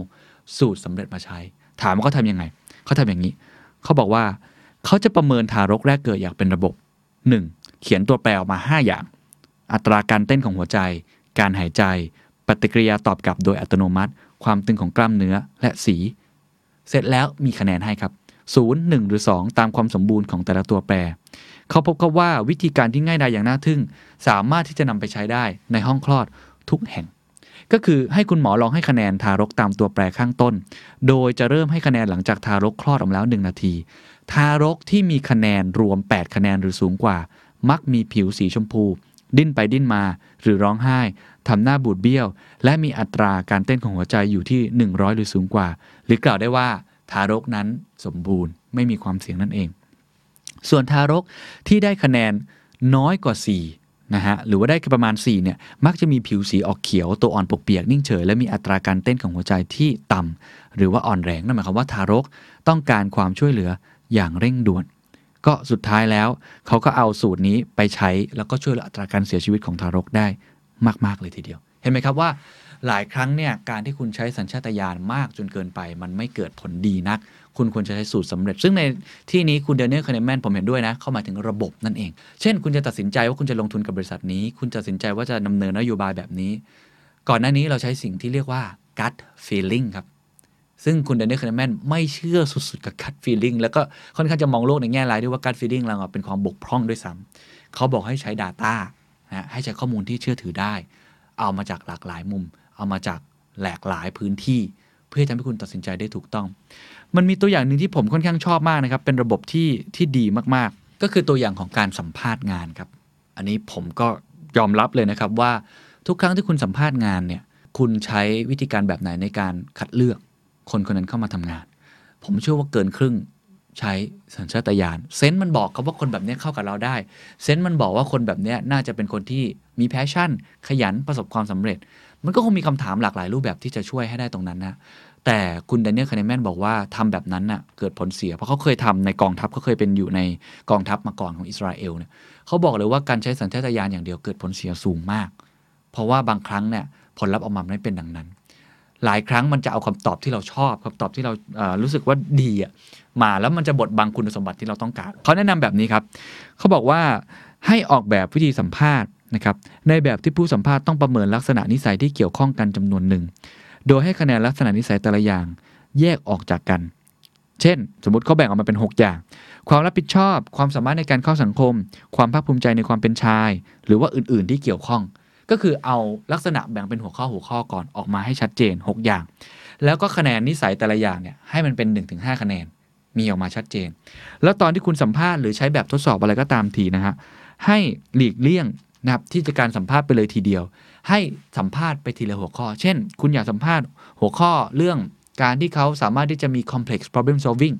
สูตรสำเร็จมาใช้ ถามว่าเขาทำยังไง เขาทำอย่างนี้ เขาบอกว่าเขาจะประเมินทารกแรกเกิดอย่างเป็นระบบ 1. เขียนตัวแปรออกมา 5 อย่าง อัตราการเต้นของหัวใจ การหายใจ ปฏิกิริยาตอบกลับโดยอัตโนมัติ ความตึงของกล้ามเนื้อและสี เสร็จแล้วมีคะแนนให้ครับ 0 1 หรือ 2 ตามความสมบูรณ์ของแต่ละตัวแปร เขาพบกับว่าวิธีการที่ง่ายดายอย่างน่าทึ่ง สามารถที่จะนำไปใช้ได้ในห้องคลอดทุกแห่ง ก็คือให้คุณหมอลองให้คะแนนทารกตามตัวแปรข้างต้น โดยจะเริ่มให้คะแนนหลังจากทารกคลอดออกมาแล้ว 1 นาที ทารกที่มีคะแนนรวม 8 คะแนนหรือสูงกว่า มักมีผิวสีชมพู ดิ้นไปดิ้นมาหรือร้องไห้ ทำหน้าบูดเบี้ยว และมีอัตราการเต้นของหัวใจอยู่ที่ 100 หรือสูงกว่า หรือกล่าวได้ว่าทารกนั้นสมบูรณ์ไม่มีความเสี่ยงนั่นเอง ส่วนทารกที่ได้คะแนนน้อยกว่า 4 นะฮะ หรือว่าได้ประมาณ 4 เนี่ย มักจะมีผิวสีออกเขียว ตัวอ่อนปกเปียกนิ่งเฉย และมีอัตราการเต้นของหัวใจที่ต่ำหรือว่าอ่อนแรง นั่นหมายความว่าทารกต้องการความช่วยเหลืออย่างเร่งด่วน ก็สุดท้ายแล้ว เขาก็เอาสูตรนี้ไปใช้แล้วก็ช่วยลดอัตราการเสียชีวิตของทารกได้ มาก ๆ เลยทีเดียว เห็นไหมครับว่าหลายครั้งเนี่ยการที่คุณใช้สัญชาตญาณมากจนเกินไป มันไม่เกิดผลดีนัก คุณควรจะใช้สูตรสำเร็จ ซึ่งในที่นี้คุณเดนเนียลคาร์เนแมนผมเห็นด้วยนะ เข้ามาถึงระบบนั่นเอง เช่น คุณจะตัดสินใจว่าคุณจะลงทุนกับบริษัทนี้ คุณตัดสินใจว่าจะดำเนินนโยบายแบบนี้ ก่อนหน้านี้เราใช้สิ่งที่เรียกว่า gut feeling ครับซึ่งคุณเดนเนียลคาร์เนแมนไม่เชื่อสุดๆกับ gut feeling แล้วก็ค่อนข้างจะมองโลกในแง่ร้ายด้วยว่า gut feeling เราเป็นความบกพร่องด้วยซ้ำเขาบอกให้ใช้ Data นะให้ใช้ข้อมูลที่เชื่อถือได้ เอามาจากหลากหลายมุม เอามาจากหลากหลายพื้นที่ เพื่อทำให้คุณตัดสินใจได้ถูกต้อง มันมีตัวอย่างหนึ่งที่ผมค่อนข้างชอบมากนะครับ เป็นระบบที่ที่ดีมากๆ ก็คือตัวอย่างของการสัมภาษณ์งานครับ อันนี้ผมก็ยอมรับเลยนะครับว่าทุกครั้งที่คุณสัมภาษณ์งานเนี่ยคุณใช้วิธีการแบบไหนในการคัดเลือก คนคนนั้นเข้ามาทำงาน ผมเชื่อว่าเกินครึ่ง ใช้สัญชาตญาณ sense มันบอกครับว่าคนแบบนี้เข้ากับเราได้ sense มันบอกว่าคนแบบนี้น่าจะเป็นคนที่มี passion ขยันประสบความสำเร็จ มันก็คงมีคำถามหลากหลายรูปแบบที่จะช่วยให้ได้ตรงนั้นนะแต่คุณ Daniel Kahneman บอกว่าทำแบบนั้นน่ะเกิดผลเสีย เพราะเขาเคยทำในกองทัพเขาเคยเป็นอยู่ในกองทัพมาก่อนของอิสราเอลเนี่ยเขาบอกเลยว่าการใช้สัญชาตญาณอย่างเดียวเกิดผลเสียสูงมาก เพราะว่าบางครั้งเนี่ยผลลัพธ์ออกมาไม่เป็นดังนั้น หลายครั้งมันจะเอาคำตอบที่เราชอบคำตอบที่เรารู้สึกว่าดีอะ มาแล้วมันจะบดบังคุณสมบัติที่เราต้องการ เขาแนะนำแบบนี้ครับ เขาบอกว่าให้ออกแบบวิธีสัมภาษณ์นะครับในแบบที่ผู้สัมภาษณ์ต้องประเมินลักษณะนิสัยที่เกี่ยวข้องกันจำนวนหนึ่ง โดยให้คะแนนลักษณะนิสัยแต่ละอย่างแยกออกจากกัน เช่น สมมติเขาแบ่งออกมาเป็น 6 อย่าง ความรับผิดชอบ ความสามารถในการเข้าสังคม ความภาคภูมิใจในความเป็นชาย หรือว่าอื่น ๆ ที่เกี่ยวข้อง ก็คือเอาลักษณะแบ่งเป็นหัวข้อหัวข้อก่อนออกมาให้ชัดเจน 6 อย่าง แล้วก็คะแนนนิสัยแต่ละอย่างเนี่ยให้มันเป็น 1-5 คะแนน มีออกมาชัดเจน แล้วตอนที่คุณสัมภาษณ์หรือใช้แบบทดสอบอะไรก็ตามทีนะฮะให้หลีกเลี่ยงนะครับที่จะการสัมภาษณ์ไปเลยทีเดียว ให้สัมภาษณ์ไปทีละหัวข้อ เช่น คุณอยากสัมภาษณ์หัวข้อเรื่องการที่เขาสามารถที่จะมี complex problem solving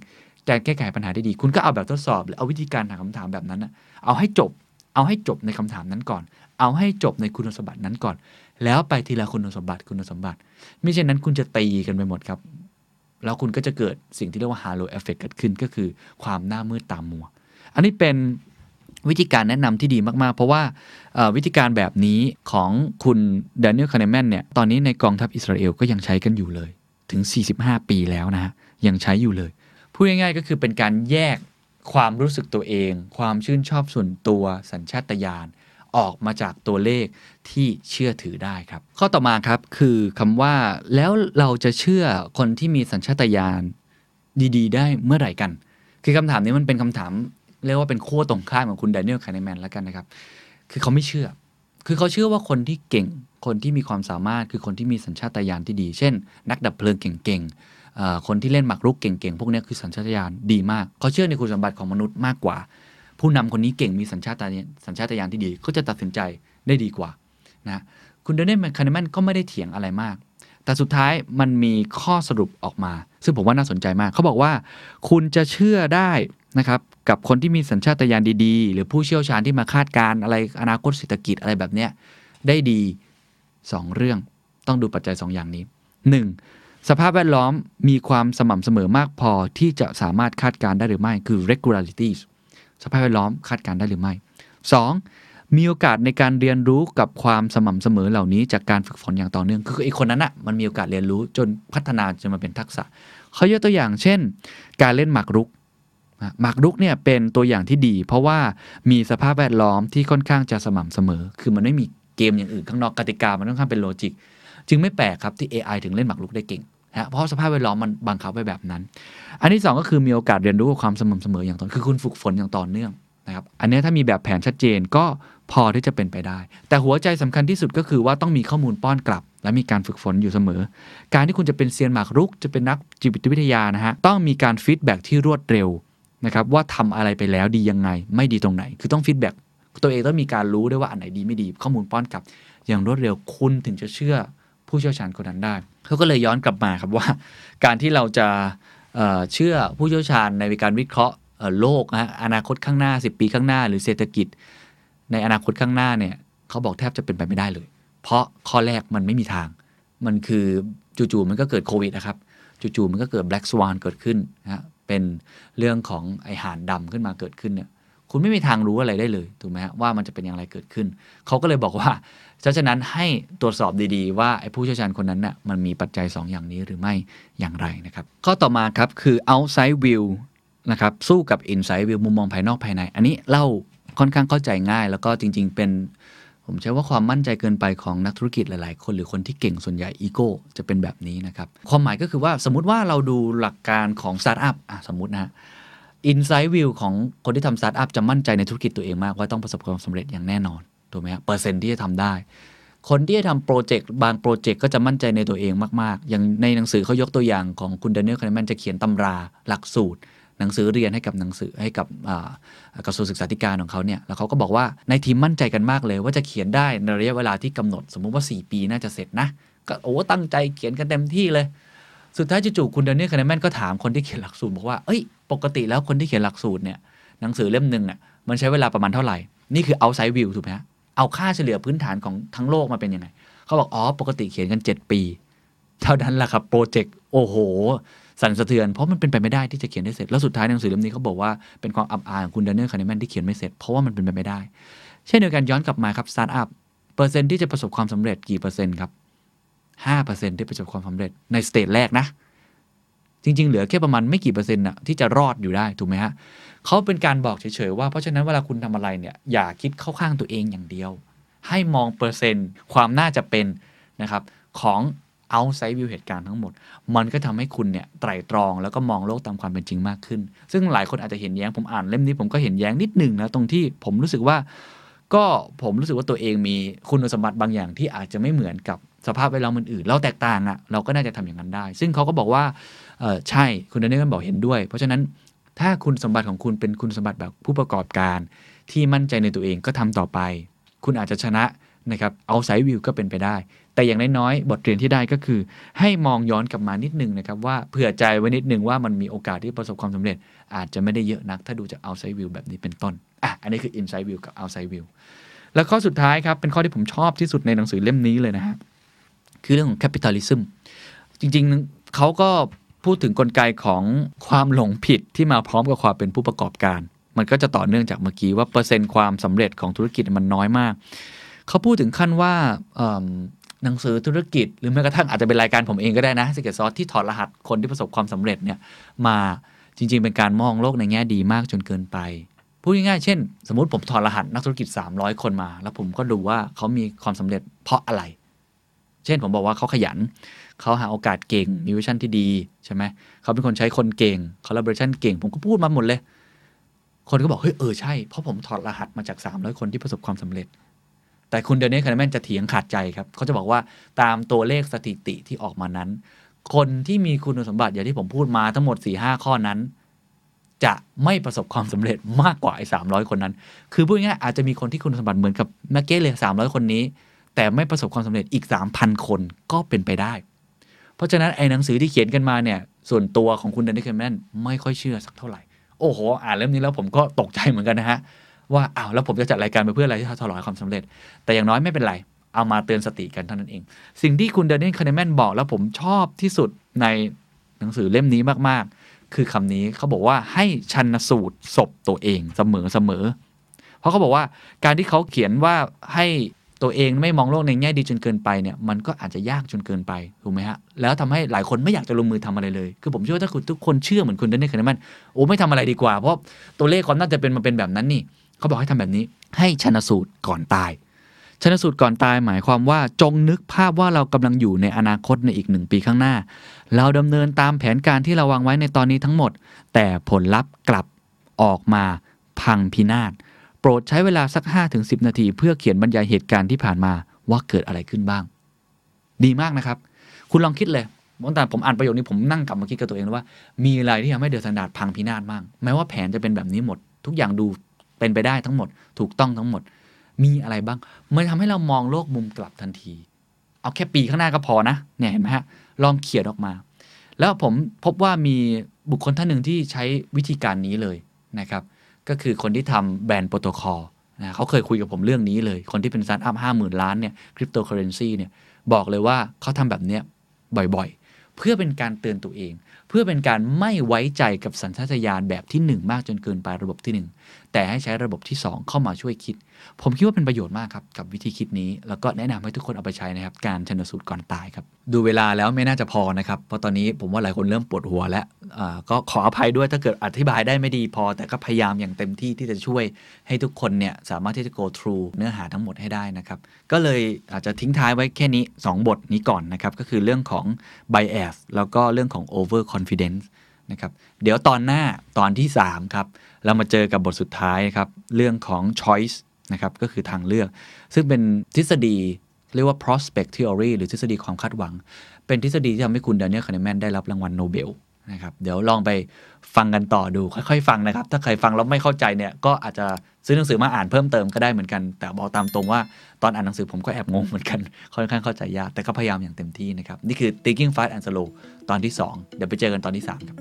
การแก้ไขปัญหาได้ดี คุณก็เอาแบบทดสอบหรือเอาวิธีการถามคำถามแบบนั้นนะเอาให้จบ เอาให้จบในคำถามนั้นก่อน เอาให้จบในคุณสมบัตินั้นก่อน แล้วไปทีละคุณสมบัติคุณสมบัติ ไม่เช่นนั้นคุณจะตีกันไปหมดครับ แล้วคุณก็จะเกิดสิ่งที่เรียกว่า halo effect เกิดขึ้นก็คือความหน้ามืดตามมัว อันนี้เป็นวิธีการแนะนำที่ดีมากๆ เพราะว่าวิธีการแบบนี้ของคุณ Daniel Kahneman เนี่ย ตอนนี้ในกองทัพอิสราเอลก็ยังใช้กันอยู่เลย ถึง 45 ปีแล้วนะฮะ ยังใช้อยู่เลย พูดง่ายๆก็คือเป็นการแยกความรู้สึกตัวเอง ความชื่นชอบส่วนตัวสัญชาตญาณ ออกมาจากตัวเลขที่เชื่อถือได้ครับ ข้อต่อมาครับคือคำว่าแล้วเราจะเชื่อคนที่มีสัญชาตญาณดีๆ ได้เมื่อไหร่กัน คือคำถามนี้มันเป็นคำถาม เรียกว่าเป็นขั้วตรงข้ามของคุณ Daniel Kahneman แล้วกันนะครับ คือเขาไม่เชื่อ คือเขาเชื่อว่าคนที่เก่งคนที่มีความสามารถคือคนที่มีสัญชาตญาณที่ดี เช่น นักดับเพลิงเก่งๆคนที่เล่นหมากรุกเก่งๆ พวกนี้คือสัญชาตญาณดีมาก เขาเชื่อในคุณสมบัติของมนุษย์มากกว่า ผู้นำคนนี้เก่งมีสัญชาตญาณสัญชาตญาณที่ดีเขาจะตัดสินใจได้ดีกว่านะคุณ Daniel Kahneman ก็ไม่ได้เถียงอะไรมาก แต่สุดท้ายมันมีข้อสรุปออกมา ซึ่งผมว่าน่าสนใจมาก เขาบอกว่า คุณจะเชื่อได้นะครับกับคนที่มีสัญชาตญาณดีๆ หรือผู้เชี่ยวชาญที่มาคาดการณ์อะไรอนาคตเศรษฐกิจอะไรแบบเนี้ยได้ดี 2 เรื่องต้องดูปัจจัย 2 อย่างนี้ 1. สภาพแวดล้อมมีความสม่ำเสมอมากพอที่จะสามารถคาดการณ์ได้หรือไม่คือ regularities สภาพแวดล้อมคาดการได้หรือไม่ 2. มีโอกาสในการเรียนรู้กับความสม่ำเสมอเหล่านี้จากการฝึกฝนอย่างต่อเนื่องคือไอ้คนนั้นอะมันมีโอกาสเรียนรู้จนพัฒนาจนมาเป็นทักษะเขายกตัวอย่างเช่น การเล่นหมากรุกหมากรุกเนี่ยเป็นตัวอย่างที่ดี เพราะว่ามีสภาพแวดล้อมที่ค่อนข้างจะสม่ำเสมอ คือมันไม่มีเกมอย่างอื่นข้างนอกกติกามันค่อนข้างเป็นโลจิก จึงไม่แปลกครับที่ AI ถึงเล่นหมากรุกได้เก่ง นะเพราะสภาพแวดล้อมมันบังคับไว้แบบนั้น อันที่สองก็คือมีโอกาสเรียนรู้ความสม่ำเสมออย่างต่อคือคุณฝึกฝนอย่างต่อเนื่องนะครับอันนี้ถ้ามีแบบแผนชัดเจนก็พอที่จะเป็นไปได้ แต่หัวใจสำคัญที่สุดก็คือว่าต้องมีข้อมูลป้อนกลับ และมีการฝึกฝนอยู่เสมอ การที่คุณจะเป็นเซียนหมากรุก จะเป็นนักจิตวิทยานะฮะต้องมีการ feedback ที่รวดเร็วนะครับว่าทำอะไรไปแล้วดียังไง ไม่ดีตรงไหน คือต้อง feedback ตัวเองต้องมีการรู้ด้วยว่าอันไหนดีไม่ดี ข้อมูลป้อนกลับ อย่างรวดเร็วคุณถึงจะเชื่อ ผู้เชี่ยวชาญคนนั้นได้เขาก็เลยย้อนกลับมาครับว่า การที่เราจะเชื่อผู้เชี่ยวชาญในการวิเคราะห์โลกนะฮะอนาคตข้างหน้า 10 ปีข้างหน้า หรือเศรษฐกิจ ในอนาคตข้างหน้าเนี่ยเขาบอกแทบจะเป็นไปไม่ได้เลย เพราะข้อแรกมันไม่มีทาง มันคือจู่ๆมันก็เกิดโควิดนะครับจู่ๆมันก็เกิด black swan เกิดขึ้นนะฮะเป็นเรื่องของไอห่านดำขึ้นมาเกิดขึ้นเนี่ยคุณไม่มีทางรู้อะไรได้เลยถูกไหมฮะว่ามันจะเป็นอย่างไรเกิดขึ้น เขาก็เลยบอกว่า เพราะฉะนั้นให้ตรวจสอบดีๆ ว่าไอ้ผู้เชี่ยวชาญคนนั้นน่ะมันมีปัจจัย 2 อย่างนี้หรือไม่อย่างไรนะครับ ข้อต่อมาครับคือ outside view นะครับสู้กับ inside view มุมมองภายนอกภายใน อันนี้เล่าค่อนข้างเข้าใจง่าย แล้วก็จริง ๆ เป็นผมใช้ว่าความมั่นใจเกินไปของนักธุรกิจหลาย ๆ คน หรือคนที่เก่งส่วนใหญ่อีโก้จะเป็นแบบนี้นะครับ ความหมายก็คือว่าสมมติว่าเราดูหลักการของสตาร์ทอัพอะสมมตินะฮะ Inside View ของคนที่ทำสตาร์ทอัพจะมั่นใจในธุรกิจตัวเองมากว่าต้องประสบความสำเร็จอย่างแน่นอน ถูกไหมฮะเปอร์เซ็นต์ที่จะทำได้ คนที่จะทำโปรเจกต์บางโปรเจกต์ก็จะมั่นใจในตัวเองมาก ๆ อย่างในหนังสือเขายกตัวอย่างของคุณ Daniel Kahneman จะเขียนตำราหลักสูตร หนังสือเรียนให้กับหนังสือให้กับกระทรวงศึกษาธิการของเขาเนี่ยแล้วเขาก็บอกว่าในทีมมั่นใจกันมากเลย ว่าจะเขียนได้ในระยะเวลาที่กำหนด สมมุติว่า 4 ปีน่าจะเสร็จนะก็โอ้ตั้งใจเขียนกันเต็มที่เลยสุดท้ายจู่ๆคุณเดนนี่คาร์เนแมนก็ถามคนที่เขียนหลักสูตรบอกว่า เอ้ย ปกติแล้วคนที่เขียนหลักสูตรเนี่ยหนังสือเล่มหนึ่งอะมันใช้เวลาประมาณเท่าไหร่ นี่คือ outside view ถูกไหมฮะ เอาค่าเฉลี่ยพื้นฐานของทั้งโลกมาเป็นยังไงเขาบอกอ๋อปกติเขียนกัน 7 ปี เท่านั้นแหละครับโปรเจกต์โอ้โห สั่นสะเทือน เพราะมันเป็นไปไม่ได้ที่จะเขียนได้เสร็จ แล้วสุดท้ายหนังสือเล่มนี้เขาบอกว่าเป็นความอับอายของคุณ Daniel Kahneman ที่เขียนไม่เสร็จเพราะว่ามันเป็นไปไม่ได้ เช่นเดียวกันย้อนกลับมาครับสตาร์ทอัพเปอร์เซ็นต์ที่จะประสบความสำเร็จกี่เปอร์เซ็นต์ครับห้าเปอร์เซ็นต์ที่ประสบความสำเร็จใน stage แรกนะ จริง ๆ เหลือแค่ประมาณไม่กี่เปอร์เซ็นต์น่ะที่จะรอดอยู่ได้ ถูกไหมฮะ เขาเป็นการบอกเฉยๆว่าเพราะฉะนั้นเวลาคุณทำอะไรเนี่ยอย่าคิดเข้าข้างตัวเองอย่างเดียว ให้มองเปอร์เซ็นต์ ความน่าจะเป็นนะครับของ outside view เหตุการณ์ทั้งหมด มันก็ทำให้คุณเนี่ยไตรตรองแล้วก็มองโลกตามความเป็นจริงมากขึ้น ซึ่งหลายคนอาจจะเห็นแย้งผมอ่านเล่มนี้ผมก็เห็นแย้งนิดหนึ่งนะตรงที่ผมรู้สึกว่า ก็ผมรู้สึกว่าตัวเองมีคุณสมบัติบางอย่างที่อาจจะไม่เหมือนกับสภาพแวดล้อมอื่นๆเราแตกต่างอะ่ะเราก็น่าจะทำอย่างนั้นได้ ซึ่งเขาก็บอกว่าเออใช่คุณเดนนี่ก็บอกเห็นด้วย เพราะฉะนั้น ถ้าคุณสมบัติของคุณเป็นคุณสมบัติแบบผู้ประกอบการ ที่มั่นใจในตัวเองก็ทำต่อไป คุณอาจจะชนะนะครับเอาไซด์วิวก็เป็นไปได้ แต่อย่างน้อยๆ บทเรียนที่ได้ก็คือ ให้มองย้อนกลับมานิดนึงนะครับว่าเผื่อใจไว้นิดนึงว่ามันมีโอกาสที่ประสบความสำเร็จ อาจจะไม่ได้เยอะนัก ถ้าดูจาก outside view แบบนี้เป็นต้นอะอันนี้คือ inside view กับ outside view แล้วข้อสุดท้ายครับ เป็นข้อที่ผมชอบที่สุดในหนังสือเล่มนี้เลยนะฮะคือเรื่องของ capitalism จริงๆเขาก็ พูดถึงกลไกของความหลงผิดที่มาพร้อมกับความเป็นผู้ประกอบการ มันก็จะต่อเนื่องจากเมื่อกี้ว่าเปอร์เซ็นต์ความสำเร็จของธุรกิจมันน้อยมาก เขาพูดถึงขั้นว่าหนังสือธุรกิจ หรือแม้กระทั่งอาจจะเป็นรายการผมเองก็ได้นะสเกตซอสที่ถอดรหัสคนที่ประสบความสำเร็จเนี่ยมาจริง ๆ เป็นการมองโลกในแง่ดีมากจนเกินไปพูดง่ายๆ เช่น สมมติผมถอดรหัสนักธุรกิจ 300 คนมา แล้วผมก็ดูว่าเขามีความสำเร็จเพราะอะไร เช่นผมบอกว่าเขาขยัน เขาหาโอกาสเก่งมี vision ที่ดีใช่ไหมเขาเป็นคนใช้คนเก่ง collaboration เก่ง ผมก็พูดมาหมดเลย คนก็บอกเฮ้ยเออใช่ เพราะผมถอดรหัสมาจาก 300 คนที่ประสบความสำเร็จ แต่คุณเดนนี่คาร์แมนจะเถียงขาดใจครับเขาจะบอกว่าตามตัวเลขสถิติที่ออกมานั้น คนที่มีคุณสมบัติอย่างที่ผมพูดมาทั้งหมด4-5 ข้อนั้น จะไม่ประสบความสำเร็จมากกว่าไอ้สามคนนั้น คือพูดง่ายๆอาจจะมีคนที่คุณสมบัติเหมือนกับแม็กเก้เลยสามร้อยคนนี้ แต่ไม่ประสบความสำเร็จอีก3,000คนก็เป็นไปได้ เพราะฉะนั้นไอ้หนังสือที่เขียนกันมาเนี่ย ส่วนตัวของคุณเดนนี่คาร์แมนไม่ค่อยเชื่อสักเท่าไหร่ โอ้โห อ่านเล่มนี้แล้วผมก็ตกใจเหมือนกันนะฮะ ว่าอ้าวแล้วผมจะจัดรายการไปเพื่ออะไรที่ทลายความสำเร็จ แต่อย่างน้อยไม่เป็นไร เอามาเตือนสติกันเท่านั้นเอง สิ่งที่คุณเดนนี่คาร์แมนบอกแล้วผมชอบที่สุดในหนังสือเล่มนี้มากๆ คือคำนี้เขาบอกว่าให้ชันสูตรศพตัวเองเสมอเสมอเพราะเขาบอกว่าการที่เขาเขียนว่าให้ ตัวเองไม่มองโลกในแง่ดีจนเกินไปเนี่ยมันก็อาจจะยากจนเกินไปถูกไหมฮะแล้วทำให้หลายคนไม่อยากจะลงมือทำอะไรเลย คือผมเชื่อว่าถ้าคุณทุกคนเชื่อเหมือนคุณเดนนี่คาร์แมนโอ้ไม่ทำอะไรดีกว่า เพราะตัวเลขความน่าจะเป็นมาเป็นแบบนั้นนี่เขาบอกให้ทำแบบนี้ ให้ชันสูตรก่อนตายชันสูตรก่อนตายหมายความว่าจงนึกภาพว่าเรากำลังอยู่ในอนาคตในอีกหนึ่งปีข้างหน้า เราดำเนินตามแผนการที่เราวางไว้ในตอนนี้ทั้งหมด แต่ผลลัพธ์กลับออกมาพังพินาศ โปรดใช้เวลาสัก 5-10 นาที เพื่อเขียนบรรยายเหตุการณ์ที่ผ่านมาว่าเกิดอะไรขึ้นบ้าง ดีมากนะครับ คุณลองคิดเลยตั้งแต่ผมอ่านประโยคนี้ผมนั่งกลับมาคิดกับตัวเองเลยว่า มีอะไรที่ทำให้เดือะสแตนดาดพังพินาศบ้างแม้ว่าแผนจะเป็นแบบนี้หมด ทุกอย่างดูเป็นไปได้ทั้งหมด ถูกต้องทั้งหมด มีอะไรบ้าง มันทำให้เรามองโลกมุมกลับทันที เอาแค่ปีข้างหน้าก็พอนะเนี่ยเห็นไหมฮะลองเขียนออกมา แล้วผมพบว่ามีบุคคลท่านหนึ่งที่ใช้วิธีการนี้เลยนะครับ ก็คือคนที่ทำ Band Protocol นะเขาเคยคุยกับผมเรื่องนี้เลย คนที่เป็นสตาร์ทอัพห้าหมื่นล้านเนี่ยคริปโตเคอเรนซีเนี่ยบอกเลยว่าเขาทำแบบเนี้ยบ่อยๆ เพื่อเป็นการเตือนตัวเอง เพื่อเป็นการไม่ไว้ใจกับสัญชาตญาณแบบที่ 1 มากจนเกินไประบบที่1 แต่ให้ใช้ระบบที่ 2 เข้ามาช่วยคิด ผมคิดว่าเป็นประโยชน์มากครับ กับวิธีคิดนี้ แล้วก็แนะนำให้ทุกคนเอาไปใช้นะครับ การชันสูตรก่อนตายครับ ดูเวลาแล้วไม่น่าจะพอนะครับ เพราะตอนนี้ผมว่าหลายคนเริ่มปวดหัวแล้วก็ขออภัยด้วยถ้าเกิดอธิบายได้ไม่ดีพอ แต่ก็พยายามอย่างเต็มที่ที่จะช่วยให้ทุกคนเนี่ยสามารถที่จะ go through เนื้อหาทั้งหมดให้ได้นะครับ ก็เลยอาจจะทิ้งท้ายไว้แค่นี้ 2 บทนี้ก่อนนะครับ ก็คือเรื่องของ bias แล้วก็เรื่องของ over confidence นะครับเดี๋ยวตอนหน้าตอนที่ 3 ครับ เรามาเจอกับบทสุดท้ายครับ เรื่องของ choice นะครับก็คือทางเลือก ซึ่งเป็นทฤษฎีเรียกว่า prospect theory หรือทฤษฎีความคาดหวัง เป็นทฤษฎีที่ทำให้คุณแดเนียลคาห์เนแมนได้รับรางวัลโนเบล นะครับเดี๋ยวลองไปฟังกันต่อดูค่อยๆ ฟังนะครับ ถ้าใครฟังแล้วไม่เข้าใจเนี่ยก็อาจจะซื้อหนังสือมาอ่านเพิ่มเติมก็ได้เหมือนกัน แต่บอกตามตรงว่าตอนอ่านหนังสือผมก็แอบงงเหมือนกันค่อนข้างเข้าใจยากแต่ก็พยายามอย่างเต็มที่นะครับ นี่คือ thinking fast and slow ตอนที่ 2 เดี๋ยวไปเจอกันตอนที่ 3 ครับ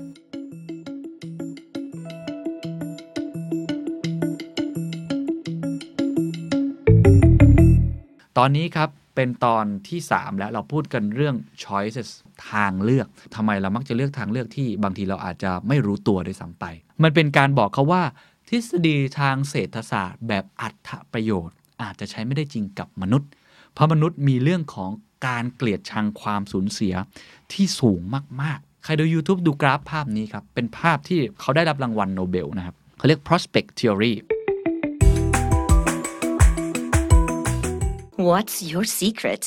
ตอนนี้ครับ เป็นตอนที่ 3 แล้วเราพูดกันเรื่อง choices ทางเลือกทำไมเรามักจะเลือกทางเลือกที่บางทีเราอาจจะไม่รู้ตัวด้วยซ้ำไป มันเป็นการบอกเขาว่า ทฤษฎีทางเศรษฐศาสตร์ แบบอัตประโยชน์ อาจจะใช้ไม่ได้จริงกับมนุษย์ เพราะมนุษย์มีเรื่องของการเกลียดชังความสูญเสียที่สูงมากๆ ใครดู YouTube ดูกราฟภาพนี้ครับ เป็นภาพที่เขาได้รับรางวัลโนเบลนะครับเขาเรียก prospect theory What's your secret?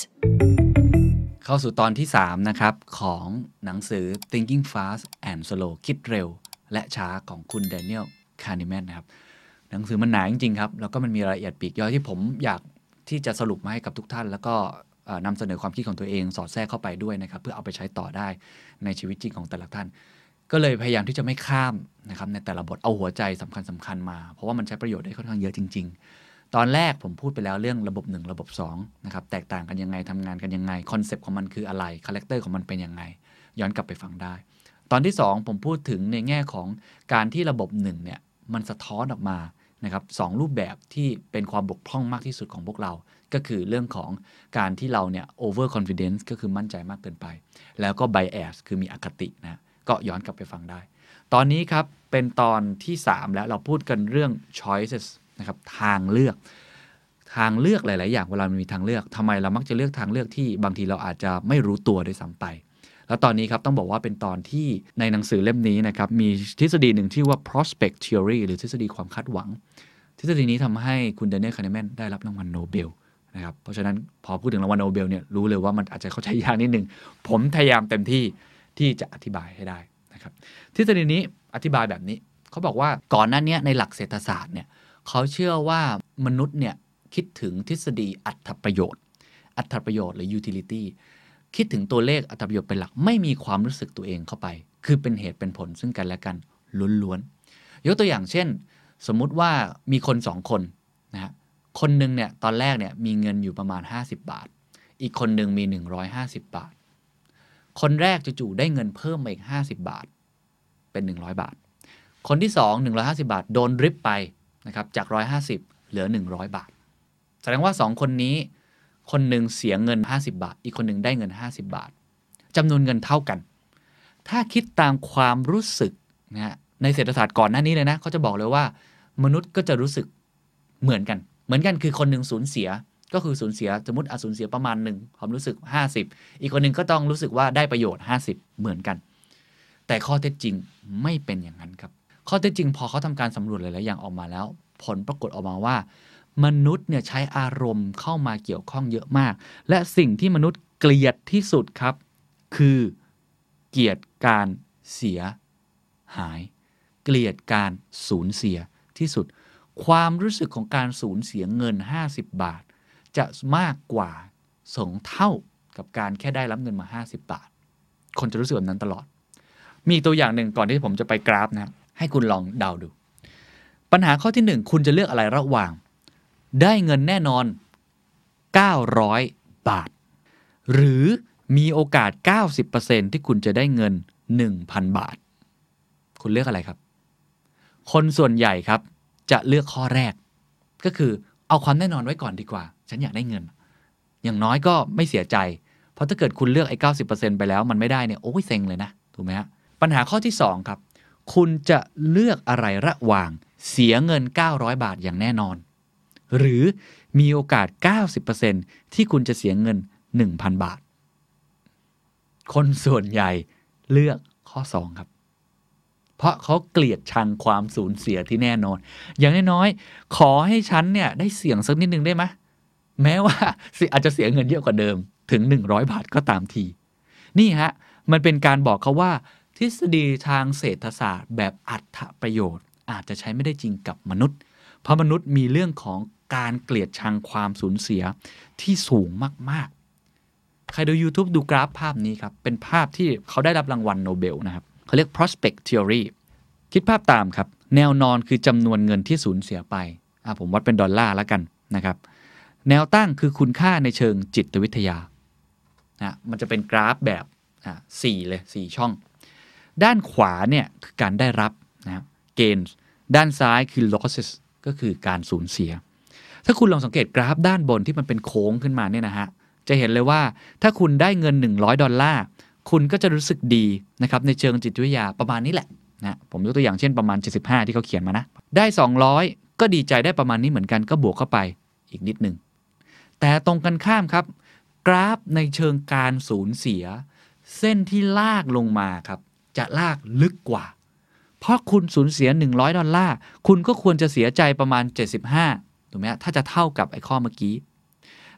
เข้าสู่ตอนที่ 3 นะครับ ของหนังสือ Thinking Fast and Slow คิดเร็ว และช้าของคุณ Daniel Kahneman นะครับ หนังสือมันหนาจริง ๆ ครับ แล้วก็มันมีรายละเอียดปีกย่อยที่ผมอยากที่จะสรุปมาให้กับทุกท่าน แล้วก็นำเสนอความคิดของตัวเอง สอดแทรกเข้าไปด้วยนะครับ เพื่อเอาไปใช้ต่อได้ในชีวิตจริงของแต่ละท่าน ก็เลยพยายามที่จะไม่ข้ามนะครับในแต่ละบทเอาหัวใจสำคัญสำคัญๆมา เพราะว่ามันใช้ประโยชน์ได้ค่อนข้างเยอะจริง ๆ ตอนแรกผมพูดไปแล้วเรื่องระบบ 1 ระบบ 2 นะครับ แตกต่างกันยังไงทำงานกันยังไง concept ของมันคืออะไร character ของมันเป็นยังไง ย้อนกลับไปฟังได้ ตอนที่ 2 ผมพูดถึงในแง่ของการที่ระบบ1เนี่ยมันสะท้อนออกมานะครับสองรูปแบบที่เป็นความบกพร่องมากที่สุดของพวกเรา ก็คือเรื่องของการที่เราเนี่ย over confidence ก็คือมั่นใจมากเกินไป แล้วก็ bias คือมีอคตินะก็ย้อนกลับไปฟังได้ ตอนนี้ครับเป็นตอนที่ 3 แล้วเราพูดกันเรื่อง choices นะครับทางเลือก ทางเลือกหลาย ๆ อย่างเวลามันมีทางเลือกทำไมเรามักจะเลือกทางเลือกที่บางทีเราอาจจะไม่รู้ตัวด้วยซ้ำไป แล้วตอนนี้ครับต้องบอกว่าเป็นตอนที่ในหนังสือเล่มนี้นะครับมีทฤษฎีหนึ่งที่ว่า prospect theory หรือทฤษฎีความคาดหวัง ทฤษฎีนี้ทำให้คุณเดน n น e l คา n นแมนได้รับรางวัลโนเบลนะครับเพราะฉะนั้นพอพูดถึงรางวัลโนเบลเนี่ยรู้เลยว่ามันอาจจะเข้าใจยากนิดนึง ผมพยายามเต็มที่ที่จะอธิบายให้ได้นะครับทฤษฎีนี้อธิบายแบบนี้เขาบอกว่าก่อนหน้านี้ในหลักเศรษฐศาสตร์เนี่ย เขาเชื่อว่ามนุษย์เนี่ยคิดถึงทฤษฎีอัตประโยชน์ อัตประโยชน์หรือ utility คิดถึงตัวเลขอัตประโยชน์เป็นหลักไม่มีความรู้สึกตัวเองเข้าไป คือเป็นเหตุเป็นผลซึ่งกันและกันล้วนๆ ยกตัวอย่างเช่น สมมุติว่ามีคนสองคนนะฮะคนหนึ่งเนี่ยตอนแรกเนี่ยมีเงินอยู่ประมาณ 50 บาท อีกคนหนึ่งมี 150 บาท คนแรกจู่ๆได้เงินเพิ่มมาอีก 50 บาท เป็น 100 บาท คนที่ 2 150 บาท โดนริบไป นะครับจาก 150 เหลือ 100 บาท แสดงว่า 2 คนนี้ คนหนึ่งเสียเงิน 50 บาท อีกคนหนึ่งได้เงิน 50 บาทจำนวนเงินเท่ากัน ถ้าคิดตามความรู้สึกนะฮะในเศรษฐศาสตร์ก่อนหน้านี้เลยนะเขาจะบอกเลยว่า มนุษย์ก็จะรู้สึกเหมือนกัน เหมือนกันคือคนหนึ่งสูญเสียก็คือสูญเสียสมมติอาสูญเสียประมาณหนึ่งความรู้สึก 50 อีกคนหนึ่งก็ต้องรู้สึกว่าได้ประโยชน์ 50 เหมือนกัน แต่ข้อเท็จจริงไม่เป็นอย่างนั้นครับ ข้อเท็จจริงพอเขาทำการสำรวจหลายๆอย่างออกมาแล้ว ผลปรากฏออกมาว่า มนุษย์เนี่ยใช้อารมณ์เข้ามาเกี่ยวข้องเยอะมาก และสิ่งที่มนุษย์เกลียดที่สุดครับ คือเกลียดการเสียหาย เกลียดการสูญเสียที่สุด ความรู้สึกของการสูญเสียเงิน 50 บาท จะมากกว่าสองเท่ากับการแค่ได้รับเงินมา 50 บาท คนจะรู้สึกแบบนั้นตลอด มีตัวอย่างหนึ่งก่อนที่ผมจะไปกราฟนะครับ ให้คุณลองเดาดู ปัญหาข้อที่หนึ่งคุณจะเลือกอะไรระหว่าง ได้เงินแน่นอน 900 บาท หรือมีโอกาส 90%ที่คุณจะได้เงิน 1,000 บาท คุณเลือกอะไรครับ คนส่วนใหญ่ครับ จะเลือกข้อแรก ก็คือเอาความแน่นอนไว้ก่อนดีกว่า ฉันอยากได้เงิน อย่างน้อยก็ไม่เสียใจ เพราะถ้าเกิดคุณเลือกไอ้เก้ไปแล้วมันไม่ได้เนี่ยโอ้ยเซ็งเลยนะ ถูกไหมฮะ ปัญหาข้อที่ 2 ครับ คุณจะเลือกอะไรระหว่างเสียเงิน 900 บาทอย่างแน่นอน หรือมีโอกาส 90%ที่คุณจะเสียเงิน 1,000 บาท คนส่วนใหญ่เลือกข้อ 2 ครับ เพราะเขาเกลียดชังความสูญเสียที่แน่นอน อย่างน้อยๆ ขอให้ฉันเนี่ยได้เสี่ยงสักนิดนึงได้ไหมแม้ว่าอาจจะเสียเงินเยอะกว่าเดิมถึง 100 บาทก็ตามที นี่ฮะ มันเป็นการบอกเขาว่า ทฤษฎีทางเศรษฐศาสตร์ แบบอัตประโยชน์ อาจจะใช้ไม่ได้จริงกับมนุษย์ เพราะมนุษย์มีเรื่องของการเกลียดชังความสูญเสียที่สูงมาก ๆ ใครดู YouTube ดูกราฟภาพนี้ครับ เป็นภาพที่เขาได้รับรางวัลโนเบลนะครับเขาเรียก prospect theory คิดภาพตามครับ แนวนอนคือจำนวนเงินที่สูญเสียไปอะผมวัดเป็นดอลลาร์แล้วกันนะครับ แนวตั้งคือคุณค่าในเชิงจิตวิทยานะมันจะเป็นกราฟแบบอะสี่เลยสี่ช่อง ด้านขวาเนี่ยคือการได้รับนะครับ gains ด้านซ้ายคือ losses ก็คือการสูญเสีย ถ้าคุณลองสังเกตกราฟด้านบนที่มันเป็นโค้งขึ้นมาเนี่ยนะฮะ จะเห็นเลยว่าถ้าคุณได้เงิน 100 ดอลลาร์ คุณก็จะรู้สึกดีนะครับในเชิงจิตวิทยาประมาณนี้แหละนะผมยกตัวอย่างเช่นประมาณ 75 ที่เขาเขียนมานะ ได้ 200 ก็ดีใจได้ประมาณนี้เหมือนกันก็บวกเข้าไปอีกนิดหนึ่ง แต่ตรงกันข้ามครับ กราฟในเชิงการสูญเสีย เส้นที่ลากลงมาครับ จะลากลึกกว่า เพราะคุณสูญเสีย 100 ดอลลาร์ คุณก็ควรจะเสียใจประมาณ 75ถูกไหมถ้าจะเท่ากับไอ้ข้อเมื่อกี้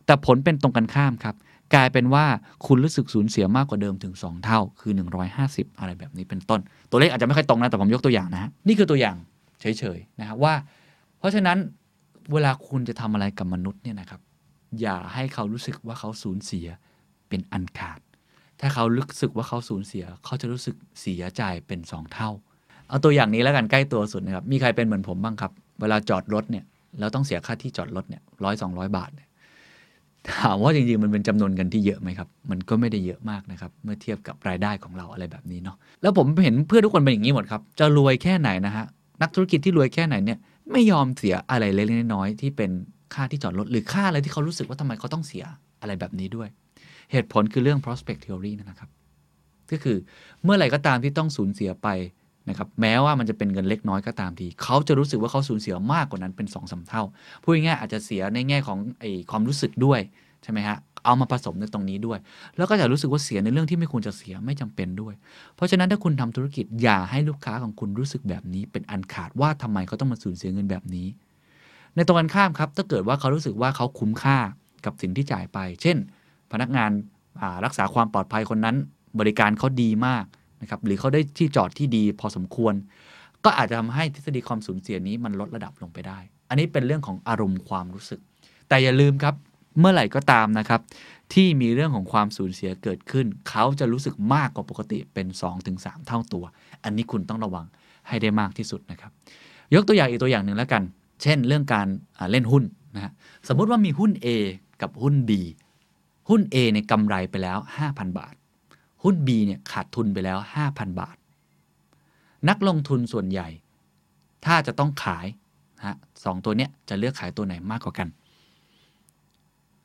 แต่ผลเป็นตรงกันข้ามครับ กลายเป็นว่าคุณรู้สึกสูญเสียมากกว่าเดิมถึง 2 เท่า คือ 150 อะไรแบบนี้เป็นต้น ตัวเลขอาจจะไม่ค่อยตรงนะ แต่ผมยกตัวอย่างนะฮะนี่คือตัวอย่างเฉยๆนะครับว่า เพราะฉะนั้นเวลาคุณจะทำอะไรกับมนุษย์เนี่ยนะครับ อย่าให้เขารู้สึกว่าเขาสูญเสียเป็นอันขาด ถ้าเขารู้สึกว่าเขาสูญเสีย เขาจะรู้สึกเสียใจเป็น 2 เท่า เอาตัวอย่างนี้แล้วกันใกล้ตัวสุดนะครับ มีใครเป็นเหมือนผมบ้างครับ เวลาจอดรถเนี่ยเราต้องเสียค่าที่จอดรถเนี่ยร้อยสองร้อยบาทเนี่ยถามว่าจริงๆ มันเป็นจำนวนเงินที่เยอะไหมครับ มันก็ไม่ได้เยอะมากนะครับ เมื่อเทียบกับรายได้ของเราอะไรแบบนี้เนาะ แล้วผมเห็นเพื่อนทุกคนเป็นอย่างนี้หมดครับ จะรวยแค่ไหนนะฮะ นักธุรกิจที่รวยแค่ไหนเนี่ย ไม่ยอมเสียอะไรเล็กๆน้อยๆที่เป็นค่าที่จอดรถหรือค่าอะไรที่เขารู้สึกว่าทำไมเขาต้องเสียอะไรแบบนี้ด้วย เหตุผลคือเรื่อง prospect theory นะครับ ก็คือเมื่อไหร่ก็ตามที่ต้องสูญเสียไปนะครับแม้ว่ามันจะเป็นเงินเล็กน้อยก็ตามที เขาจะรู้สึกว่าเขาสูญเสียมากกว่านั้นเป็น2อสเท่า พูดง่ายๆอาจจะเสียในแง่ของไอความรู้สึกด้วยใช่ไหมฮะเอามาผสมในตรงนี้ด้วย แล้วก็จะรู้สึกว่าเสียในเรื่องที่ไม่ควรจะเสียไม่จำเป็นด้วย เพราะฉะนั้นถ้าคุณทำธุรกิจอย่าให้ลูกค้าของคุณรู้สึกแบบนี้ เป็นอันขาดว่าทำไมเขาต้องมาสูญเสียเงินแบบนี้ ในตรงกันข้ามครับถ้าเกิดว่าเขารู้สึกว่าเขาคุ้มค่ากับสิ่งที่จ่ายไป เช่น พนักงานารักษาความปลอดภัยคนนั้น บริการเขาดีมากนะครับหรือเขาได้ที่จอดที่ดีพอสมควร ก็อาจจะทำให้ทฤษฎีความสูญเสียนี้มันลดระดับลงไปได้ อันนี้เป็นเรื่องของอารมณ์ความรู้สึก แต่อย่าลืมครับเมื่อไหร่ก็ตามนะครับ ที่มีเรื่องของความสูญเสียเกิดขึ้น เขาจะรู้สึกมากกว่าปกติเป็น 2-3 เท่าตัว อันนี้คุณต้องระวังให้ได้มากที่สุดนะครับ ยกตัวอย่างอีกตัวอย่างหนึ่งแล้วกัน เช่น เรื่องการเล่นหุ้นนะฮะสมมุติว่ามีหุ้น A กับหุ้น B หุ้น A เนี่ยกำไรไปแล้ว 5,000 บาท หุ้น B เนี่ยขาดทุนไปแล้ว 5,000 บาท นักลงทุนส่วนใหญ่ ถ้าจะต้องขายนะฮะสองตัวเนี้ยจะเลือกขายตัวไหนมากกว่ากัน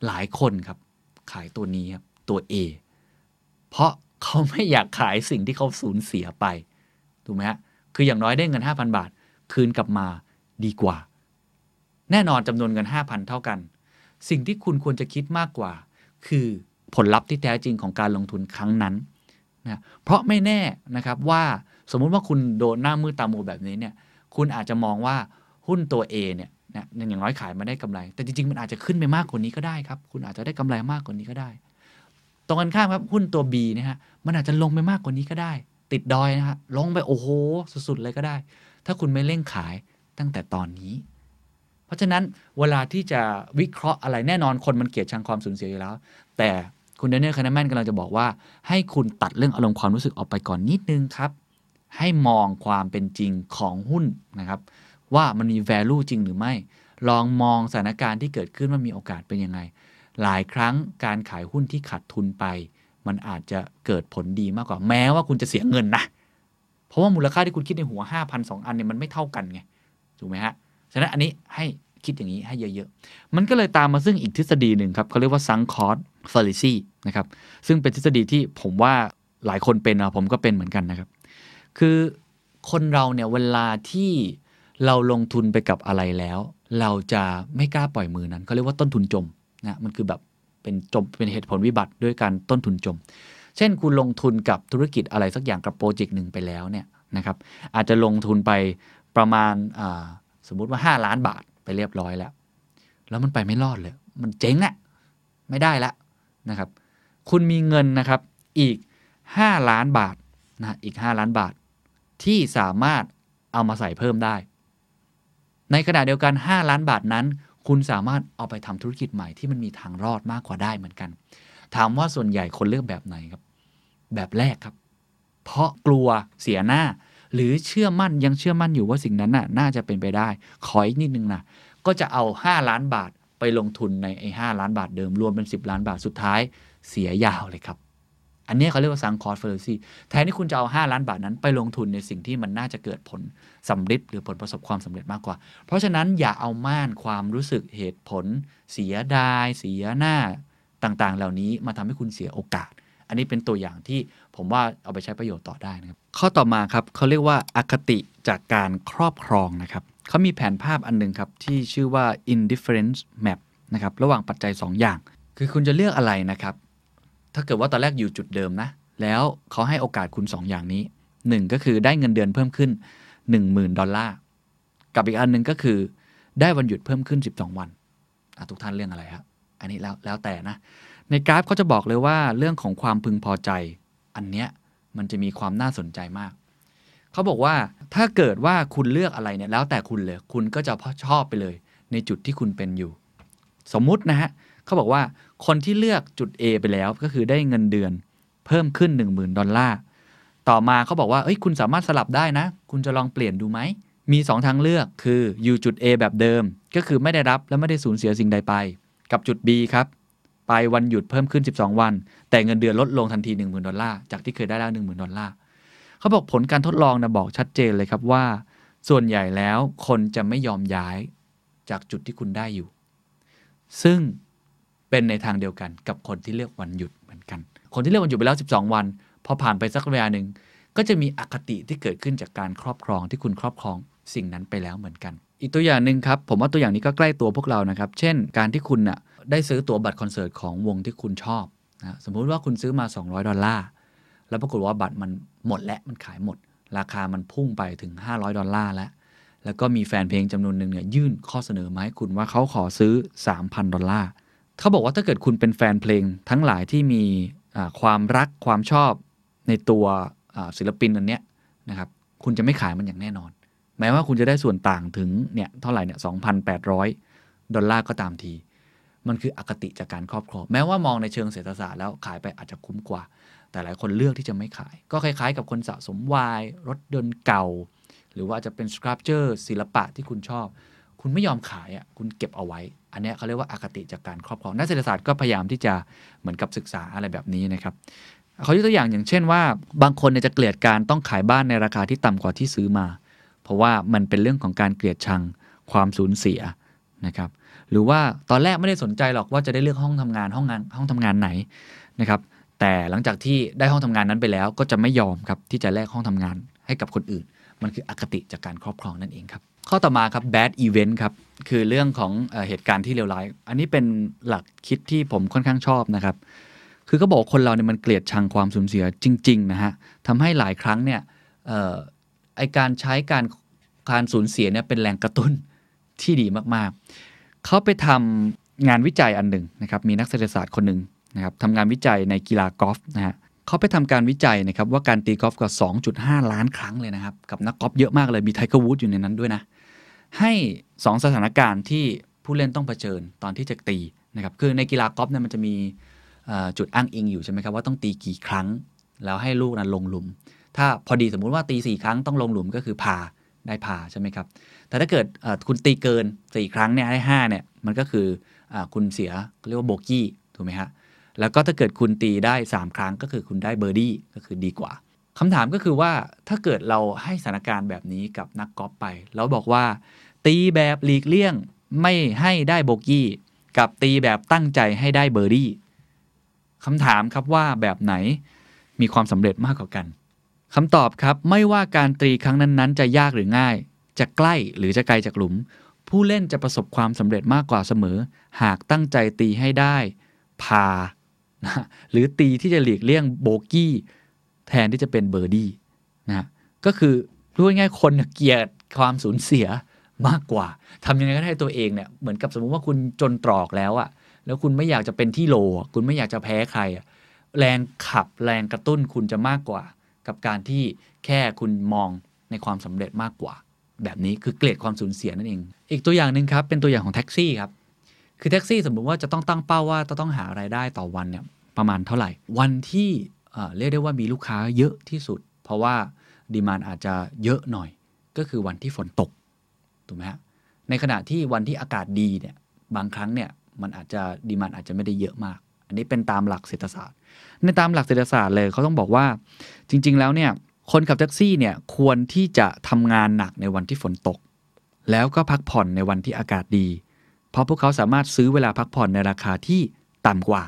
หลายคนครับ ขายตัวนี้ครับ ตัว A เพราะเขาไม่อยากขายสิ่งที่เขาสูญเสียไป ถูกไหมฮะ คืออย่างน้อยได้เงิน 5,000 บาท คืนกลับมาดีกว่า แน่นอนจำนวนเงิน 5,000 เท่ากัน สิ่งที่คุณควรจะคิดมากกว่า คือผลลัพธ์ที่แท้จริงของการลงทุนครั้งนั้นนะเพราะไม่แน่นะครับว่าสมมุติว่าคุณโดนหน้ามืดตามัวแบบนี้เนี่ยคุณอาจจะมองว่าหุ้นตัว A เนี่ยนะอย่างน้อยขายมาได้กำไร แต่จริงๆ มันอาจจะขึ้นไปมากกว่านี้ก็ได้ครับ คุณอาจจะได้กำไรมากกว่านี้ก็ได้ ตรงกันข้ามครับหุ้นตัว B นะฮะมันอาจจะลงไปมากกว่านี้ก็ได้ ติดดอยนะฮะลงไปโอ้โหสุดๆเลยก็ได้ ถ้าคุณไม่เร่งขายตั้งแต่ตอนนี้ เพราะฉะนั้นเวลาที่จะวิเคราะห์อะไรแน่นอนคนมันเกลียดชังความสูญเสียอยู่แล้ว แต่คุณเดนเนลคานาแมนกำลังจะบอกว่า ให้คุณตัดเรื่องอารมณ์ความรู้สึกออกไปก่อนนิดนึงครับ ให้มองความเป็นจริงของหุ้นนะครับ ว่ามันมี value จริงหรือไม่ ลองมองสถานการณ์ที่เกิดขึ้นว่ามีโอกาสเป็นยังไง หลายครั้งการขายหุ้นที่ขาดทุนไป มันอาจจะเกิดผลดีมากกว่าแม้ว่าคุณจะเสียเงินนะเพราะว่ามูลค่าที่คุณคิดในหัว5,000 2อันเนี่ยมันไม่เท่ากันไงถูกไหมฮะ ฉะนั้นอันนี้ให้คิดอย่างนี้ให้เยอะๆ มันก็เลยตามมาซึ่งอีกทฤษฎีหนึ่งครับเขาเรียกว่าซังคอร์สฟาริซีนะครับ ซึ่งเป็นทฤษฎีที่ผมว่าหลายคนเป็นนะผมก็เป็นเหมือนกันนะครับ คือคนเราเนี่ยเวลาที่เราลงทุนไปกับอะไรแล้ว เราจะไม่กล้าปล่อยมือนั้นเขาเรียกว่าต้นทุนจมนะมันคือแบบเป็นจมเป็นเหตุผลวิบัติด้วยการต้นทุนจม เช่นคุณลงทุนกับธุรกิจอะไรสักอย่างกับโปรเจกต์หนึ่งไปแล้วเนี่ยนะครับอาจจะลงทุนไปประมาณอ่า สมมุติว่า 5 ล้านบาทไปเรียบร้อยแล้ว แล้วมันไปไม่รอดเลย มันเจ๊งอะไม่ได้ละนะครับ คุณมีเงินนะครับอีก 5 ล้านบาทนะอีก 5 ล้านบาท ที่สามารถเอามาใส่เพิ่มได้ ในขณะเดียวกัน 5 ล้านบาทนั้น คุณสามารถเอาไปทำธุรกิจใหม่ที่มันมีทางรอดมากกว่าได้เหมือนกัน ถามว่าส่วนใหญ่คนเลือกแบบไหนครับ แบบแรกครับ เพราะกลัวเสียหน้า หรือเชื่อมั่นยังเชื่อมั่นอยู่ว่าสิ่งนั้นน่ะน่าจะเป็นไปได้ ขออีกนิดนึงนะก็จะเอา 5 ล้านบาทไปลงทุนในไอ้หล้านบาทเดิมรวมเป็น 10 ล้านบาทสุดท้ายเสียยาวเลยครับ อันนี้เขาเรียกว่าซังคอร์สเฟอร์ซีแทนที่คุณจะเอา 5 ล้านบาทนั้นไปลงทุนในสิ่งที่มันน่าจะเกิดผลสำเร็จหรือผลประสบความสำเร็จมากกว่า เพราะฉะนั้นอย่าเอาม่านความรู้สึกเหตุผล เสียดาย เสียหน้าต่างๆ เหล่านี้มาทำให้คุณเสียโอกาส อันนี้เป็นตัวอย่างที่ ผมว่าเอาไปใช้ประโยชน์ต่อได้นะครับ ข้อต่อมาครับเขาเรียกว่าอคติจากการครอบครองนะครับเขามีแผนภาพอันหนึงครับ ที่ชื่อว่า indifference map นะครับระหว่างปัจจัย 2 อย่าง คือคุณจะเลือกอะไรนะครับ ถ้าเกิดว่าตอนแรกอยู่จุดเดิมนะ แล้วเขาให้โอกาสคุณ 2 อย่างนี้ 1 ก็คือได้เงินเดือนเพิ่มขึ้น 10,000 ดอลลาร์ กับอีกอันหนึ่งก็คือ ได้วันหยุดเพิ่มขึ้น 12 วันทุกท่านเรื่องอะไรครับอันนี้แล้วแล้วแต่นะ ในกราฟเขาจะบอกเลยว่าเรื่องของความพึงพอใจ อันเนี้ยมันจะมีความน่าสนใจมาก เขาบอกว่าถ้าเกิดว่าคุณเลือกอะไรเนี่ยแล้วแต่คุณเลย คุณก็จะชอบไปเลย ในจุดที่คุณเป็นอยู่ สมมุตินะฮะเขาบอกว่าคนที่เลือกจุด A ไปแล้วก็คือได้เงินเดือน เพิ่มขึ้น 10,000 ดอลลาร์ ต่อมาเขาบอกว่าเอ้ยคุณสามารถสลับได้นะ คุณจะลองเปลี่ยนดูไหม มี 2 ทางเลือกคืออยู่จุด A แบบเดิม ก็คือไม่ได้รับและไม่ได้สูญเสียสิ่งใดไป กับจุด B ครับ ไปวันหยุดเพิ่มขึ้น 12 วัน แต่เงินเดือนลดลงทันที 10,000 ดอลลาร์ จากที่เคยได้แล้ว10,000 ดอลลาร์ เขาบอกผลการทดลองนะบอกชัดเจนเลยครับว่า ส่วนใหญ่แล้วคนจะไม่ยอมย้ายจากจุดที่คุณได้อยู่ ซึ่งเป็นในทางเดียวกันกับคนที่เลือกวันหยุดเหมือนกัน คนที่เลือกวันหยุดไปแล้ว 12 วัน พอผ่านไปสักระยะหนึ่งก็จะมีอคติที่เกิดขึ้นจากการครอบครองที่คุณครอบครองสิ่งนั้นไปแล้วเหมือนกัน อีกตัวอย่างหนึ่งครับ ผมว่าตัวอย่างนี้ก็ใกล้ตัวพวกเรานะครับ เช่น การที่คุณน่ะ ได้ซื้อตั๋วบัตรคอนเสิร์ตของวงที่คุณชอบนะสมมุติว่าคุณซื้อมา 200 ดอลลาร์ แล้วปรากฏว่าบัตรมันหมดและมันขายหมด ราคามันพุ่งไปถึง 500 ดอลลาร์แล้ว แล้วก็มีแฟนเพลงจำนวนหนึ่งเนี่ยยื่นข้อเสนอมาให้คุณว่าเขาขอซื้อ 3,000 ดอลลาร์เขาบอกว่าถ้าเกิดคุณเป็นแฟนเพลงทั้งหลายที่มีความรักความชอบในตัวศิลปินอันเนี้ยนะครับคุณจะไม่ขายมันอย่างแน่นอน แม้ว่าคุณจะได้ส่วนต่างถึงเนี่ยเท่าไหร่เนี่ย2,800 ดอลลาร์ก็ตามที มันคืออคติจากการครอบครองแม้ว่ามองในเชิงเศรษฐศาสตร์แล้วขายไปอาจจะคุ้มกว่า แต่หลายคนเลือกที่จะไม่ขาย ก็คล้ายๆ กับคนสะสมวายรถยนต์เก่า หรือว่าจะเป็นสครับเจอร์ศิลปะที่คุณชอบ คุณไม่ยอมขายอะคุณเก็บเอาไว้ อันนี้เขาเรียกว่าอคติจากการครอบครองนักเศรษฐศาสตร์ก็พยายามที่จะเหมือนกับศึกษาอะไรแบบนี้นะครับเขายกตัวอย่างอย่างเช่นว่า บางคนเนี่ยจะเกลียดการต้องขายบ้านในราคาที่ต่ำกว่าที่ซื้อมา เพราะว่ามันเป็นเรื่องของการเกลียดชังความสูญเสียนะครับ หรือว่าตอนแรกไม่ได้สนใจหรอกว่าจะได้เลือกห้องทำงานห้องงานห้องทำงานไหนนะครับแต่หลังจากที่ได้ห้องทำงานนั้นไปแล้ว ก็จะไม่ยอมครับที่จะแลกห้องทำงานให้กับคนอื่น มันคืออคติจากการครอบครองนั่นเองครับข้อต่อมาครับ bad event ครับ คือเรื่องของเอเหตุการณ์ที่เลวร้าย อันนี้เป็นหลักคิดที่ผมค่อนข้างชอบนะครับ คือเขาบอกคนเราเนี่ยมันเกลียดชังความสูญเสียจริง ๆ นะฮะทำให้หลายครั้งเนี่ยออไอการใช้การการสูญเสียเนี่ยเป็นแรงกระตุ้นที่ดีมาก ๆ เขาไปทำงานวิจัยอันหนึ่งนะครับมีนักเศรษฐศาสตร์คนหนึ่งนะครับทำงานวิจัยในกีฬากอล์ฟนะฮะเขาไปทำการวิจัยนะครับว่าการตีกอล์ฟกว่า 2.5 ล้านครั้งเลยนะครับ กับนักกอล์ฟเยอะมากเลยมี Tiger Woods อยู่ในนั้นด้วยนะ ให้สองสถานการณ์ที่ผู้เล่นต้องเผชิญตอนที่จะตีนะครับคือในกีฬากอล์ฟเนี่ยมันจะมีจุดอ้างอิงอยู่ใช่ไหมครับว่าต้องตีกี่ครั้ง แล้วให้ลูกนั้นลงหลุม ถ้าพอดีสมมุติว่าตีสี่ครั้งต้องลงหลุมก็คือพาร์ได้พาร์ใช่ไหมครับ แต่ถ้าเกิดคุณตีเกินสี่ครั้งเนี่ยได้ห้าเนี่ยมันก็คืออคุณเสียเรียกว่าโบกี้ถูกไหมฮะแล้วก็ถ้าเกิดคุณตีได้ 3 ครั้งก็คือคุณได้เบอร์ดี้ก็คือดีกว่าคำถามก็คือว่าถ้าเกิดเราให้สถานการณ์แบบนี้กับนักกอล์ฟไป แล้วบอกว่า ตีแบบหลีกเลี่ยงไม่ให้ได้โบกี้ กับตีแบบตั้งใจให้ได้เบอร์ดี้คำถามครับว่าแบบไหนมีความสำเร็จมากกว่ากันคำตอบครับไม่ว่าการตีครั้งนั้นๆ จะยากหรือง่าย จะใกล้หรือจะไกลจากหลุม ผู้เล่นจะประสบความสำเร็จมากกว่าเสมอ หากตั้งใจตีให้ได้พาร์นะหรือตีที่จะหลีกเลี่ยงโบกี้แทนที่จะเป็นเบอร์ดี้นะก็คือพูดง่ายคนเกลียดความสูญเสียมากกว่าทำยังไงก็ได้ให้ตัวเองเนี่ยเหมือนกับสมมุติว่าคุณจนตรอกแล้วอะแล้วคุณไม่อยากจะเป็นที่โหล่ คุณไม่อยากจะแพ้ใครอะแรงขับแรงกระตุ้นคุณจะมากกว่า กับการที่แค่คุณมองในความสำเร็จมากกว่า แบบนี้คือเกลียดความสูญเสียนั่นเอง อีกตัวอย่างหนึ่งครับ เป็นตัวอย่างของแท็กซี่ครับ คือแท็กซี่สมมุติว่าจะต้องตั้งเป้าว่าจะต้องหาไรายได้ต่อวันเนี่ยประมาณเท่าไหร่ วันที่เรียกได้ว่ามีลูกค้าเยอะที่สุด เพราะว่าดีมานอาจจะเยอะหน่อย ก็คือวันที่ฝนตกถูกไหมฮะในขณะที่วันที่อากาศดีเนี่ยบางครั้งเนี่ยมันอาจจะดีมานอาจจะไม่ได้เยอะมาก อันนี้เป็นตามหลักเศรษฐศาสตร์ ในตามหลักเศรษฐศาสตร์เลยเขาต้องบอกว่าจริง ๆ แล้วเนี่ย คนขับแท็กซี่เนี่ยควรที่จะทำงานหนักในวันที่ฝนตก แล้วก็พักผ่อนในวันที่อากาศดี เพราะพวกเขาสามารถซื้อเวลาพักผ่อนในราคาที่ต่ำกว่า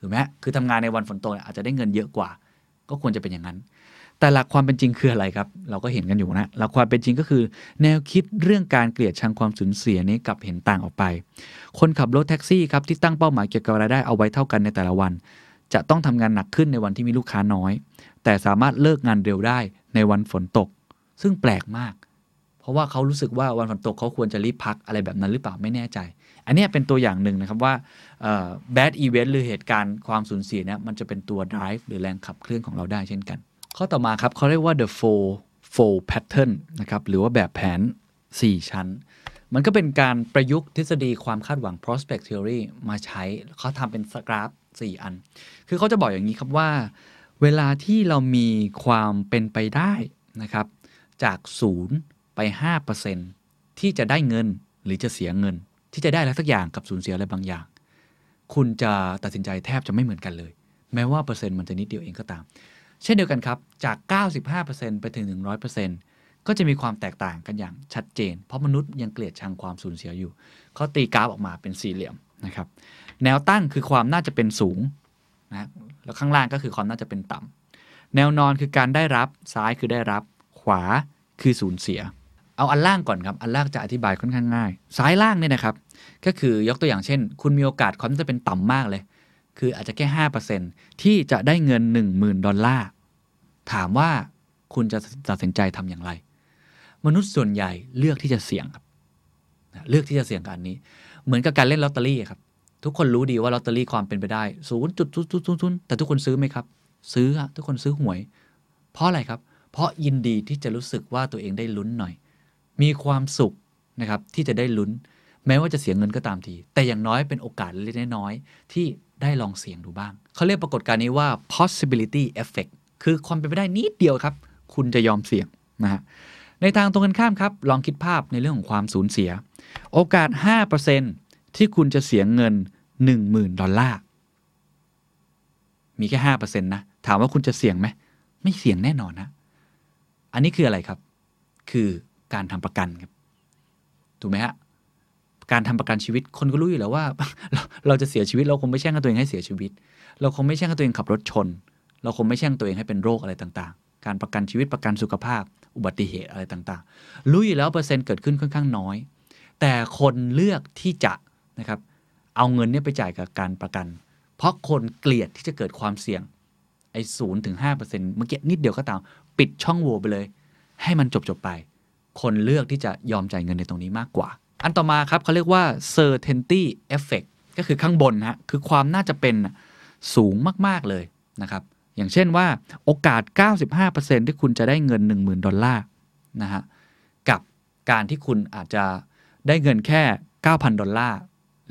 ถูกไหมคือทำงานในวันฝนตกอาจจะได้เงินเยอะกว่า ก็ควรจะเป็นอย่างนั้น แต่หลักความเป็นจริงคืออะไรครับ เราก็เห็นกันอยู่นะหลักความเป็นจริงก็คือ แนวคิดเรื่องการเกลียดชังความสูญเสียนี้กลับเห็นต่างออกไป คนขับรถแท็กซี่ครับที่ตั้งเป้าหมายเกี่ยวกับรายได้เอาไว้เท่ากันในแต่ละวันจะต้องทำงานหนักขึ้นในวันที่มีลูกค้าน้อย แต่สามารถเลิกงานเร็วได้ในวันฝนตก ซึ่งแปลกมาก เพราะว่าเขารู้สึกว่าวันฝนตกเขาควรจะรีบพักอะไรแบบนั้นหรือเปล่าไม่แน่ใจ อันนี้เป็นตัวอย่างหนึ่งนะครับว่าเอ่อ bad event หรือเหตุการณ์ความสูญเสียเนี่ยมันจะเป็นตัว drive หรือแรงขับเคลื่อนของเราได้เช่นกัน ข้อต่อมาครับเขาเรียกว่า the four four pattern นะครับหรือว่าแบบแผน 4 ชั้นมันก็เป็นการประยุกต์ทฤษฎีความคาดหวัง prospect theory มาใช้ เขาทำเป็นสกราฟ 4 อัน คือเขาจะบอกอย่างนี้ครับว่า เวลาที่เรามีความเป็นไปได้นะครับ จาก 0 ไป 5%ที่จะได้เงินหรือจะเสียเงิน ที่จะได้อะไรสักอย่างกับสูญเสียอะไรบางอย่าง คุณจะตัดสินใจแทบจะไม่เหมือนกันเลย แม้ว่าเปอร์เซ็นต์มันจะนิดเดียวเองก็ตาม เช่นเดียวกันครับ จาก 95%ไปถึง 100%ก็จะมีความแตกต่างกันอย่างชัดเจน เพราะมนุษย์ยังเกลียดชังความสูญเสียอยู่เขาตีกราฟออกมาเป็นสี่เหลี่ยมนะครับ แนวตั้งคือความน่าจะเป็นสูงนะ แล้วข้างล่างก็คือความน่าจะเป็นต่ำแนวนอนคือการได้รับซ้ายคือได้รับ ขวาคือสูญเสีย เอาอันล่างก่อนครับ อันล่างจะอธิบายค่อนข้างง่าย ซ้ายล่างเนี่ยนะครับ ก็คือยกตัวอย่างเช่น คุณมีโอกาสความน่าจะเป็นต่ำมากเลย คืออาจจะแค่ห้าเปอร์เซ็นที่จะได้เงิน 1 0,000 ดอลลาร์ถามว่าคุณจะตัดสินใจทำอย่างไร มนุษย์ส่วนใหญ่เลือกที่จะเสี่ยงครับเลือกที่จะเสี่ยงกับอันนี้ เหมือนกับการเล่นลอตเตอรี่ครับ ทุกคนรู้ดีว่าลอตเตอรี่ความเป็นไปได้ศูนย์จุดศูนย์ศูนย์แต่ทุกคนซื้อไหมครับ ซื้อทุกคนซื้อหวย เพราะอะไรครับ เพราะยินดีที่จะรู้สึกว่าตัวเองได้ลุ้นหน่อย มีความสุขนะครับที่จะได้ลุ้น แม้ว่าจะเสียเงินก็ตามที แต่อย่างน้อยเป็นโอกาสเล็กน้อยที่ได้ลองเสี่ยงดูบ้าง เขาเรียกปรากฏการณ์นี้ว่า possibility effect คือความเป็นไปได้นิดเดียวครับ คุณจะยอมเสี่ยงนะฮะในทางตรงกันข้ามครับ ลองคิดภาพในเรื่องของความสูญเสีย โอกาส 5% ที่คุณจะเสียเงิน 10,000 ดอลลาร์ มีแค่5%นะ ถามว่าคุณจะเสี่ยงไหม ไม่เสี่ยงแน่นอนนะ อันนี้คืออะไรครับ คือการทำประกันครับ ถูกไหมฮะ การทำประกันชีวิต คนก็รู้อยู่แล้วว่าเราเราจะเสียชีวิต เราคงไม่แช่งตัวเองให้เสียชีวิต เราคงไม่แช่งตัวเองขับรถชน เราคงไม่แช่งตัวเองให้เป็นโรคอะไรต่างๆ การประกันชีวิตประกันสุขภาพ อุบัติเหตุอะไรต่างๆ รู้อยู่แล้วเปอร์เซ็นต์เกิดขึ้นค่อนข้างน้อย แต่คนเลือกที่จะ นะครับเอาเงินเนี่ยไปจ่ายกับการประกัน เพราะคนเกลียดที่จะเกิดความเสี่ยงไอ้ศูนย์ถึงห้าเปอร์เซ็นต์เมื่อกี้นิดเดียวก็ตาม ปิดช่องโหว่ไปเลย ให้มันจบจบไป คนเลือกที่จะยอมจ่ายเงินในตรงนี้มากกว่า อันต่อมาครับเขาเรียกว่า certainty effect ก็คือข้างบนฮะคือความน่าจะเป็นสูงมาก ๆ เลยนะครับอย่างเช่นว่าโอกาส 95%ที่คุณจะได้เงิน 10,000 ดอลลาร์นะฮะกับการที่คุณอาจจะได้เงินแค่ 9,000 ดอลลาร์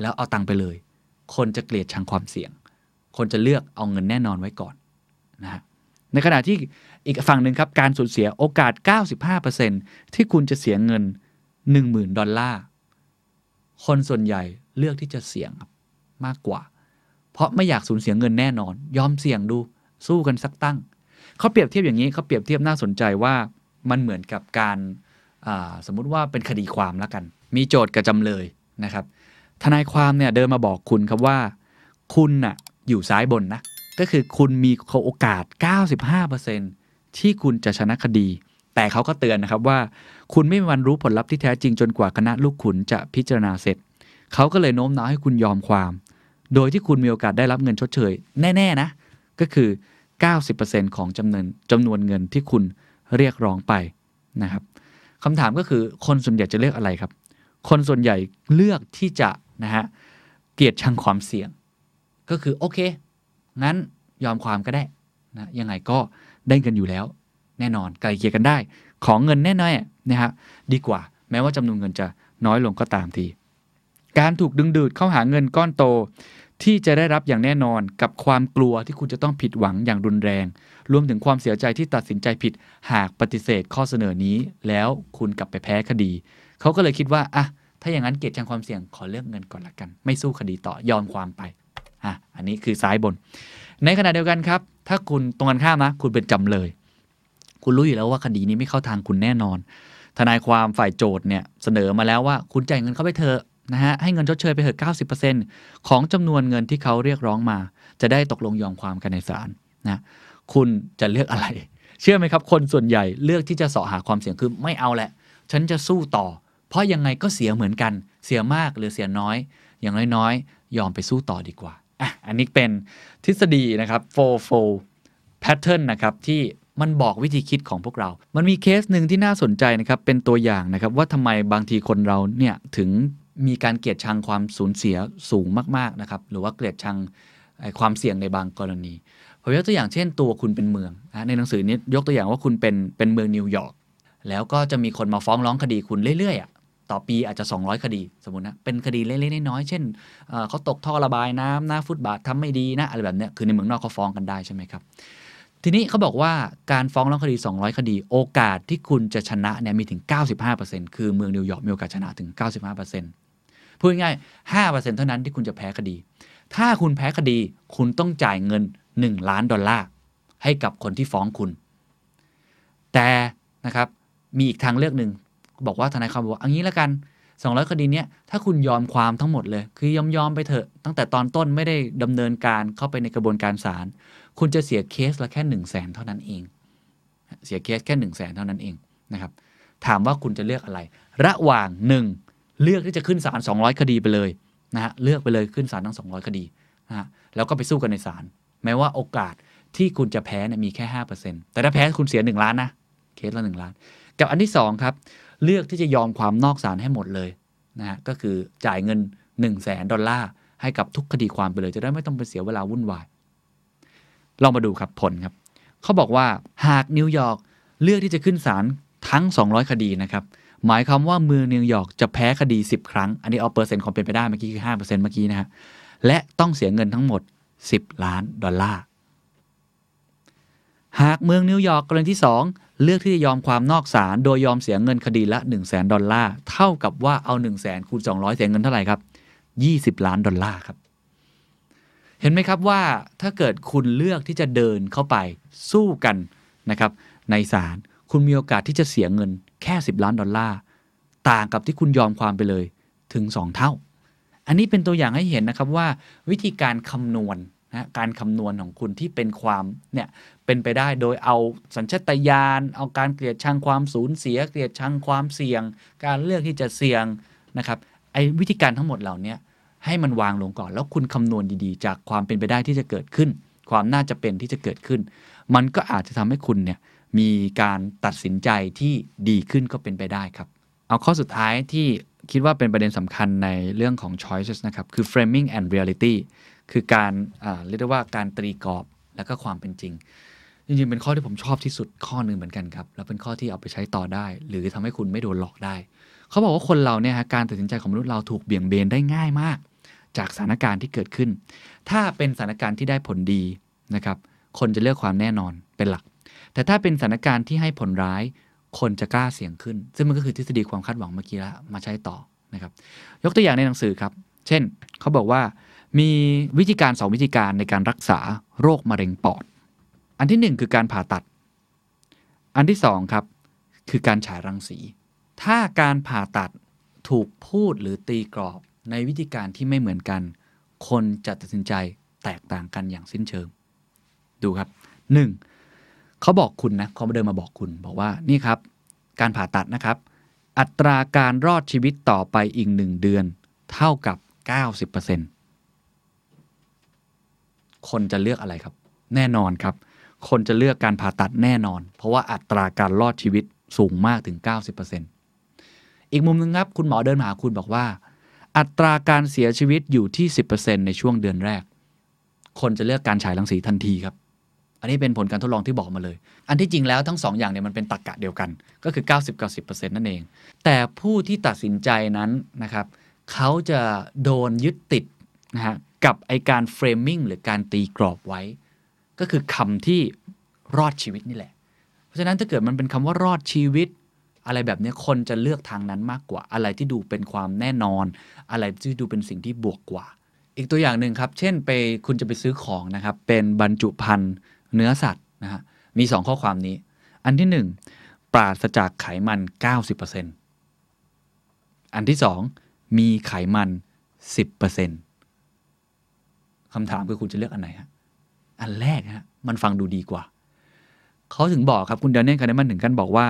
แล้วเอาตังค์ไปเลย คนจะเกลียดชังความเสี่ยง คนจะเลือกเอาเงินแน่นอนไว้ก่อนนะฮะในขณะที่อีกฝั่งหนึ่งครับ การสูญเสียโอกาส 95%ที่คุณจะเสียเงิน 10,000 ดอลลาร์ คนส่วนใหญ่เลือกที่จะเสี่ยงครับมากกว่า เพราะไม่อยากสูญเสียเงินแน่นอน ยอมเสี่ยงดู สู้กันสักตั้ง เขาเปรียบเทียบอย่างนี้เขาเปรียบเทียบน่าสนใจว่ามันเหมือนกับการาสมมุติว่าเป็นคดีความแล้วกัน มีโจทย์กับจำเลยนะครับ ทนายความเนี่ยเดินมาบอกคุณครับว่า คุณน่ะอยู่ซ้ายบนนะ ก็คือคุณมีโอกาส 95%ที่คุณจะชนะคดี แต่เขาก็เตือนนะครับว่า คุณไม่มีวันรู้ผลลัพธ์ที่แท้จริงจนกว่าคณะลูกขุนจะพิจารณาเสร็จ เขาก็เลยโน้มน้าวให้คุณยอมความ โดยที่คุณมีโอกาสได้รับเงินชดเชย แน่ ๆ นะ ก็คือ 90%ของจำนวนจำนวนเงินที่คุณเรียกร้องไปนะครับคำถามก็คือคนส่วนใหญ่จะเลือกอะไรครับ คนส่วนใหญ่เลือกที่จะ นะฮะเกลียดชังความเสี่ยง ก็คือโอเค งั้นยอมความก็ได้นะยังไงก็ได้เงินอยู่แล้ว แน่นอนไกลเกลี่ยกันได้ ของเงินแน่นอนนะฮะดีกว่า แม้ว่าจำนวนเงินจะน้อยลงก็ตามทีการถูกดึงดูดเข้าหาเงินก้อนโต ที่จะได้รับอย่างแน่นอนกับความกลัวที่คุณจะต้องผิดหวังอย่างรุนแรง รวมถึงความเสียใจที่ตัดสินใจผิดหากปฏิเสธข้อเสนอนี้ แล้วคุณกลับไปแพ้คดี เขาก็เลยคิดว่าอะ ถ้าอย่างนั้นเกียรติชังความเสี่ยงขอเลือกเงินก่อนละกัน ไม่สู้คดีต่อยอมความไปอะอันนี้คือซ้ายบน ในขณะเดียวกันครับ ถ้าคุณตรงกันข้ามนะคุณเป็นจำเลย คุณรู้อยู่แล้วว่าคดีนี้ไม่เข้าทางคุณแน่นอน ทนายความฝ่ายโจทย์เนี่ยเสนอมาแล้วว่าคุณจ่ายเงินเข้าไปเถอะนะฮะให้เงินชดเชยไปเถอะ90%ของจำนวนเงินที่เขาเรียกร้องมา จะได้ตกลงยอมความกันในศาลนะคุณจะเลือกอะไร เชื่อไหมครับ คนส่วนใหญ่เลือกที่จะเสาะหาความเสี่ยงคือไม่เอาแหละ ฉันจะสู้ต่อ เพราะยังไงก็เสียเหมือนกัน เสียมากหรือเสียน้อย อย่างน้อยๆ ยอมไปสู้ต่อดีกว่าอะอันนี้เป็นทฤษฎีนะครับ four fold pattern นะครับที่มันบอกวิธีคิดของพวกเรา มันมีเคสหนึ่งที่น่าสนใจนะครับ เป็นตัวอย่างนะครับว่าทำไมบางทีคนเราเนี่ยถึงมีการเกลียดชังความสูญเสียสูงมากๆนะครับ หรือว่าเกลียดชังความเสี่ยงในบางกรณี ผมยกตัวอย่างเช่นตัวคุณเป็นเมือง ในหนังสือนี้ยกตัวอย่างว่าคุณเป็นเป็นเมืองนิวยอร์ก แล้วก็จะมีคนมาฟ้องร้องคดีคุณเรื่อยๆอะ ต่อปีอาจจะ 200 คดีสมมตินะ เป็นคดีเล็กๆน้อยๆเช่นเเขาตกท่อระบายน้ำหน้าฟุตบาททำไม่ดีนะอะไรแบบเนี้ยคือในเมืองนอกเขาฟ้องกันได้ใช่ไหมครับทีนี้เขาบอกว่าการฟ้องร้องคดี 200 คดี โอกาสที่คุณจะชนะเนี่ยมีถึง 95%คือเมืองนิวยอร์กมีโอกาสชนะถึง 95%พูดง่ายๆ5%เท่านั้นที่คุณจะแพ้คดี ถ้าคุณแพ้คดีคุณต้องจ่ายเงิน 1 ล้านดอลลาร์ให้กับคนที่ฟ้องคุณ แต่นะครับมีอีกทางเลือกหนึ่ง บอกว่าทนายความบอกว่าอันนี้แล้วกัน 200 คดีเนี้ยถ้าคุณยอมความทั้งหมดเลย คือยอมยอมไปเถอะ ตั้งแต่ตอนต้นไม่ได้ดำเนินการเข้าไปในกระบวนการศาลคุณจะเสียเคสละแค่1 0 0 0 0แสนเท่านั้นเอง เสียเคสแค่1 0 0 0 0แสนเท่านั้นเองนะครับถามว่าคุณจะเลือกอะไร ระหว่าง 1 เลือกที่จะขึ้นศาล200 คดีไปเลยนะฮะเลือกไปเลยขึ้นศาลทั้ง 200 คดีนะฮะแล้วก็ไปสู้กันในศาลแม้ว่าโอกาสที่คุณจะแพ้เนี่ยมีแค่ 5%แต่ถ้าแพ้คุณเสีย 1 ล้านนะ เคสละ 1 ล้าน กับอันที่ 2 ครับ เลือกที่จะยอมความนอกศาลให้หมดเลยนะฮะก็คือจ่ายเงิน 1 0 0 0 0แสนดอลลาร์ให้กับทุกคดีความไปเลย จะได้ไม่ต้องไปเสียเวลาวุ่นวาย ลองมาดูครับผลครับ เขาบอกว่าหากนิวยอร์กเลือกที่จะขึ้นศาลทั้ง 200 คดีนะครับหมายความว่าเมืองนิวยอร์กจะแพ้คดี 10 ครั้ง อันนี้เอาเปอร์เซ็นต์ความเป็นไปได้เมื่อกี้คือ5%เมื่อกี้นะฮะและต้องเสียเงินทั้งหมด 10 ล้านดอลลาร์หากเมืองนิวยอร์กกรณีที่ 2 เลือกที่จะยอมความนอกศาลโดยยอมเสียเงินคดีละ 100,000 ดอลลาร์เท่ากับว่าเอา 100,000 คูณ200 เสียเงินเท่าไหร่ครับ 20 ล้านดอลลาร์ครับ เห็นไหมครับว่าถ้าเกิดคุณเลือกที่จะเดินเข้าไปสู้กันนะครับในศาลคุณมีโอกาสที่จะเสียเงินแค่ 10 ล้านดอลลาร์ต่างกับที่คุณยอมความไปเลยถึง 2 เท่า อันนี้เป็นตัวอย่างให้เห็นนะครับว่าวิธีการคำนวณนะการคำนวณของคุณที่เป็นความเนี่ย เป็นไปได้โดยเอาสัญชาตญาณเอาการเกลียดชังความสูญเสีย เกลียดชังความเสี่ยง การเลือกที่จะเสี่ยงนะครับไอ้วิธีการทั้งหมดเหล่านี้ให้มันวางลงก่อน แล้วคุณคำนวณดีๆ จากความเป็นไปได้ที่จะเกิดขึ้น ความน่าจะเป็นที่จะเกิดขึ้น มันก็อาจจะทำให้คุณเนี่ยมีการตัดสินใจที่ดีขึ้นก็เป็นไปได้ครับ เอาข้อสุดท้ายที่คิดว่าเป็นประเด็นสำคัญในเรื่องของ choices นะครับ คือ framing and reality คือการเรียกได้ว่าการตรีกรอบและก็ความเป็นจริง จริงๆ เป็นข้อที่ผมชอบที่สุดข้อหนึ่งเหมือนกันครับ แล้วเป็นข้อที่เอาไปใช้ต่อได้ หรือทำให้คุณไม่โดนหลอกได้ เขาบอกว่าคนเราเนี่ยฮะการตัดสินใจของมนุษย์เราถูกเบี่ยงเบนได้ง่ายมาก จากสถานการณ์ที่เกิดขึ้น ถ้าเป็นสถานการณ์ที่ได้ผลดีนะครับ คนจะเลือกความแน่นอนเป็นหลัก แต่ถ้าเป็นสถานการณ์ที่ให้ผลร้าย คนจะกล้าเสี่ยงขึ้น ซึ่งมันก็คือทฤษฎีความคาดหวังเมื่อกี้ละมาใช้ต่อนะครับ ยกตัวอย่างในหนังสือครับ เช่น เขาบอกว่ามีวิธีการสองวิธีการในการรักษาโรคมะเร็งปอด อันที่หนึ่งคือการผ่าตัด อันที่สองครับคือการฉายรังสี ถ้าการผ่าตัดถูกพูดหรือตีกรอบในวิธีการที่ไม่เหมือนกัน คนจะตัดสินใจแตกต่างกันอย่างสิ้นเชิง ดูครับหนึ่งเขาบอกคุณนะเขาเดินมาบอกคุณบอกว่านี่ครับ การผ่าตัดนะครับ อัตราการรอดชีวิตต่อไปอีกหนึ่งเดือน เท่ากับ 90%คนจะเลือกอะไรครับ แน่นอนครับ คนจะเลือกการผ่าตัดแน่นอน เพราะว่าอัตราการรอดชีวิตสูงมากถึง 90%อีกมุมหนึงครับ คุณหมอเดินมาหาคุณบอกว่า อัตราการเสียชีวิตอยู่ที่ 10%ในช่วงเดือนแรก คนจะเลือกการฉายรังสีทันทีครับ อันนี้เป็นผลการทดลองที่บอกมาเลย อันที่จริงแล้วทั้งสองอย่างเนี่ยมันเป็นตรรกะเดียวกัน ก็คือ 90-90%นั่นเอง แต่ผู้ที่ตัดสินใจนั้นนะครับเขาจะโดนยึดติดนะฮะกับไอการ framing หรือการตีกรอบไว้ ก็คือคำที่รอดชีวิตนี่แหละ เพราะฉะนั้นถ้าเกิดมันเป็นคำว่ารอดชีวิต อะไรแบบนี้คนจะเลือกทางนั้นมากกว่า อะไรที่ดูเป็นความแน่นอน อะไรที่ดูเป็นสิ่งที่บวกกว่า อีกตัวอย่างหนึ่งครับ เช่นไปคุณจะไปซื้อของนะครับ เป็นบรรจุภัณฑ์เนื้อสัตว์นะฮะมี 2 ข้อความนี้ อันที่ 1 ปราศจากไขมัน 90%อันที่ 2 มีไขมัน 10%คำถามคือคุณจะเลือกอันไหนฮะ อันแรกฮะมันฟังดูดีกว่า เขาถึงบอกครับคุณเดนเนียลคาร์เนมันถึงกันบอกว่า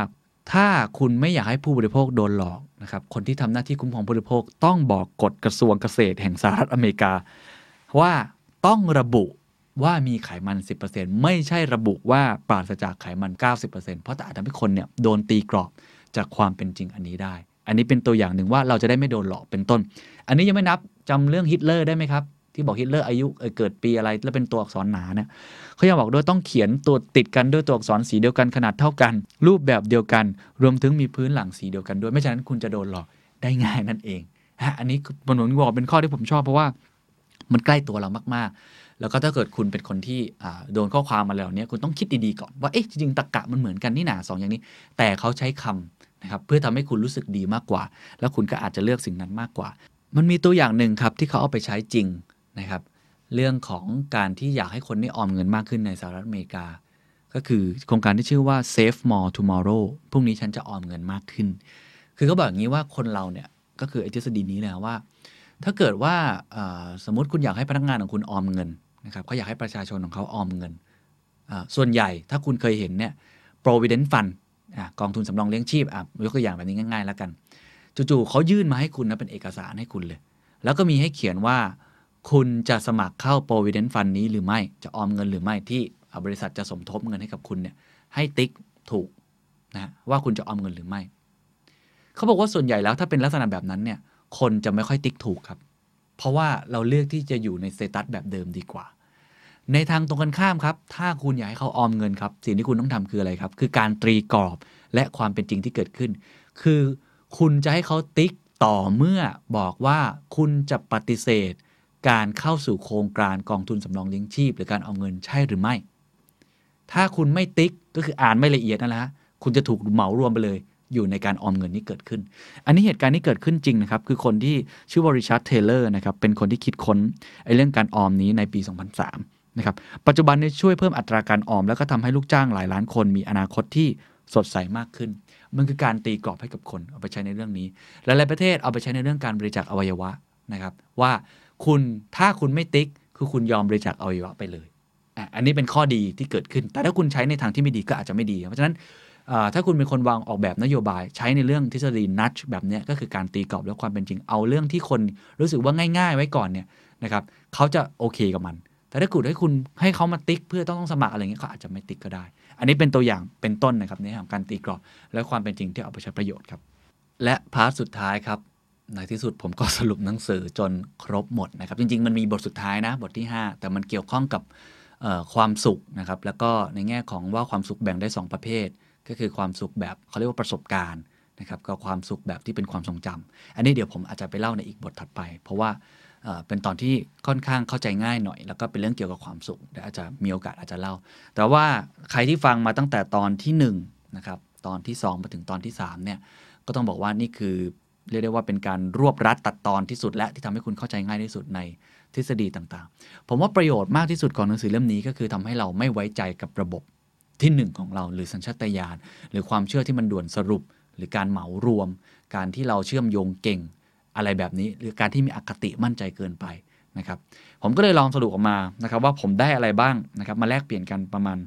ถ้าคุณไม่อยากให้ผู้บริโภคโดนหลอกนะครับคนที่ทำหน้าที่คุ้มครองผู้บริโภคต้องบอกกฎกระทรวงเกษตรแห่งสหรัฐอเมริกา ว่าต้องระบุว่ามีไขมัน 10%ไม่ใช่ระบุว่าปราศจากไขมัน 90%เพราะแต่อาจทำให้คนเนี่ยโดนตีกรอบจากความเป็นจริงอันนี้ได้ อันนี้เป็นตัวอย่างหนึ่งว่าเราจะได้ไม่โดนหลอกเป็นต้น อันนี้ยังไม่นับจำเรื่องฮิตเลอร์ได้ไหมครับ ที่บอกฮิตเลอร์อายุเกิดปีอะไร แล้วเป็นตัวอักษรหนาเนี่ยเขายังบอกด้วยต้องเขียนตัวติดกันด้วยตัวอักษรสีเดียวกันขนาดเท่ากัน รูปแบบเดียวกัน รวมถึงมีพื้นหลังสีเดียวกันด้วยไม่ฉะนั้นคุณจะโดนหลอกได้ง่ายนั่นเองฮะอันนี้ผมผมบอกเป็นข้อที่ผมชอบเพราะว่ามันใกล้ตัวเรามาก ๆ แล้วก็ถ้าเกิดคุณเป็นคนที่โดนข้อความมาแล้วเนี่ยคุณต้องคิดดี ๆ ก่อนว่า เอ๊ะ จริงๆตะกะมันเหมือนกันนี่หนาสองอย่างนี้ แต่เขาใช้คำนะครับเพื่อทำให้คุณรู้สึกดีมากกว่า แล้วคุณก็อาจจะเลือกสิ่งนั้นมากกว่า มันมีตัวอย่างหนึ่งครับที่เขาเอาไปใช้จริง นะครับ เรื่องของการที่อยากให้คนได้ออมเงินมากขึ้นในสหรัฐอเมริกา ก็คือโครงการที่ชื่อว่า Save More Tomorrow พรุ่งนี้ฉันจะออมเงินมากขึ้น คือเขาบอกอย่างนี้ว่าคนเราเนี่ยก็คือไอ้ทฤษฎีนี้นะว่า ถ้าเกิดว่าสมมติคุณอยากให้พนักงานของคุณออมเงินนะครับเขาอยากให้ประชาชนของเขาออมเงิน ส่วนใหญ่ถ้าคุณเคยเห็นเนี่ย provident fund อกองทุนสำรองเลี้ยงชีพยกตัวอย่างแบบนี้ง่ายๆแล้วกัน จู่ๆเขายื่นมาให้คุณนะเป็นเอกสารให้คุณเลย แล้วก็มีให้เขียนว่า คุณจะสมัครเข้า provident fund นี้หรือไม่จะออมเงินหรือไม่ที่บริษัทจะสมทบเงินให้กับคุณเนี่ยให้ติ๊กถูกนะว่าคุณจะออมเงินหรือไม่ เขาบอกว่าส่วนใหญ่แล้วถ้าเป็นลักษณะแบบนั้นเนี่ยคนจะไม่ค่อยติ๊กถูกครับ เพราะว่าเราเลือกที่จะอยู่ใน status แบบเดิมดีกว่า ในทางตรงกันข้ามครับ ถ้าคุณอยากให้เขาออมเงินครับ สิ่งที่คุณต้องทำคืออะไรครับ คือการตีกรอบและความเป็นจริงที่เกิดขึ้น คือคุณจะให้เขาติ๊กต่อเมื่อบอกว่าคุณจะปฏิเสธ การเข้าสู่โครงการกองทุนสำรองเลี้ยงชีพ หรือการออมเงินใช่หรือไม่ ถ้าคุณไม่ติ๊กก็คืออ่านไม่ละเอียดนั่นแหละคุณจะถูกเหมารวมไปเลย อยู่ในการออมเงินนี้เกิดขึ้น อันนี้เหตุการณ์นี้เกิดขึ้นจริงนะครับ คือคนที่ชื่อว่า Richard Thaler นะครับ เป็นคนที่คิดค้นไอ้เรื่องการออมนี้ในปี 2003 นะครับ ปัจจุบันนี้ช่วยเพิ่มอัตราการออม แล้วก็ทำให้ลูกจ้างหลายล้านคนมีอนาคตที่สดใสมากขึ้น มันคือการตีกรอบให้กับคนเอาไปใช้ในเรื่องนี้ หลายๆประเทศเอาไปใช้ในเรื่องการบริจาคอวัยวะนะครับว่า คุณถ้าคุณไม่ติ๊ก คือคุณยอมบริจาคอวัยวะไปเลยอันนี้เป็นข้อดีที่เกิดขึ้น แต่ถ้าคุณใช้ในทางที่ไม่ดีก็อาจจะไม่ดี เพราะฉะนั้นถ้าคุณเป็นคนวางออกแบบนโยบายใช้ในเรื่องทฤษฎีนัชแบบนี้ก็คือการตีกรอบและความเป็นจริงเอาเรื่องที่คนรู้สึกว่าง่าย ๆ ไว้ก่อนเนี่ยนะครับเขาจะโอเคกับมัน แต่ถ้าคุณให้คุณให้เขามาติ๊กเพื่อต้องต้องสมัครอะไรเงี้ยเขาอาจจะไม่ติ๊กก็ได้ อันนี้เป็นตัวอย่างเป็นต้นนะครับในเรื่องของการตีกรอบและความเป็นจริงที่เอาไปใช้ประโยชน์ครับและพาร์ทสุดท้ายครับ ในที่สุดผมก็สรุปหนังสือจนครบหมดนะครับ จริง ๆ มันมีบทสุดท้ายนะ บทที่ 5 แต่มันเกี่ยวข้องกับความสุขนะครับ แล้วก็ในแง่ของว่าความสุขแบ่งได้ 2 ประเภท ก็คือความสุขแบบเขาเรียกว่าประสบการณ์นะครับกับความสุขแบบที่เป็นความทรงจำอันนี้เดี๋ยวผมอาจจะไปเล่าในอีกบทถัดไป เพราะว่าเป็นตอนที่ค่อนข้างเข้าใจง่ายหน่อย แล้วก็เป็นเรื่องเกี่ยวกับความสุขเดี๋ยวอาจจะมีโอกาสอาจจะเล่า แต่ว่าใครที่ฟังมาตั้งแต่ตอนที่1นงนะครับตอนที่ 2 มาถึงตอนที่3เนี่ยก็ต้องบอกว่านี่คือ เรียกได้ว่าเป็นการรวบรัดตัดตอนที่สุดและที่ทำให้คุณเข้าใจง่ายที่สุดในทฤษฎีต่างๆ ผมว่าประโยชน์มากที่สุดของหนังสือเล่มนี้ก็คือทำให้เราไม่ไว้ใจกับระบบที่หนึ่งของเรา หรือสัญชาตญาณหรือความเชื่อที่มันด่วนสรุป หรือการเหมารวม การที่เราเชื่อมโยงเก่งอะไรแบบนี้ หรือการที่มีอคติมั่นใจเกินไปนะครับ ผมก็เลยลองสรุปออกมานะครับว่าผมได้อะไรบ้างนะครับมาแลกเปลี่ยนกันประมาณ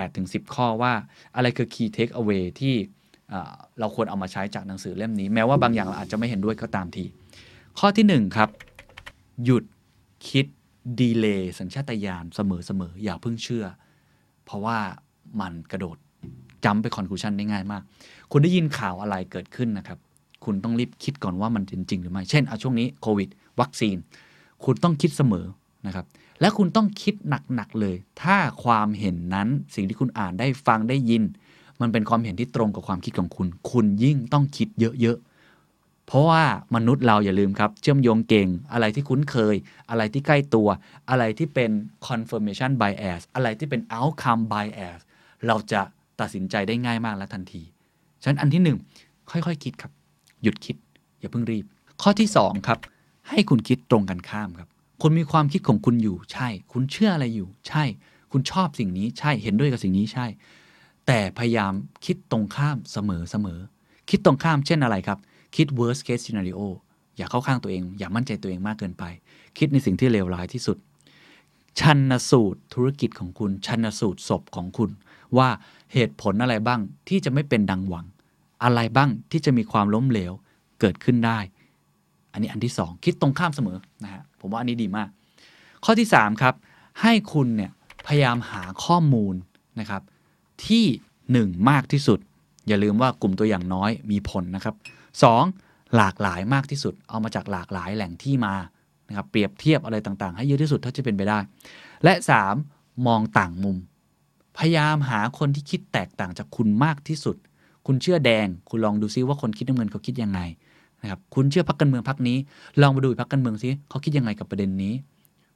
8-10 ข้อว่าอะไรคือ key takeaway ที่ เราควรเอามาใช้จากหนังสือเล่มนี้ แม้ว่าบางอย่างเราอาจจะไม่เห็นด้วยก็ตามที ข้อที่1ครับ หยุดคิด delay สัญชาตญาณเสมอๆอย่าเพิ่งเชื่อ เพราะว่ามันกระโดด jump ไป conclusion ได้ง่ายมาก คุณได้ยินข่าวอะไรเกิดขึ้นนะครับ คุณต้องรีบคิดก่อนว่ามันจริง หรือไม่ เช่น เอาช่วงนี้โควิด วัคซีน คุณต้องคิดเสมอนะครับ และคุณต้องคิดหนักๆเลย ถ้าความเห็นนั้นสิ่งที่คุณอ่านได้ฟังได้ยิน มันเป็นความเห็นที่ตรงกับความคิดของคุณ คุณยิ่งต้องคิดเยอะๆ เพราะว่ามนุษย์เราอย่าลืมครับ เชื่อมโยงเก่ง อะไรที่คุ้นเคย อะไรที่ใกล้ตัว อะไรที่เป็น confirmation bias อะไรที่เป็น outcome bias เราจะตัดสินใจได้ง่ายมากและทันที ฉะนั้นอันที่หนึ่งค่อยๆคิดครับ หยุดคิด อย่าเพิ่งรีบ ข้อที่สองครับ ให้คุณคิดตรงกันข้ามครับ คุณมีความคิดของคุณอยู่ใช่ คุณเชื่ออะไรอยู่ ใช่ คุณชอบสิ่งนี้ใช่ เห็นด้วยกับสิ่งนี้ใช่ แต่พยายามคิดตรงข้ามเสมอเสมอ คิดตรงข้ามเช่นอะไรครับ คิด worst case scenario อย่าเข้าข้างตัวเอง อย่ามั่นใจตัวเองมากเกินไป คิดในสิ่งที่เลวร้ายที่สุด ชันสูตรธุรกิจของคุณ ชันสูตรศพของคุณ ว่าเหตุผลอะไรบ้างที่จะไม่เป็นดังหวัง อะไรบ้างที่จะมีความล้มเหลวเกิดขึ้นได้ อันนี้อันที่สองคิดตรงข้ามเสมอนะฮะผมว่าอันนี้ดีมาก ข้อที่สามครับ ให้คุณเนี่ยพยายามหาข้อมูลนะครับ ที่หนึ่งมากที่สุด อย่าลืมว่ากลุ่มตัวอย่างน้อยมีผลนะครับสองหลากหลายมากที่สุด เอามาจากหลากหลายแหล่งที่มานะครับเปรียบเทียบอะไรต่างๆ ให้เยอะที่สุดเท่าที่เป็นไปได้ และสามมองต่างมุม พยายามหาคนที่คิดแตกต่างจากคุณมากที่สุด คุณเชื่อแดง คุณลองดูซิว่าคนคิดน้ำเงินเขาคิดยังไงนะครับคุณเชื่อพักการเมืองพักนี้ ลองมาดูอีพักการเมืองซิเขาคิดยังไงกับประเด็นนี้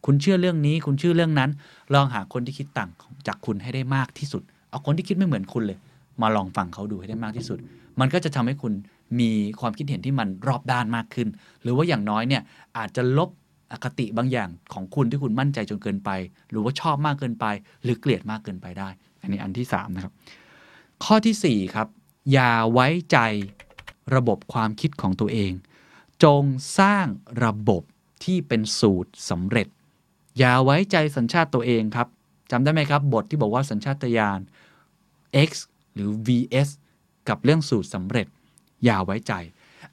คุณเชื่อเรื่องนี้ คุณเชื่อเรื่องนั้น ลองหาคนที่คิดต่างจากคุณให้ได้มากที่สุด เอาคนที่คิดไม่เหมือนคุณเลย มาลองฟังเขาดูให้ได้มากที่สุด มันก็จะทำให้คุณมีความคิดเห็นที่มันรอบด้านมากขึ้น หรือว่าอย่างน้อยเนี่ยอาจจะลบอคติบางอย่างของคุณที่คุณมั่นใจจนเกินไป หรือว่าชอบมากเกินไป หรือเกลียดมากเกินไปได้ อันนี้อันที่สามนะครับข้อที่สี่ครับอย่าไว้ใจระบบความคิดของตัวเอง จงสร้างระบบที่เป็นสูตรสำเร็จ อย่าไว้ใจสัญชาติตัวเองครับจำได้ไหมครับ บทที่บอกว่าสัญชาตญาณ x หรือ vs กับเรื่องสูตรสำเร็จ อย่าไว้ใจ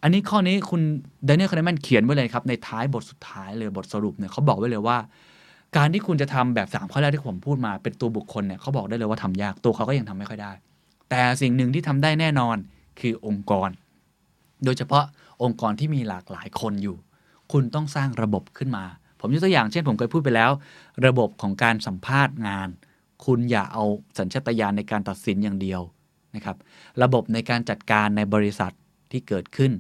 อันนี้ข้อนี้คุณเดน n น e l ค a น e แมนเขียนไว้เลยครับ ในท้ายบทสุดท้ายเลยบทสรุปเนี่ยเขาบอกไว้เลยว่า การที่คุณจะทำแบบสามข้อแรกที่ผมพูดมาเป็นตัวบุคคลเนี่ยเขาบอกได้เลยว่าทำยากตัวเขาก็ยังทำไม่ค่อยได้ แต่สิ่งหนึ่งที่ทำได้แน่นอนคือองค์กร โดยเฉพาะองค์กรที่มีหลากหลายคนอยู่ คุณต้องสร้างระบบขึ้นมา ผมยกตัวอย่างเช่นผมเคยพูดไปแล้ว ระบบของการสัมภาษณ์งาน คุณอย่าเอาสัญชาตญาณในการตัดสินอย่างเดียวนะครับ ระบบในการจัดการในบริษัทที่เกิดขึ้น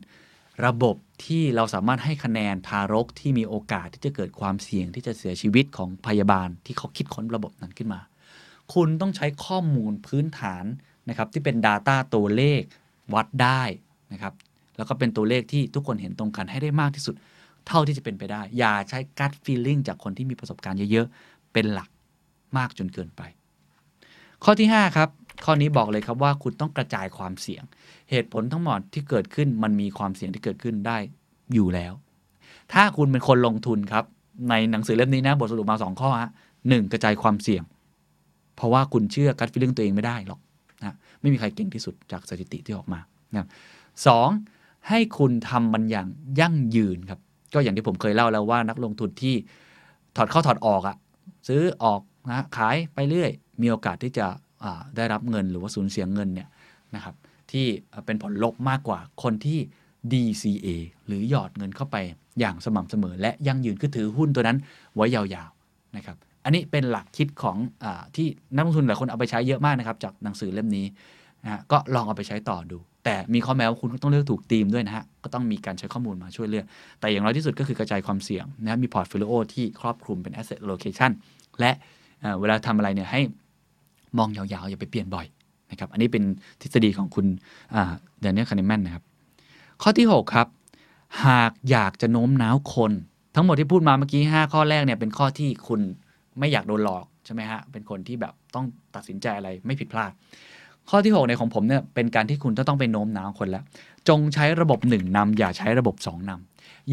ระบบที่เราสามารถให้คะแนนทารกที่มีโอกาสที่จะเกิดความเสี่ยงที่จะเสียชีวิตของพยาบาลที่เขาคิดค้นระบบนั้นขึ้นมา คุณต้องใช้ข้อมูลพื้นฐานนะครับที่เป็น Data ตัวเลขวัดได้นะครับแล้วก็เป็นตัวเลขที่ทุกคนเห็นตรงกันให้ได้มากที่สุด เท่าที่จะเป็นไปได้ อย่าใช้ gut feeling จากคนที่มีประสบการณ์เยอะ ๆ เป็นหลัก มากจนเกินไป ข้อที่ 5 ครับ ข้อนี้บอกเลยครับว่าคุณต้องกระจายความเสี่ยง เหตุผลทั้งหมดที่เกิดขึ้นมันมีความเสี่ยงที่เกิดขึ้นได้อยู่แล้ว ถ้าคุณเป็นคนลงทุนครับ ในหนังสือเล่มนี้นะบทสรุปมา 2 ข้อฮะหนึ่งกระจายความเสี่ยง เพราะว่าคุณเชื่อ gut feeling ตัวเองไม่ได้หรอกนะไม่มีใครเก่งที่สุดจากสถิติที่ออกมานะสองให้คุณทำมันอย่างยั่งยืนครับ ก็อย่างที่ผมเคยเล่าแล้วว่านักลงทุนที่ถอดเข้าถอดออกอะซื้อออก นะขายไปเรื่อย มีโอกาสที่จะได้รับเงินหรือว่าสูญเสียเงินเนี่ยนะครับที่เป็นผลลบมากกว่าคนที่ DCA หรือหยอดเงินเข้าไปอย่างสม่ำเสมอ และยั่งยืนคือถือหุ้นตัวนั้นไว้ยาวๆนะครับอันนี้เป็นหลักคิดของอที่นักลงทุนหลายคนเอาไปใช้เยอะมากนะครับจากหนังสือเล่มนี้นะฮะก็ลองเอาไปใช้ต่อดู แต่มีข้อแม้ว่าคุณก็ต้องเลือกถูกธีมด้วยนะฮะก็ต้องมีการใช้ข้อมูลมาช่วยเลือก แต่อย่างน้อยที่สุดก็คือกระจายความเสี่ยงนะมี portfolio ที่ครอบคลุมเป็น asset allocation และ เวลาทำอะไรเนี่ยให้มองยาวๆ อย่าไปเปลี่ยนบ่อยนะครับ อันนี้เป็นทฤษฎีของคุณเดน n น e l คานิแมนนะครับ ข้อที่ 6 ครับ หากอยากจะโน้มน้าวคน ทั้งหมดที่พูดมาเมื่อกี้ 5 ข้อแรกเนี่ยเป็นข้อที่คุณไม่อยากโดนหลอกใช่ไหมฮะ เป็นคนที่แบบต้องตัดสินใจอะไรไม่ผิดพลาด ข้อที่ 6 ในของผมเนี่ยเป็นการที่คุณจะต้องไปโน้มน้าวคนแล้ว จงใช้ระบบ 1นำอย่าใช้ระบบ 2น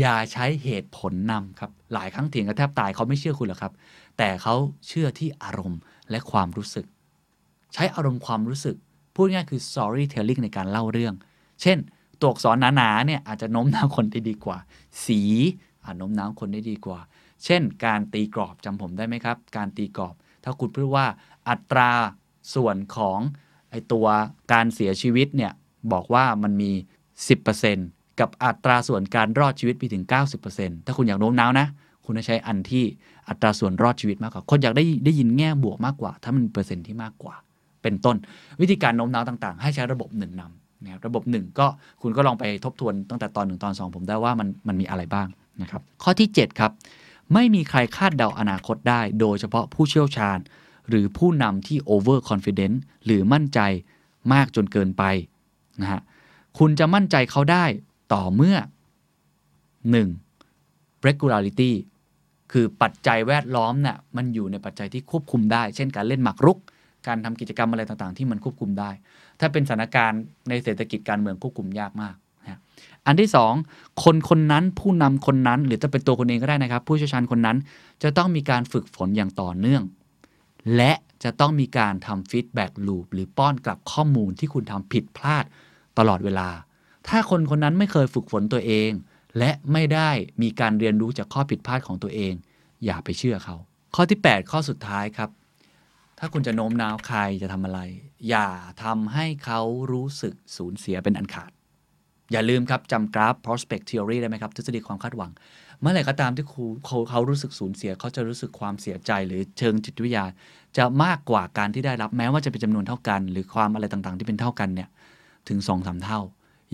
อย่าใช้เหตุผลนำครับ หลายครั้งเถียงกันแทบตายเขาไม่เชื่อคุณหรอกครับ แต่เขาเชื่อที่อารมณ์และความรู้สึก ใช้อารมณ์ความรู้สึก พูดง่ายคือ storytelling ในการเล่าเรื่อง เช่น ตัวอักษรหนาๆเนี่ยอาจจะโน้มน้าวคนได้ดีกว่า สีอาจโน้มน้าวคนได้ดีกว่า เช่น การตีกรอบจำผมได้ไหมครับ การตีกรอบ ถ้าคุณพูดว่าอัตราส่วนของไอตัวการเสียชีวิตเนี่ยบอกว่ามันมี 10%กับอัตราส่วนการรอดชีวิตไปถึง 90%ถ้าคุณอยากโน้มน้าวนะ คุณจะใช้อันที่ อัตราส่วนรอดชีวิตมากกว่า คนอยากได้ได้ยินแง่บวกมากกว่า ถ้ามันเปอร์เซ็นต์ที่มากกว่า เป็นต้น วิธีการโน้มน้าวต่างๆ ให้ใช้ระบบหนึ่งนำนะครับระบบหนึ่งก็คุณก็ลองไปทบทวนตั้งแต่ตอนหนึ่งตอนสองผมได้ว่ามันมันมีอะไรบ้างนะครับ ข้อที่ 7 ครับ ไม่มีใครคาดเดาอนาคตได้ โดยเฉพาะผู้เชี่ยวชาญ หรือผู้นำที่ over confident หรือมั่นใจมากจนเกินไปนะฮะคุณจะมั่นใจเขาได้ต่อเมื่อ 1. regularity คือปัจจัยแวดล้อมน่ะมันอยู่ในปัจจัยที่ควบคุมได้ เช่นการเล่นหมากรุก การทำกิจกรรมอะไรต่างๆ ที่มันควบคุมได้ ถ้าเป็นสถานการณ์ในเศรษฐกิจการเมืองควบคุมยากมากนะอันที่ 2 คนคนนั้นผู้นำคนนั้น หรือจะเป็นตัวคนเองก็ได้นะครับ ผู้เชี่ยวชาญคนนั้น จะต้องมีการฝึกฝนอย่างต่อเนื่อง และจะต้องมีการทำ feedback loop หรือป้อนกลับข้อมูลที่คุณทำผิดพลาดตลอดเวลา ถ้าคนคนนั้นไม่เคยฝึกฝนตัวเอง และไม่ได้มีการเรียนรู้จากข้อผิดพลาดของตัวเอง อย่าไปเชื่อเขา ข้อที่ 8 ข้อสุดท้ายครับ ถ้าคุณจะโน้มน้าวใครจะทำอะไร อย่าทำให้เขารู้สึกสูญเสียเป็นอันขาด อย่าลืมครับจำกราฟ prospect theory ได้ไหมครับ ทฤษฎีความคาดหวัง เมื่อไหร่ก็ตามที่ครูเขาเขารู้สึกสูญเสีย เขาจะรู้สึกความเสียใจหรือเชิงจิตวิทยา จะมากกว่าการที่ได้รับแม้ว่าจะเป็นจำนวนเท่ากัน หรือความอะไรต่างๆ ที่เป็นเท่ากันเนี่ยถึง2อสเท่า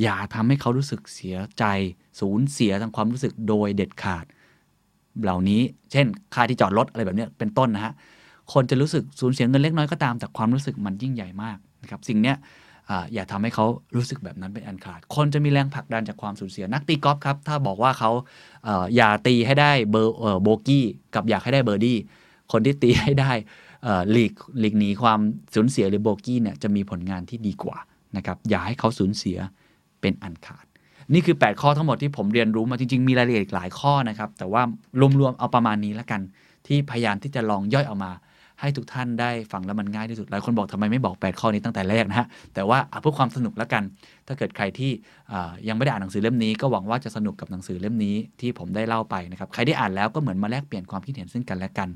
อย่าทำให้เขารู้สึกเสียใจ สูญเสียทางความรู้สึกโดยเด็ดขาด เหล่านี้ เช่น ค่าที่จอดรถอะไรแบบนี้เป็นต้นนะฮะ คนจะรู้สึกสูญเสียเงินเล็กน้อยก็ตาม แต่ความรู้สึกมันยิ่งใหญ่มากนะครับ สิ่งเนี้ยออย่าทำให้เขารู้สึกแบบนั้นเป็นอันขาด คนจะมีแรงผลักดันจากความสูญเสีย นักตีกอล์ฟครับ ถ้าบอกว่าเขาเออย่าตีให้ได้เบอร์โบกี้กับอยากให้ได้เบอร์ดี้ คนที่ตีให้ได้หลีกหลีกหนีความสูญเสียหรือโบกี้เนี่ยจะมีผลงานที่ดีกว่านะครับ อย่าให้เขาสูญเสีย เป็นอันขาด นี่คือ 8 ข้อทั้งหมดที่ผมเรียนรู้มาจริง ๆ มีรายละเอียดอีกหลายข้อนะครับ แต่ว่ารวมๆเอาประมาณนี้แล้วกัน ที่พยายามที่จะลองย่อยออกมา ให้ทุกท่านได้ฟังแล้วมันง่ายที่สุดหลายคนบอกทำไมไม่บอก 8 ข้อนี้ตั้งแต่แรกนะฮะแต่ว่าเอาเพื่อความสนุกแล้วกัน ถ้าเกิดใครที่ยังไม่ได้อ่านหนังสือเล่มนี้ ก็หวังว่าจะสนุกกับหนังสือเล่มนี้ที่ผมได้เล่าไปนะครับใครได้อ่านแล้วก็เหมือนมาแลกเปลี่ยนความคิดเห็นซึ่งกันและกัน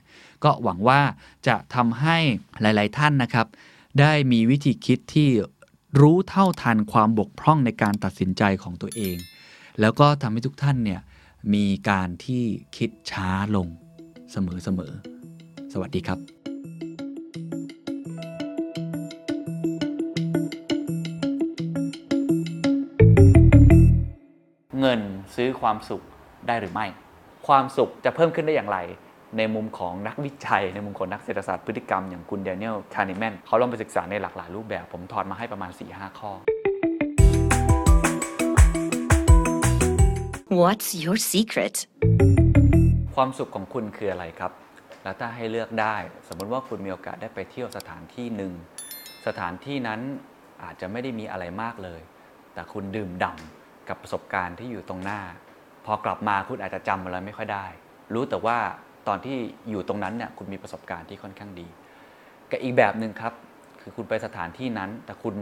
ก็หวังว่าจะทำให้หลาย ๆ ท่านนะครับได้มีวิธีคิดที่ รู้เท่าทันความบกพร่องในการตัดสินใจของตัวเอง แล้วก็ทำให้ทุกท่านเนี่ยมีการที่คิดช้าลงเสมอๆ สวัสดีครับเงินซื้อความสุขได้หรือไม่ ความสุขจะเพิ่มขึ้นได้อย่างไร ในมุมของนักวิจัย ในมุมของนักเศรษฐศาสตร์พฤติกรรมอย่างคุณ Daniel Kahneman เขาลองไปศึกษาในหลากหลายรูปแบบ ผมถอดมาให้ประมาณ 4-5 ข้อ What's your secret? ความสุขของคุณคืออะไรครับ แล้วถ้าให้เลือกได้ สมมติว่าคุณมีโอกาสได้ไปเที่ยวสถานที่หนึ่ง สถานที่นั้นอาจจะไม่ได้มีอะไรมากเลย แต่คุณดื่มด่ำกับประสบการณ์ที่อยู่ตรงหน้า พอกลับมาคุณอาจจะจำอะไรไม่ค่อยได้ รู้แต่ว่า ตอนที่อยู่ตรงนั้นเนี่ยคุณมีประสบการณ์ที่ค่อนข้างดีกับอีกแบบหนึ่งครับ คือคุณไปสถานที่นั้น แต่คุณ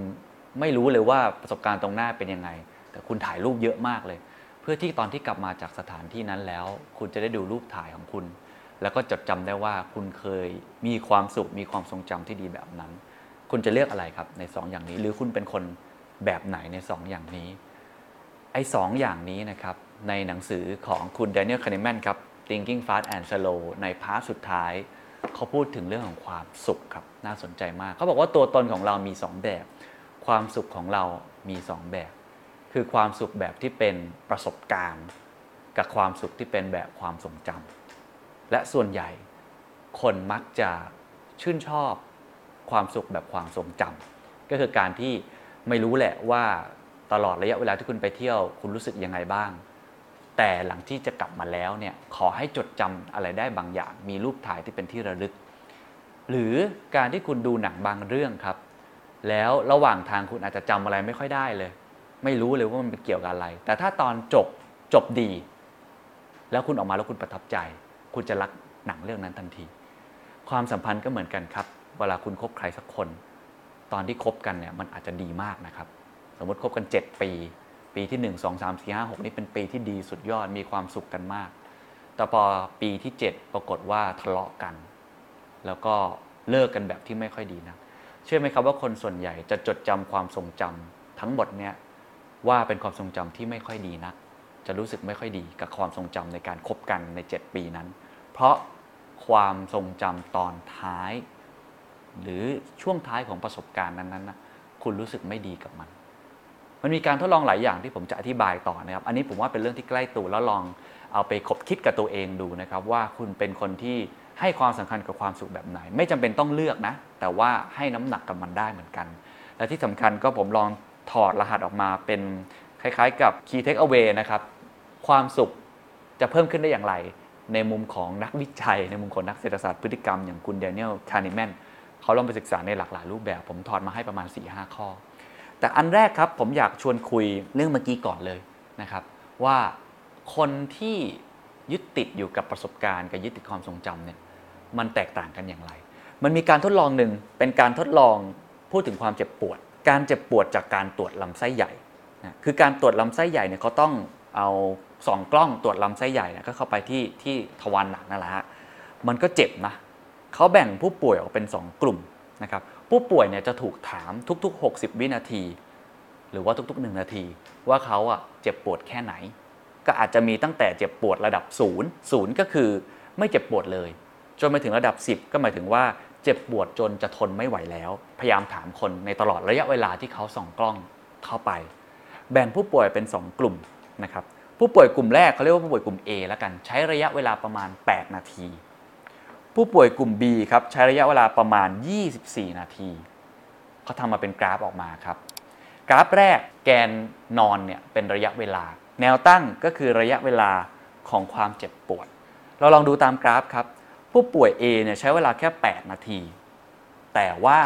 ไม่รู้เลยว่าประสบการณ์ตรงหน้าเป็นยังไง แต่คุณถ่ายรูปเยอะมากเลย เพื่อที่ตอนที่กลับมาจากสถานที่นั้นแล้ว คุณจะได้ดูรูปถ่ายของคุณ แล้วก็จดจำได้ว่าคุณเคยมีความสุขมีความทรงจำที่ดีแบบนั้น คุณจะเลือกอะไรครับในสองอย่างนี้ หรือคุณเป็นคนแบบไหนในสองอย่างนี้ไอ้สองอย่างนี้นะครับในหนังสือของคุณ Daniel Kahneman ครับ Thinking Fast and Slow ใน part สุดท้าย เขาพูดถึงเรื่องของความสุขครับ น่าสนใจมาก เขาบอกว่าตัวตนของเรามี 2 แบบ ความสุขของเรามี 2 แบบ คือความสุขแบบที่เป็นประสบการณ์ กับความสุขที่เป็นแบบความทรงจำและส่วนใหญ่ คนมักจะชื่นชอบความสุขแบบความทรงจำก็คือการที่ไม่รู้แหละว่าตลอดระยะเวลาที่คุณไปเที่ยว คุณรู้สึกยังไงบ้าง แต่หลังที่จะกลับมาแล้วเนี่ยขอให้จดจำอะไรได้บางอย่าง มีรูปถ่ายที่เป็นที่ระลึก หรือการที่คุณดูหนังบางเรื่องครับ แล้วระหว่างทางคุณอาจจะจำอะไรไม่ค่อยได้เลย ไม่รู้เลยว่ามันเป็นเกี่ยวกับอะไร แต่ถ้าตอนจบจบดี แล้วคุณออกมาแล้วคุณประทับใจ คุณจะรักหนังเรื่องนั้นทันที ความสัมพันธ์ก็เหมือนกันครับ เวลาคุณคบใครสักคน ตอนที่คบกันเนี่ยมันอาจจะดีมากนะครับ สมมติคบกัน 7 ปี ปีที่ 1 2 3 4 5 6 นี่เป็นปีที่ดีสุดยอดมีความสุขกันมาก แต่พอปีที่ 7 ปรากฏว่าทะเลาะกัน แล้วก็เลิกกันแบบที่ไม่ค่อยดีนะเชื่อไหมครับว่าคนส่วนใหญ่จะจดจำความทรงจำทั้งหมดเนี่ยว่าเป็นความทรงจำที่ไม่ค่อยดีนัก จะรู้สึกไม่ค่อยดีกับความทรงจำในการคบกันใน 7 ปีนั้น เพราะความทรงจำตอนท้าย หรือช่วงท้ายของประสบการณ์นั้นๆนะคุณรู้สึกไม่ดีกับมัน มันมีการทดลองหลายอย่างที่ผมจะอธิบายต่อนะครับ อันนี้ผมว่าเป็นเรื่องที่ใกล้ตัวแล้วลองเอาไปคบคิดกับตัวเองดูนะครับ ว่าคุณเป็นคนที่ให้ความสำคัญกับความสุขแบบไหน ไม่จำเป็นต้องเลือกนะ แต่ว่าให้น้ำหนักกับมันได้เหมือนกัน และที่สำคัญก็ผมลองถอดรหัสออกมาเป็นคล้ายๆ กับ key take away นะครับ ความสุขจะเพิ่มขึ้นได้อย่างไร ในมุมของนักวิจัย ในมุมของนักเศรษฐศาสตร์พฤติกรรมอย่างคุณเดนิเอลคาร์นิแมนเขาลองไปศึกษาในหลากหลายรูปแบบ ผมถอดมาให้ประมาณ 4-5 ข้อ แต่อันแรกครับผมอยากชวนคุยเรื่องเมื่อกี้ก่อนเลยนะครับ ว่าคนที่ยึดติดอยู่กับประสบการณ์กับยึดติดความทรงจำเนี่ยมันแตกต่างกันอย่างไร มันมีการทดลองหนึ่งเป็นการทดลองพูดถึงความเจ็บปวด การเจ็บปวดจากการตรวจลำไส้ใหญ่นะคือการตรวจลำไส้ใหญ่เนี่ยเขาต้องเอาสองกล้องตรวจลำไส้ใหญ่นี่ยก็เข้าไปที่ที่ทวารหนักนั่นแหละฮะมันก็เจ็บนะเขาแบ่งผู้ป่วยออกเป็น 2 กลุ่มนะครับ ผู้ป่วยเนี่ยจะถูกถามทุกๆ 60 วินาที หรือว่าทุกๆ 1 นาที ว่าเขาอะเจ็บปวดแค่ไหน ก็อาจจะมีตั้งแต่เจ็บปวดระดับ0ูนย์ศูนย์ก็คือไม่เจ็บปวดเลย จนไปถึงระดับ 10 ก็หมายถึงว่าเจ็บปวดจนจะทนไม่ไหวแล้ว พยายามถามคนในตลอดระยะเวลาที่เขาส่องกล้องเข้าไป แบ่งผู้ป่วยเป็น 2 กลุ่มนะครับผู้ป่วยกลุ่มแรกเขาเรียกว่าผู้ป่วยกลุ่ม A แล้วกันใช้ระยะเวลาประมาณ 8 นาที ผู้ป่วยกลุ่ม B ครับใช้ระยะเวลาประมาณ 24 นาทีเขาทำมาเป็นกราฟออกมาครับ กราฟแรกแกนนอนเนี่ยเป็นระยะเวลา แนวตั้งก็คือระยะเวลาของความเจ็บปวด เราลองดูตามกราฟครับ ผู้ป่วย A เนี่ยใช้เวลาแค่ 8 นาที แต่ว่า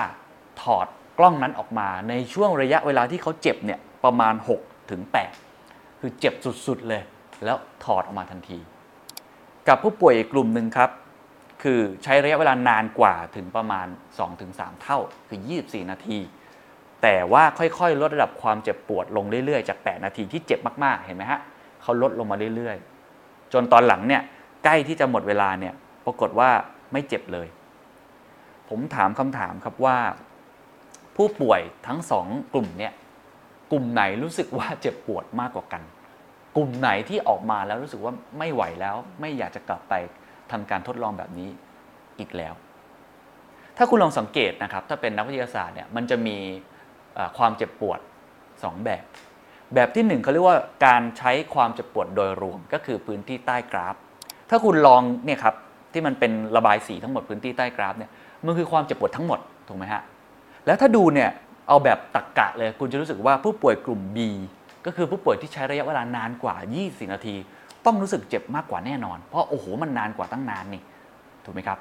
ถอดกล้องนั้นออกมาในช่วงระยะเวลาที่เขาเจ็บเนี่ยประมาณ 6 ถึง 8 คือเจ็บสุดๆเลย แล้วถอดออกมาทันที กับผู้ป่วยอีกกลุ่มหนึ่งครับ คือใช้ระยะเวลานานกว่าถึงประมาณ 2-3 เท่า คือ 24 นาที แต่ว่าค่อยๆ ลดระดับความเจ็บปวดลงเรื่อยๆ จาก 8 นาทีที่เจ็บมากๆ เห็นไหมฮะเขาลดลงมาเรื่อยๆ จนตอนหลังเนี่ยใกล้ที่จะหมดเวลาเนี่ยปรากฏว่าไม่เจ็บเลย ผมถามคำถามครับว่า ผู้ป่วยทั้งสองกลุ่มเนี่ยกลุ่มไหนรู้สึกว่าเจ็บปวดมากกว่ากัน กลุ่มไหนที่ออกมาแล้วรู้สึกว่าไม่ไหวแล้ว ไม่อยากจะกลับไป ทำการทดลองแบบนี้อีกแล้ว ถ้าคุณลองสังเกตนะครับ ถ้าเป็นนักวิทยาศาสตร์เนี่ยมันจะมีความเจ็บปวด 2 แบบ แบบที่หนึ่งเขาเรียกว่าการใช้ความเจ็บปวดโดยรวมก็คือพื้นที่ใต้กราฟ ถ้าคุณลองเนี่ยครับที่มันเป็นระบายสีทั้งหมดพื้นที่ใต้กราฟเนี่ยมันคือความเจ็บปวดทั้งหมดถูกไหมฮะแล้วถ้าดูเนี่ยเอาแบบตักกะเลยคุณจะรู้สึกว่าผู้ป่วยกลุ่ม B ก็คือผู้ป่วยที่ใช้ระยะเวลานานกว่า 20 นาที ต้องรู้สึกเจ็บมากกว่าแน่นอน เพราะโอ้โหมันนานกว่าตั้งนานนี่ถูกไหมครับ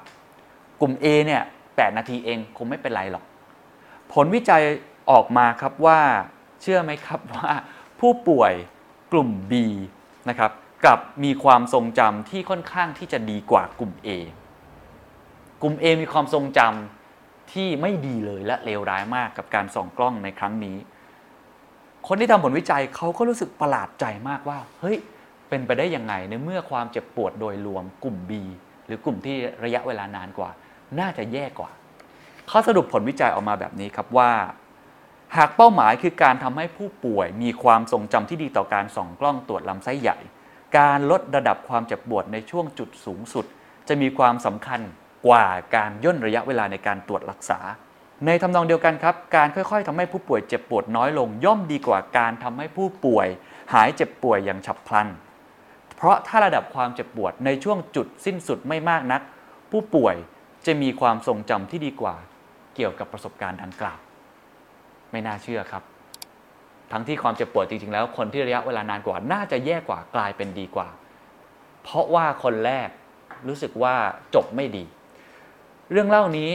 กลุ่ม A เนี่ย8นาทีเองคงไม่เป็นไรหรอก ผลวิจัยออกมาครับว่าเชื่อไหมครับว่าผู้ป่วยกลุ่ม B นะครับกับมีความทรงจำที่ค่อนข้างที่จะดีกว่ากลุ่ม A กลุ่ม A มีความทรงจำที่ไม่ดีเลยและเลวร้ายมากกับการส่องกล้องในครั้งนี้ คนที่ทำผลวิจัยเขาก็รู้สึกประหลาดใจมากว่า เฮ้ย เป็นไปได้ยังไงในเมื่อความเจ็บปวดโดยรวมกลุ่ม B หรือกลุ่มที่ระยะเวลานานกว่า น่าจะแย่กว่าเขาสรุปผลวิจัยออกมาแบบนี้ครับว่า หากเป้าหมายคือการทำให้ผู้ป่วยมีความทรงจำที่ดีต่อการส่องกล้องตรวจลำไส้ใหญ่ การลดระดับความเจ็บปวดในช่วงจุดสูงสุด จะมีความสำคัญกว่าการย่นระยะเวลาในการตรวจรักษา ในทำนองเดียวกันครับ การค่อยๆทำให้ผู้ป่วยเจ็บปวดน้อยลง ย่อมดีกว่าการทำให้ผู้ป่วย หายเจ็บป่วยอย่างฉับพลัน เพราะถ้าระดับความเจ็บปวดในช่วงจุดสิ้นสุดไม่มากนัก ผู้ป่วยจะมีความทรงจำที่ดีกว่าเกี่ยวกับประสบการณ์ดังกล่าว ไม่น่าเชื่อครับ ทั้งที่ความเจ็บปวดจริงๆแล้ว คนที่ระยะเวลานานกว่าน่าจะแย่กว่ากลายเป็นดีกว่า เพราะว่าคนแรกรู้สึกว่าจบไม่ดี เรื่องเล่านี้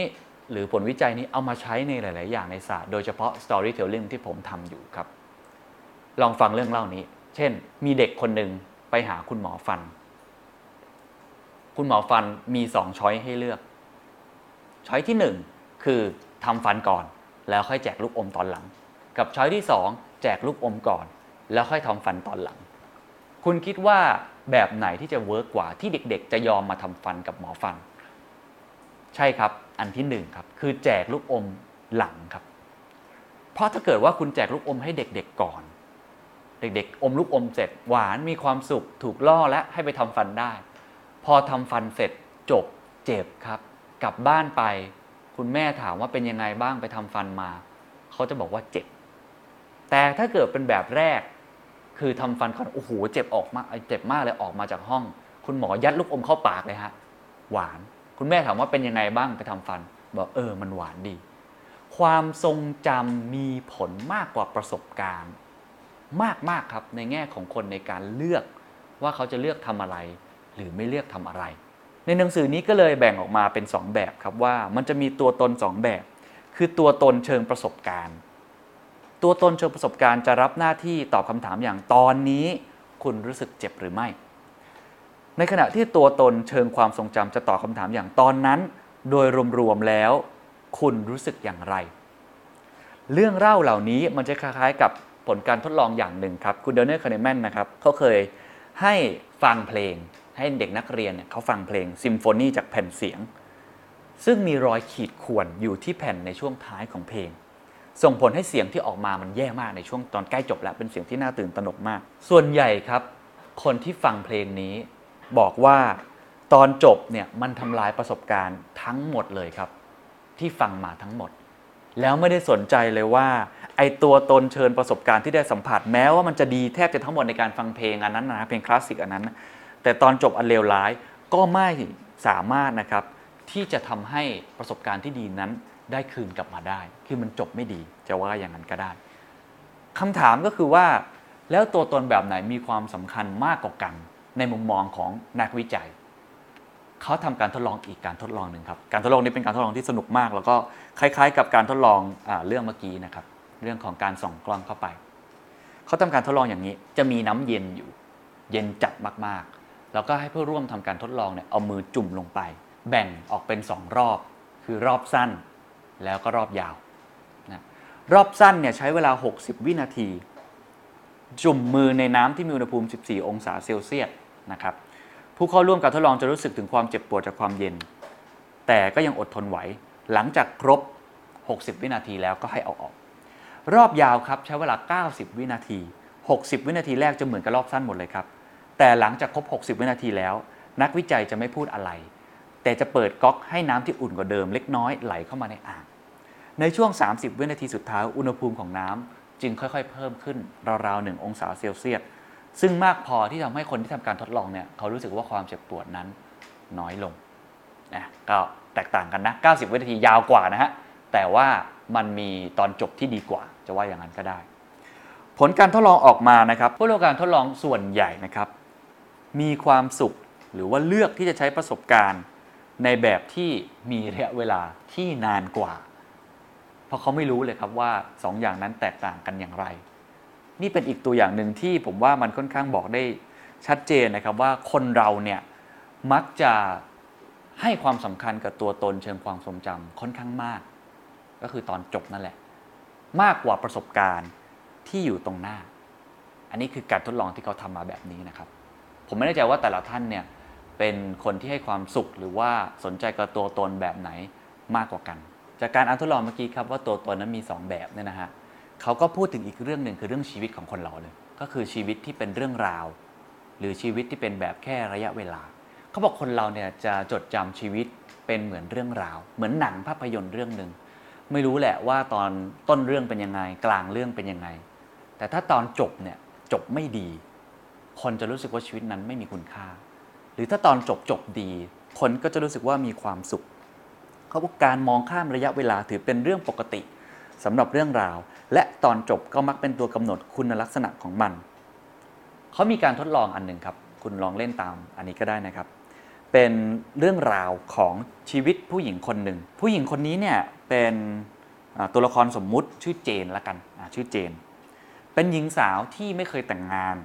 หรือผลวิจัยนี้เอามาใช้ในหลาย ๆ อย่างในศาสตร์โดยเฉพาะ storytelling ที่ผมทำอยู่ครับ ลองฟังเรื่องเล่านี้ เช่น มีเด็กคนหนึ่ง หาคุณหมอฟัน คุณหมอฟันมีสองช้อยให้เลือก ช้อยที่หนึ่งคือทำฟันก่อน แล้วค่อยแจกลูกอมตอนหลัง กับช้อยที่สองแจกลูกอมก่อน แล้วค่อยทำฟันตอนหลัง คุณคิดว่าแบบไหนที่จะเวิร์กกว่าที่เด็กๆ จะยอมมาทำฟันกับหมอฟัน ใช่ครับ อันที่หนึ่งครับ คือแจกลูกอมหลังครับ เพราะถ้าเกิดว่าคุณแจกลูกอมให้เด็กๆก่อน เด็กๆ อมลูกอมเสร็จ หวานมีความสุขถูกล่อและให้ไปทำฟันได้ พอทำฟันเสร็จจบเจ็บครับ กลับบ้านไป คุณแม่ถามว่าเป็นยังไงบ้างไปทำฟันมา เขาจะบอกว่าเจ็บ แต่ถ้าเกิดเป็นแบบแรก คือทำฟันก่อนโอ้โหเจ็บออกมากเจ็บมากเลยออกมาจากห้อง คุณหมอยัดลูกอมเข้าปากเลยฮะหวาน คุณแม่ถามว่าเป็นยังไงบ้างไปทำฟัน บอกเออมันหวานดี ความทรงจำมีผลมากกว่าประสบการณ์ มากมากๆครับในแง่ของคนในการเลือกว่าเขาจะเลือกทำอะไร หรือไม่เลือกทำอะไร ในหนังสือนี้ก็เลยแบ่งออกมาเป็น 2 แบบครับว่ามันจะมีตัวตน 2 แบบ คือตัวตนเชิงประสบการณ์ ตัวตนเชิงประสบการณ์จะรับหน้าที่ตอบคำถามอย่างตอนนี้คุณรู้สึกเจ็บหรือไม่ ในขณะที่ตัวตนเชิงความทรงจำจะตอบคำถามอย่างตอนนั้น โดยรวมๆแล้ว คุณรู้สึกอย่างไร เรื่องเล่าเหล่านี้มันจะคล้ายๆกับ ผลการทดลองอย่างหนึ่งครับคุณ Daniel Kahneman นะครับเขาเคยให้ฟังเพลง ให้เด็กนักเรียนเนี่ยเขาฟังเพลงซิมโฟนีจากแผ่นเสียง ซึ่งมีรอยขีดข่วนอยู่ที่แผ่นในช่วงท้ายของเพลง ส่งผลให้เสียงที่ออกมามันแย่มากในช่วงตอนใกล้จบแล้วเป็นเสียงที่น่าตื่นตระหนกมาก ส่วนใหญ่ครับ คนที่ฟังเพลงนี้บอกว่าตอนจบเนี่ยมันทำลายประสบการณ์ทั้งหมดเลยครับ ที่ฟังมาทั้งหมด แล้วไม่ได้สนใจเลยว่า ไอตัวตนเชิญประสบการณ์ที่ได้สัมผัส แม้ว่ามันจะดีแทบจะทั้งหมดในการฟังเพลงอันนั้นนะเพลงคลาสสิกอันนั้น แต่ตอนจบอันเลวร้ายก็ไม่สามารถนะครับที่จะทำให้ประสบการณ์ที่ดีนั้นได้คืนกลับมาได้ คือมันจบไม่ดีจะว่าอย่างนั้นก็ได้คำถามก็คือว่า แล้วตัวตนแบบไหนมีความสำคัญมากกว่ากัน ในมุมมองของนักวิจัย เขาทำการทดลองอีกการทดลองหนึ่งครับ การทดลองนี้เป็นการทดลองที่สนุกมาก แล้วก็ คล้ายๆ กับการทดลองอเรื่องเมื่อกี้นะครับ เรื่องของการส่องกล้องเข้าไป เขาทำการทดลองอย่างนี้ จะมีน้ำเย็นอยู่ เย็นจัดมากๆ แล้วก็ให้ผู้ร่วมทำการทดลองเนี่ยเอามือจุ่มลงไป แบ่งออกเป็น 2 รอบ คือรอบสั้น แล้วก็รอบยาวนะรอบสั้นเนี่ยใช้เวลา 60 วินาที จุ่มมือในน้ำที่มีอุณหภูมิ 14 องศาเซลเซียสนะครับผู้เข้าร่วมการทดลองจะรู้สึกถึงความเจ็บปวดจากความเย็น แต่ก็ยังอดทนไหว หลังจากครบ 60 วินาทีแล้วก็ให้เอาออก รอบยาวครับใช้เวลา 90 วินาที 60 วินาทีแรกจะเหมือนกับรอบสั้นหมดเลยครับ แต่หลังจากครบ 60 วินาทีแล้ว นักวิจัยจะไม่พูดอะไร แต่จะเปิดก๊อกให้น้ำที่อุ่นกว่าเดิมเล็กน้อยไหลเข้ามาในอ่าง ในช่วง 30 วินาทีสุดท้ายอุณหภูมิของน้ำจึงค่อยๆ เพิ่มขึ้นราวๆ1องศาเซลเซียส ซึ่งมากพอที่ทำให้คนที่ทำการทดลองเนี่ยเขารู้สึกว่าความเจ็บปวดนั้นน้อยลง นะก็แตกต่างกันนะ 90 วินาทียาวกว่านะฮะ แต่ว่ามันมีตอนจบที่ดีกว่า จะว่าอย่างนั้นก็ได้ ผลการทดลองออกมานะครับผู้ร่วมการทดลองส่วนใหญ่นะครับ มีความสุขหรือว่าเลือกที่จะใช้ประสบการณ์ ในแบบที่มีระยะเวลาที่นานกว่า เพราะเขาไม่รู้เลยครับว่าสองอย่างนั้นแตกต่างกันอย่างไร นี่เป็นอีกตัวอย่างหนึ่งที่ผมว่ามันค่อนข้างบอกได้ชัดเจนนะครับว่าคนเราเนี่ยมักจะ ให้ความสำคัญกับตัวตนเชิงความทรงจำค่อนข้างมาก ก็คือตอนจบนั่นแหละ มากกว่าประสบการณ์ที่อยู่ตรงหน้า อันนี้คือการทดลองที่เขาทำมาแบบนี้นะครับ ผมไม่แน่ใจว่าแต่ละท่านเนี่ยเป็นคนที่ให้ความสุขหรือว่าสนใจกับตัวตนแบบไหนมากกว่ากัน จากการอ่านทดลองเมื่อกี้ครับว่าตัวตนนั้นมี 2 แบบเนี่ยนะฮะเขาก็พูดถึงอีกเรื่องหนึ่งคือเรื่องชีวิตของคนเราเลย ก็คือชีวิตที่เป็นเรื่องราว หรือชีวิตที่เป็นแบบแค่ระยะเวลา เขาบอกคนเราเนี่ยจะจดจำชีวิตเป็นเหมือนเรื่องราว เหมือนหนังภาพยนตร์เรื่องหนึ่งไม่รู้แหละว่าตอนต้นเรื่องเป็นยังไง กลางเรื่องเป็นยังไง แต่ถ้าตอนจบเนี่ยจบไม่ดี คนจะรู้สึกว่าชีวิตนั้นไม่มีคุณค่า หรือถ้าตอนจบจบดี คนก็จะรู้สึกว่ามีความสุข เขาบอกการมองข้ามระยะเวลาถือเป็นเรื่องปกติสำหรับเรื่องราว และตอนจบก็มักเป็นตัวกำหนดคุณลักษณะของมัน เขามีการทดลองอันหนึ่งครับ คุณลองเล่นตามอันนี้ก็ได้นะครับ เป็นเรื่องราวของชีวิตผู้หญิงคนหนึ่ง ผู้หญิงคนนี้เนี่ยเป็นตัวละครสมมุติชื่อเจนละกันชื่อเจน เป็นหญิงสาวที่ไม่เคยแต่งงาน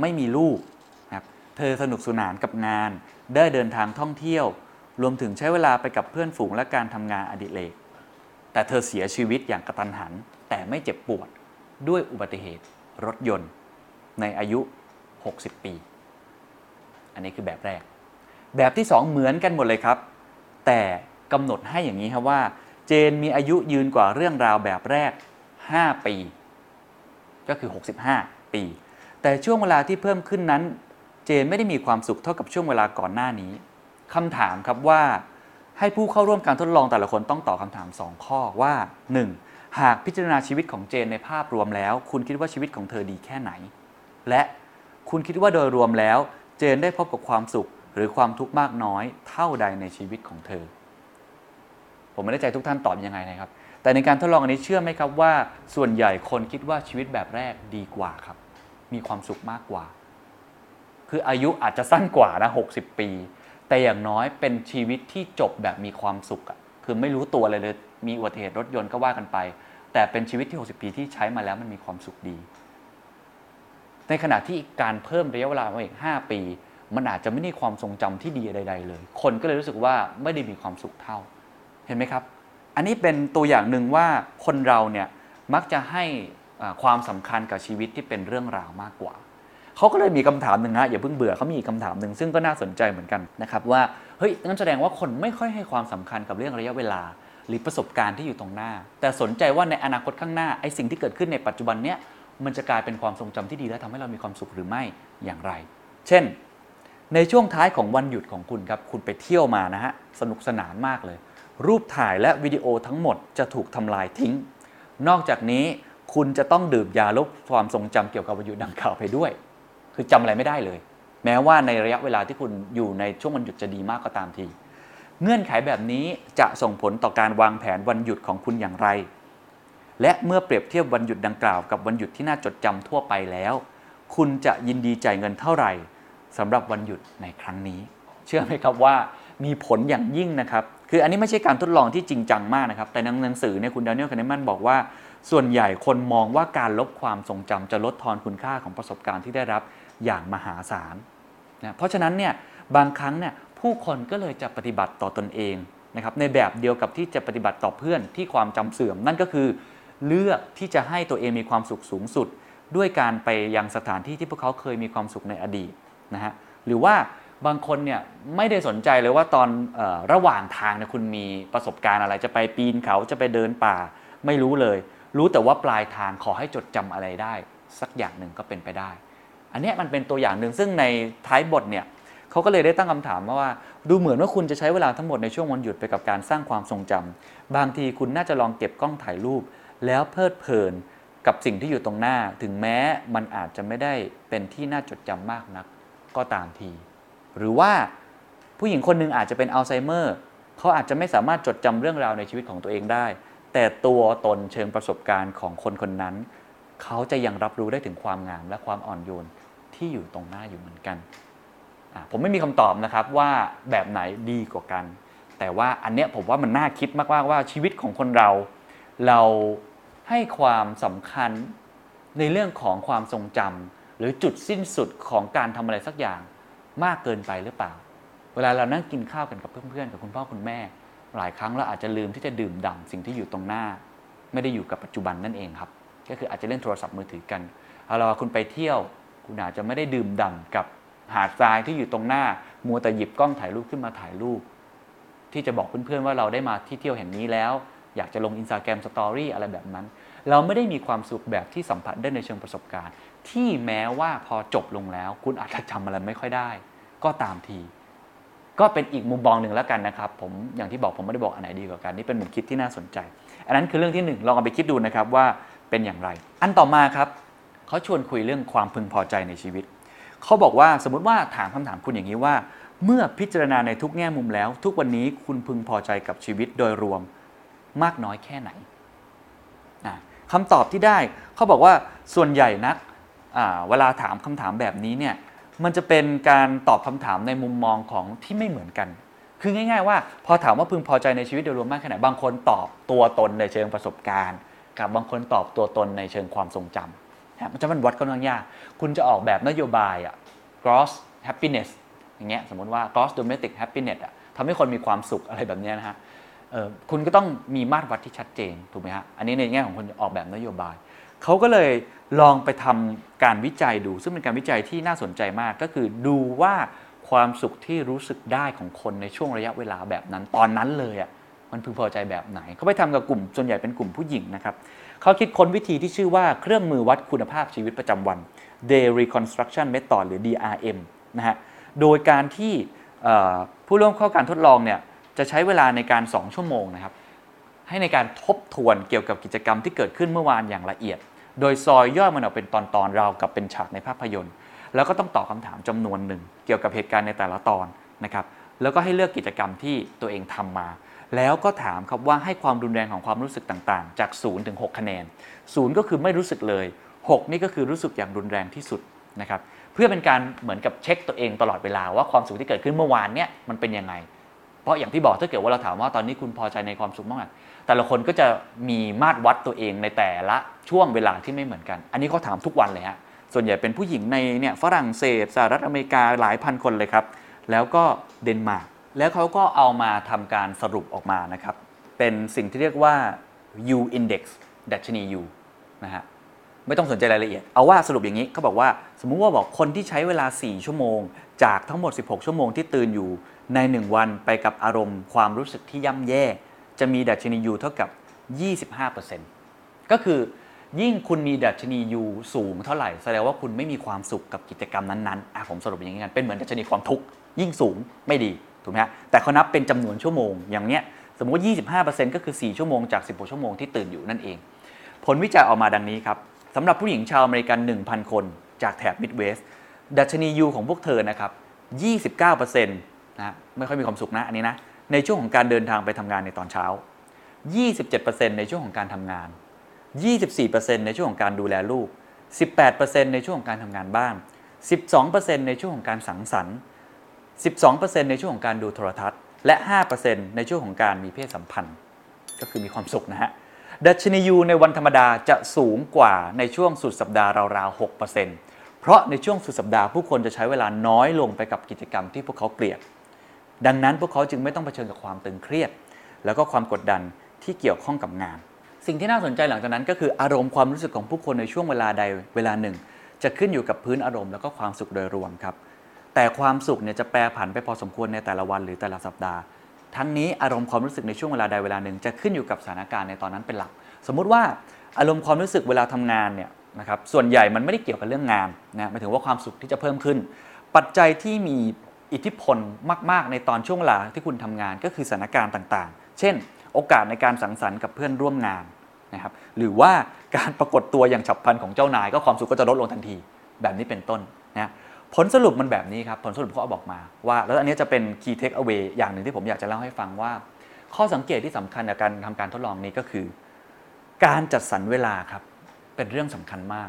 ไม่มีลูกนะครับเธอสนุกสนานกับงาน ได้เดินทางท่องเที่ยว รวมถึงใช้เวลาไปกับเพื่อนฝูงและการทำงานอดิเรกแต่เธอเสียชีวิตอย่างกระตันหัน แต่ไม่เจ็บปวดด้วยอุบัติเหตุรถยนต์ในอายุ 60 ปี อันนี้คือแบบแรก แบบที่ 2 เหมือนกันหมดเลยครับ แต่กำหนดให้อย่างนี้ครับว่า เจนมีอายุยืนกว่าเรื่องราวแบบแรก 5 ปี ก็คือ 65 ปี แต่ช่วงเวลาที่เพิ่มขึ้นนั้น เจนไม่ได้มีความสุขเท่ากับช่วงเวลาก่อนหน้านี้คำถามครับว่าให้ผู้เข้าร่วมการทดลองแต่ละคนต้องตอบคำถาม 2 ข้อว่า 1. หากพิจารณาชีวิตของเจนในภาพรวมแล้ว คุณคิดว่าชีวิตของเธอดีแค่ไหน และคุณคิดว่าโดยรวมแล้ว เจนได้พบกับความสุข หรือความทุกข์มากน้อยเท่าใดในชีวิตของเธอ ผมไม่แน่ใจทุกท่านตอบยังไงนะครับ แต่ในการทดลองอันนี้เชื่อไหมครับว่า ส่วนใหญ่คนคิดว่าชีวิตแบบแรกดีกว่าครับ มีความสุขมากกว่า คืออายุอาจจะสั้นกว่านะ60 ปี แต่อย่างน้อยเป็นชีวิตที่จบแบบมีความสุขอะคือไม่รู้ตัวเลยเลย มีอุบัติเหตุรถยนต์ก็ว่ากันไป แต่เป็นชีวิตที่ 60 ปีที่ใช้มาแล้วมันมีความสุขดี ในขณะที่การเพิ่มระยะเวลามาอีก 5 ปี มันอาจจะไม่ได้ความทรงจำที่ดีใด ๆ เลย คนก็เลยรู้สึกว่าไม่ได้มีความสุขเท่า เห็นไหมครับ อันนี้เป็นตัวอย่างหนึ่งว่าคนเราเนี่ยมักจะให้ความสำคัญกับชีวิตที่เป็นเรื่องราวมากกว่า เขาก็เลยมีคำถามหนึ่งฮะอย่าเพิ่งเบื่อเขามีอีกคำถามหนึ่งซึ่งก็น่าสนใจเหมือนกันนะครับว่าเฮ้ยงั้นแสดงว่าคนไม่ค่อยให้ความสำคัญกับเรื่องระยะเวลา หรือประสบการณ์ที่อยู่ตรงหน้า แต่สนใจว่าในอนาคตข้างหน้าไอ้สิ่งที่เกิดขึ้นในปัจจุบันเนี้ยมันจะกลายเป็นความทรงจำที่ดีและทำให้เรามีความสุขหรือไม่อย่างไร เช่น ในช่วงท้ายของวันหยุดของคุณครับ คุณไปเที่ยวมานะฮะ สนุกสนานมากเลย รูปถ่ายและวิดีโอทั้งหมดจะถูกทำลายทิ้ง นอกจากนี้คุณจะต้องดื่มยาลบความทรงจำเกี่ยวกับวันหยุดดังกล่าวไปด้วย คือจำอะไรไม่ได้เลย แม้ว่าในระยะเวลาที่คุณอยู่ในช่วงวันหยุดจะดีมากก็ตามที เงื่อนไขแบบนี้จะส่งผลต่อการวางแผนวันหยุดของคุณอย่างไร และเมื่อเปรียบเทียบวันหยุดดังกล่าว กับวันหยุดที่น่าจดจำทั่วไปแล้ว คุณจะยินดีจ่ายเงินเท่าไหร่ สำหรับวันหยุดในครั้งนี้ เชื่อไหมครับว่ามีผลอย่างยิ่งนะครับ คืออันนี้ไม่ใช่การทดลองที่จริงจังมากนะครับ แต่ในหนังสือเนี่ยคุณดานิเอลคาเนมันบอกว่า ส่วนใหญ่คนมองว่าการลบความทรงจำจะลดทอนคุณค่าของประสบการณ์ที่ได้รับอย่างมหาศาลนะเพราะฉะนั้นเนี่ยบางครั้งเนี่ยผู้คนก็เลยจะปฏิบัติต่อตนเองนะครับในแบบเดียวกับที่จะปฏิบัติต่อเพื่อนที่ความจำเสื่อม นั่นก็คือ เลือกที่จะให้ตัวเองมีความสุขสูงสุด ด้วยการไปยังสถานที่ที่พวกเขาเคยมีความสุขในอดีต นะฮะหรือว่าบางคนเนี่ยไม่ได้สนใจเลยว่าตอนออระหว่างทางเนี่ยคุณมีประสบการณ์อะไรจะไปปีนเขาจะไปเดินป่า ไม่รู้เลย รู้แต่ว่าปลายทางขอให้จดจำอะไรได้ สักอย่างหนึ่งก็เป็นไปได้ อันนี้มันเป็นตัวอย่างหนึ่งซึ่งในท้ายบทเนี่ยเขาก็เลยได้ตั้งคำถามมาว่า ดูเหมือนว่าคุณจะใช้เวลาทั้งหมดในช่วงวันหยุดไปกับการสร้างความทรงจำบางทีคุณน่าจะลองเก็บกล้องถ่ายรูป แล้วเพลิดเพลินกับสิ่งที่อยู่ตรงหน้า ถึงแม้มันอาจจะไม่ได้เป็นที่น่าจดจำมากนัก ก็ตามที หรือว่าผู้หญิงคนหนึ่งอาจจะเป็นอัลไซเมอร์เขาอาจจะไม่สามารถจดจำเรื่องราวในชีวิตของตัวเองได้ แต่ตัวตนเชิงประสบการณ์ของคนคนนั้น เขาจะยังรับรู้ได้ถึงความงามและความอ่อนโยนที่อยู่ตรงหน้าอยู่เหมือนกัน ผมไม่มีคำตอบนะครับว่าแบบไหนดีกว่ากัน แต่ว่าอันเนี้ยผมว่ามันน่าคิดมากๆว่าชีวิตของคนเรา เราให้ความสำคัญในเรื่องของความทรงจำ หรือจุดสิ้นสุดของการทำอะไรสักอย่างมากเกินไปหรือเปล่า เวลาเรานั่งกินข้าวกันกับเพื่อนๆ กับคุณพ่อคุณแม่ หลายครั้งเราอาจจะลืมที่จะดื่มด่ำสิ่งที่อยู่ตรงหน้า ไม่ได้อยู่กับปัจจุบันนั่นเองครับ ก็คืออาจจะเล่นโทรศัพท์มือถือกันเอาเราคุณไปเที่ยว คุณอาจจะไม่ได้ดื่มด่ำกับหาดทรายที่อยู่ตรงหน้า มัวแต่หยิบกล้องถ่ายรูปขึ้นมาถ่ายรูป ที่จะบอกเพื่อนๆว่าเราได้มาที่เที่ยวแห่งนี้แล้ว อยากจะลงอินสตาแกรมสตอรี่อะไรแบบนั้น เราไม่ได้มีความสุขแบบที่สัมผัสได้ในเชิงประสบการณ์ ที่แม้ว่าพอจบลงแล้ว คุณอาจจะจำอะไรไม่ค่อยได้ ก็ตามที ก็เป็นอีกมุมมองหนึ่งแล้วกันนะครับ ผมอย่างที่บอกผมไม่ได้บอกอันไหนดีกว่ากันนี่เป็นมุมคิดที่น่าสนใจ อันนั้นคือเรื่องที่หนึ่งลองเอาไปคิดดูนะครับว่าเป็นอย่างไร อันต่อมาครับเขาชวนคุยเรื่องความพึงพอใจในชีวิตเขาบอกว่าสมมติว่าถามคำถามคุณอย่างนี้ว่า เมื่อพิจารณาในทุกแง่มุมแล้ว ทุกวันนี้คุณพึงพอใจกับชีวิตโดยรวมมากน้อยแค่ไหนอะคำตอบที่ได้เขาบอกว่าส่วนใหญ่นัก เวลาถามคำถามแบบนี้เนี่ยมันจะเป็นการตอบคำถามในมุมมองของที่ไม่เหมือนกัน คือง่าย ๆ ว่าพอถามว่าพึงพอใจในชีวิตโดยรวมมากแค่ไหนบางคนตอบตัวตนในเชิงประสบการณ์ กับบางคนตอบตัวตนในเชิงความทรงจำนะมันจะมันวัดค่อนข้างยากคุณจะออกแบบนโยบายอะ gross happiness อย่างเงี้ยสมมติว่า gross domestic happiness อะทำให้คนมีความสุขอะไรแบบนี้นะฮะคุณก็ต้องมีมาตรวัดที่ชัดเจนถูกไหมฮะอันนี้ในแง่ของคนออกแบบนโยบายเขาก็เลยลองไปทำ การวิจัยดู ซึ่งเป็นการวิจัยที่น่าสนใจมากก็คือดูว่าความสุขที่รู้สึกได้ของคนในช่วงระยะเวลาแบบนั้น ตอนนั้นเลยอะมันพึงพอใจแบบไหน เขาไปทำกับกลุ่มส่วนใหญ่เป็นกลุ่มผู้หญิงนะครับเขาคิดค้นวิธีที่ชื่อว่าเครื่องมือวัดคุณภาพชีวิตประจำวัน Day Reconstruction Method หรือ DRM นะฮะโดยการที่ผู้ร่วมเข้าการทดลองเนี่ยจะใช้เวลาในการ 2 ชั่วโมงนะครับให้ในการทบทวนเกี่ยวกับกิจกรรมที่เกิดขึ้นเมื่อวานอย่างละเอียด โดยซอยย่อยมันออกเป็นตอนๆราวกับเป็นฉากในภาพยนตร์ แล้วก็ต้องตอบคำถามจำนวนหนึ่ง เกี่ยวกับเหตุการณ์ในแต่ละตอนนะครับแล้วก็ให้เลือกกิจกรรมที่ตัวเองทำมา แล้วก็ถามครับว่าให้ความรุนแรงของความรู้สึกต่างๆ จาก0ถึง6คะแนน0ก็คือไม่รู้สึกเลย 6 นี่ก็คือรู้สึกอย่างรุนแรงที่สุดนะครับเพื่อเป็นการเหมือนกับเช็คตัวเองตลอดเวลาว่าความสุขที่เกิดขึ้นเมื่อวานเนี่ยมันเป็นยังไง เพราะอย่างที่บอกถ้าเกิดว่าเราถามว่าตอนนี้คุณพอใจในความสุขมาก แต่ละคนก็จะมีมาตรวัดตัวเองในแต่ละช่วงเวลาที่ไม่เหมือนกัน อันนี้เขาถามทุกวันเลยฮะส่วนใหญ่เป็นผู้หญิงในเนี่ยฝรั่งเศสสหรัฐอเมริกาหลายพันคนเลยครับ แล้วก็เดนมาร์กแล้วเขาก็เอามาทำการสรุปออกมานะครับ เป็นสิ่งที่เรียกว่า U index ดัชนี U นะฮะไม่ต้องสนใจรายละเอียด เอาว่าสรุปอย่างนี้เขาบอกว่า สมมุติว่าบอกคนที่ใช้เวลา 4 ชั่วโมง จากทั้งหมด 16 ชั่วโมงที่ตื่นอยู่ใน 1 วันไปกับอารมณ์ความรู้สึกที่ย่ำแย่ จะมีดัชนี U เท่ากับ 25%ก็คือยิ่งคุณมีดัชนี U สูงเท่าไหร่ แสดงว่าคุณไม่มีความสุขกับกิจกรรมนั้นๆอะผมสรุปอย่างนี้กันเป็นเหมือนดัชนีความทุกข์ยิ่งสูงไม่ดีถูกไหมฮะแต่เขานับเป็นจำนวนชั่วโมงอย่างเนี้ยสมมติว่า25%ก็คือ 4 ชั่วโมงจาก 16 ชั่วโมงที่ตื่นอยู่นั่นเอง ผลวิจัยออกมาดังนี้ครับสำหรับผู้หญิงชาวอเมริกัน 1,000 คนจากแถบมิดเวสต์ดัชนี U ของพวกเธอนะครับ 29%นะไม่ค่อยมีความสุขนะอันนี้นะ ในช่วงของการเดินทางไปทำงานในตอนเช้า 27%ในช่วงของการทำงาน 24%ในช่วงของการดูแลลูก 18%ในช่วงของการทำงานบ้าน 12%ในช่วงของการสังสรรค์ 12%ในช่วงของการดูโทรทัศน์ และ 5%ในช่วงของการมีเพศสัมพันธ์ ก็คือมีความสุขนะฮะ ดัชนียูในวันธรรมดาจะสูงกว่าในช่วงสุดสัปดาห์ราวๆ 6%เพราะในช่วงสุดสัปดาห์ผู้คนจะใช้เวลาน้อยลงไปกับกิจกรรมที่พวกเขาเกลียด ดังนั้นพวกเขาจึงไม่ต้องเผชิญกับความตึงเครียด แล้วก็ความกดดันที่เกี่ยวข้องกับงาน สิ่งที่น่าสนใจหลังจากนั้นก็คืออารมณ์ความรู้สึกของผู้คนในช่วงเวลาใดเวลาหนึ่ง จะขึ้นอยู่กับพื้นอารมณ์แล้วก็ความสุขโดยรวมครับ แต่ความสุขเนี่ยจะแปรผันไปพอสมควรในแต่ละวันหรือแต่ละสัปดาห์ ทั้งนี้อารมณ์ความรู้สึกในช่วงเวลาใดเวลาหนึ่ง จะขึ้นอยู่กับสถานการณ์ในตอนนั้นเป็นหลัก สมมุติว่าอารมณ์ความรู้สึกเวลาทำงานเนี่ยนะครับส่วนใหญ่มันไม่ได้เกี่ยวกับเรื่องงานนะหมายถึงว่าความสุขที่จะเพิ่มขึ้น ปัจจัยที่มี อิทธิพลมาก ๆ ในตอนช่วงเวลาที่คุณทำงานก็คือสถานการณ์ต่างๆ เช่น โอกาสในการสังสรรค์กับเพื่อนร่วมงานนะครับหรือว่าการปรากฏตัวอย่างฉับพลันของเจ้านาย ก็ความสุขก็จะลดลงทันที แบบนี้เป็นต้นนะผลสรุปมันแบบนี้ครับ ผลสรุปเขาบอกมาว่า แล้วอันนี้จะเป็น key take away อย่างหนึ่งที่ผมอยากจะเล่าให้ฟังว่า ข้อสังเกตที่สำคัญในการทำการทดลองนี้ก็คือ การจัดสรรเวลาครับเป็นเรื่องสำคัญมาก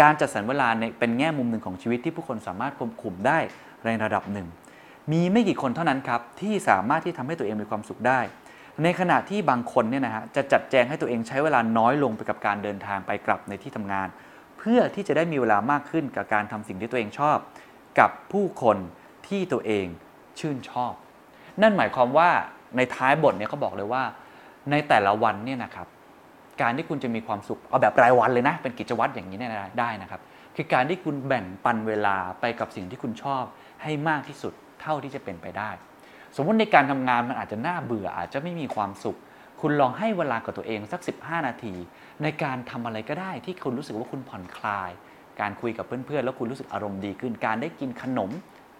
การจัดสรรเวลาในเป็นแง่มุมหนึ่งของชีวิตที่ผู้คนสามารถควบคุมได้ในระดับหนึ่ง มีไม่กี่คนเท่านั้นครับที่สามารถที่ทำให้ตัวเองมีความสุขได้ ในขณะที่บางคนเนี่ยนะฮะจะจัดแจงให้ตัวเองใช้เวลาน้อยลงไปกับการเดินทางไปกลับในที่ทำงาน เพื่อที่จะได้มีเวลามากขึ้นกับการทำสิ่งที่ตัวเองชอบ กับผู้คนที่ตัวเองชื่นชอบ นั่นหมายความว่าในท้ายบทเนี่ยเขาบอกเลยว่า ในแต่ละวันเนี่ยนะครับการที่คุณจะมีความสุขเอาแบบรายวันเลยนะ เป็นกิจวัตรอย่างนี้ได้นะครับ คือการที่คุณแบ่งปันเวลาไปกับสิ่งที่คุณชอบให้มากที่สุด ท่าที่จะเป็นไปได้ สมมติในการทำงานมันอาจจะน่าเบื่ออาจจะไม่มีความสุข คุณลองให้เวลากับตัวเองสัก 15 นาที ในการทำอะไรก็ได้ที่คุณรู้สึกว่าคุณผ่อนคลาย การคุยกับเพื่อนๆ แล้วคุณรู้สึกอารมณ์ดีขึ้น การได้กินขนม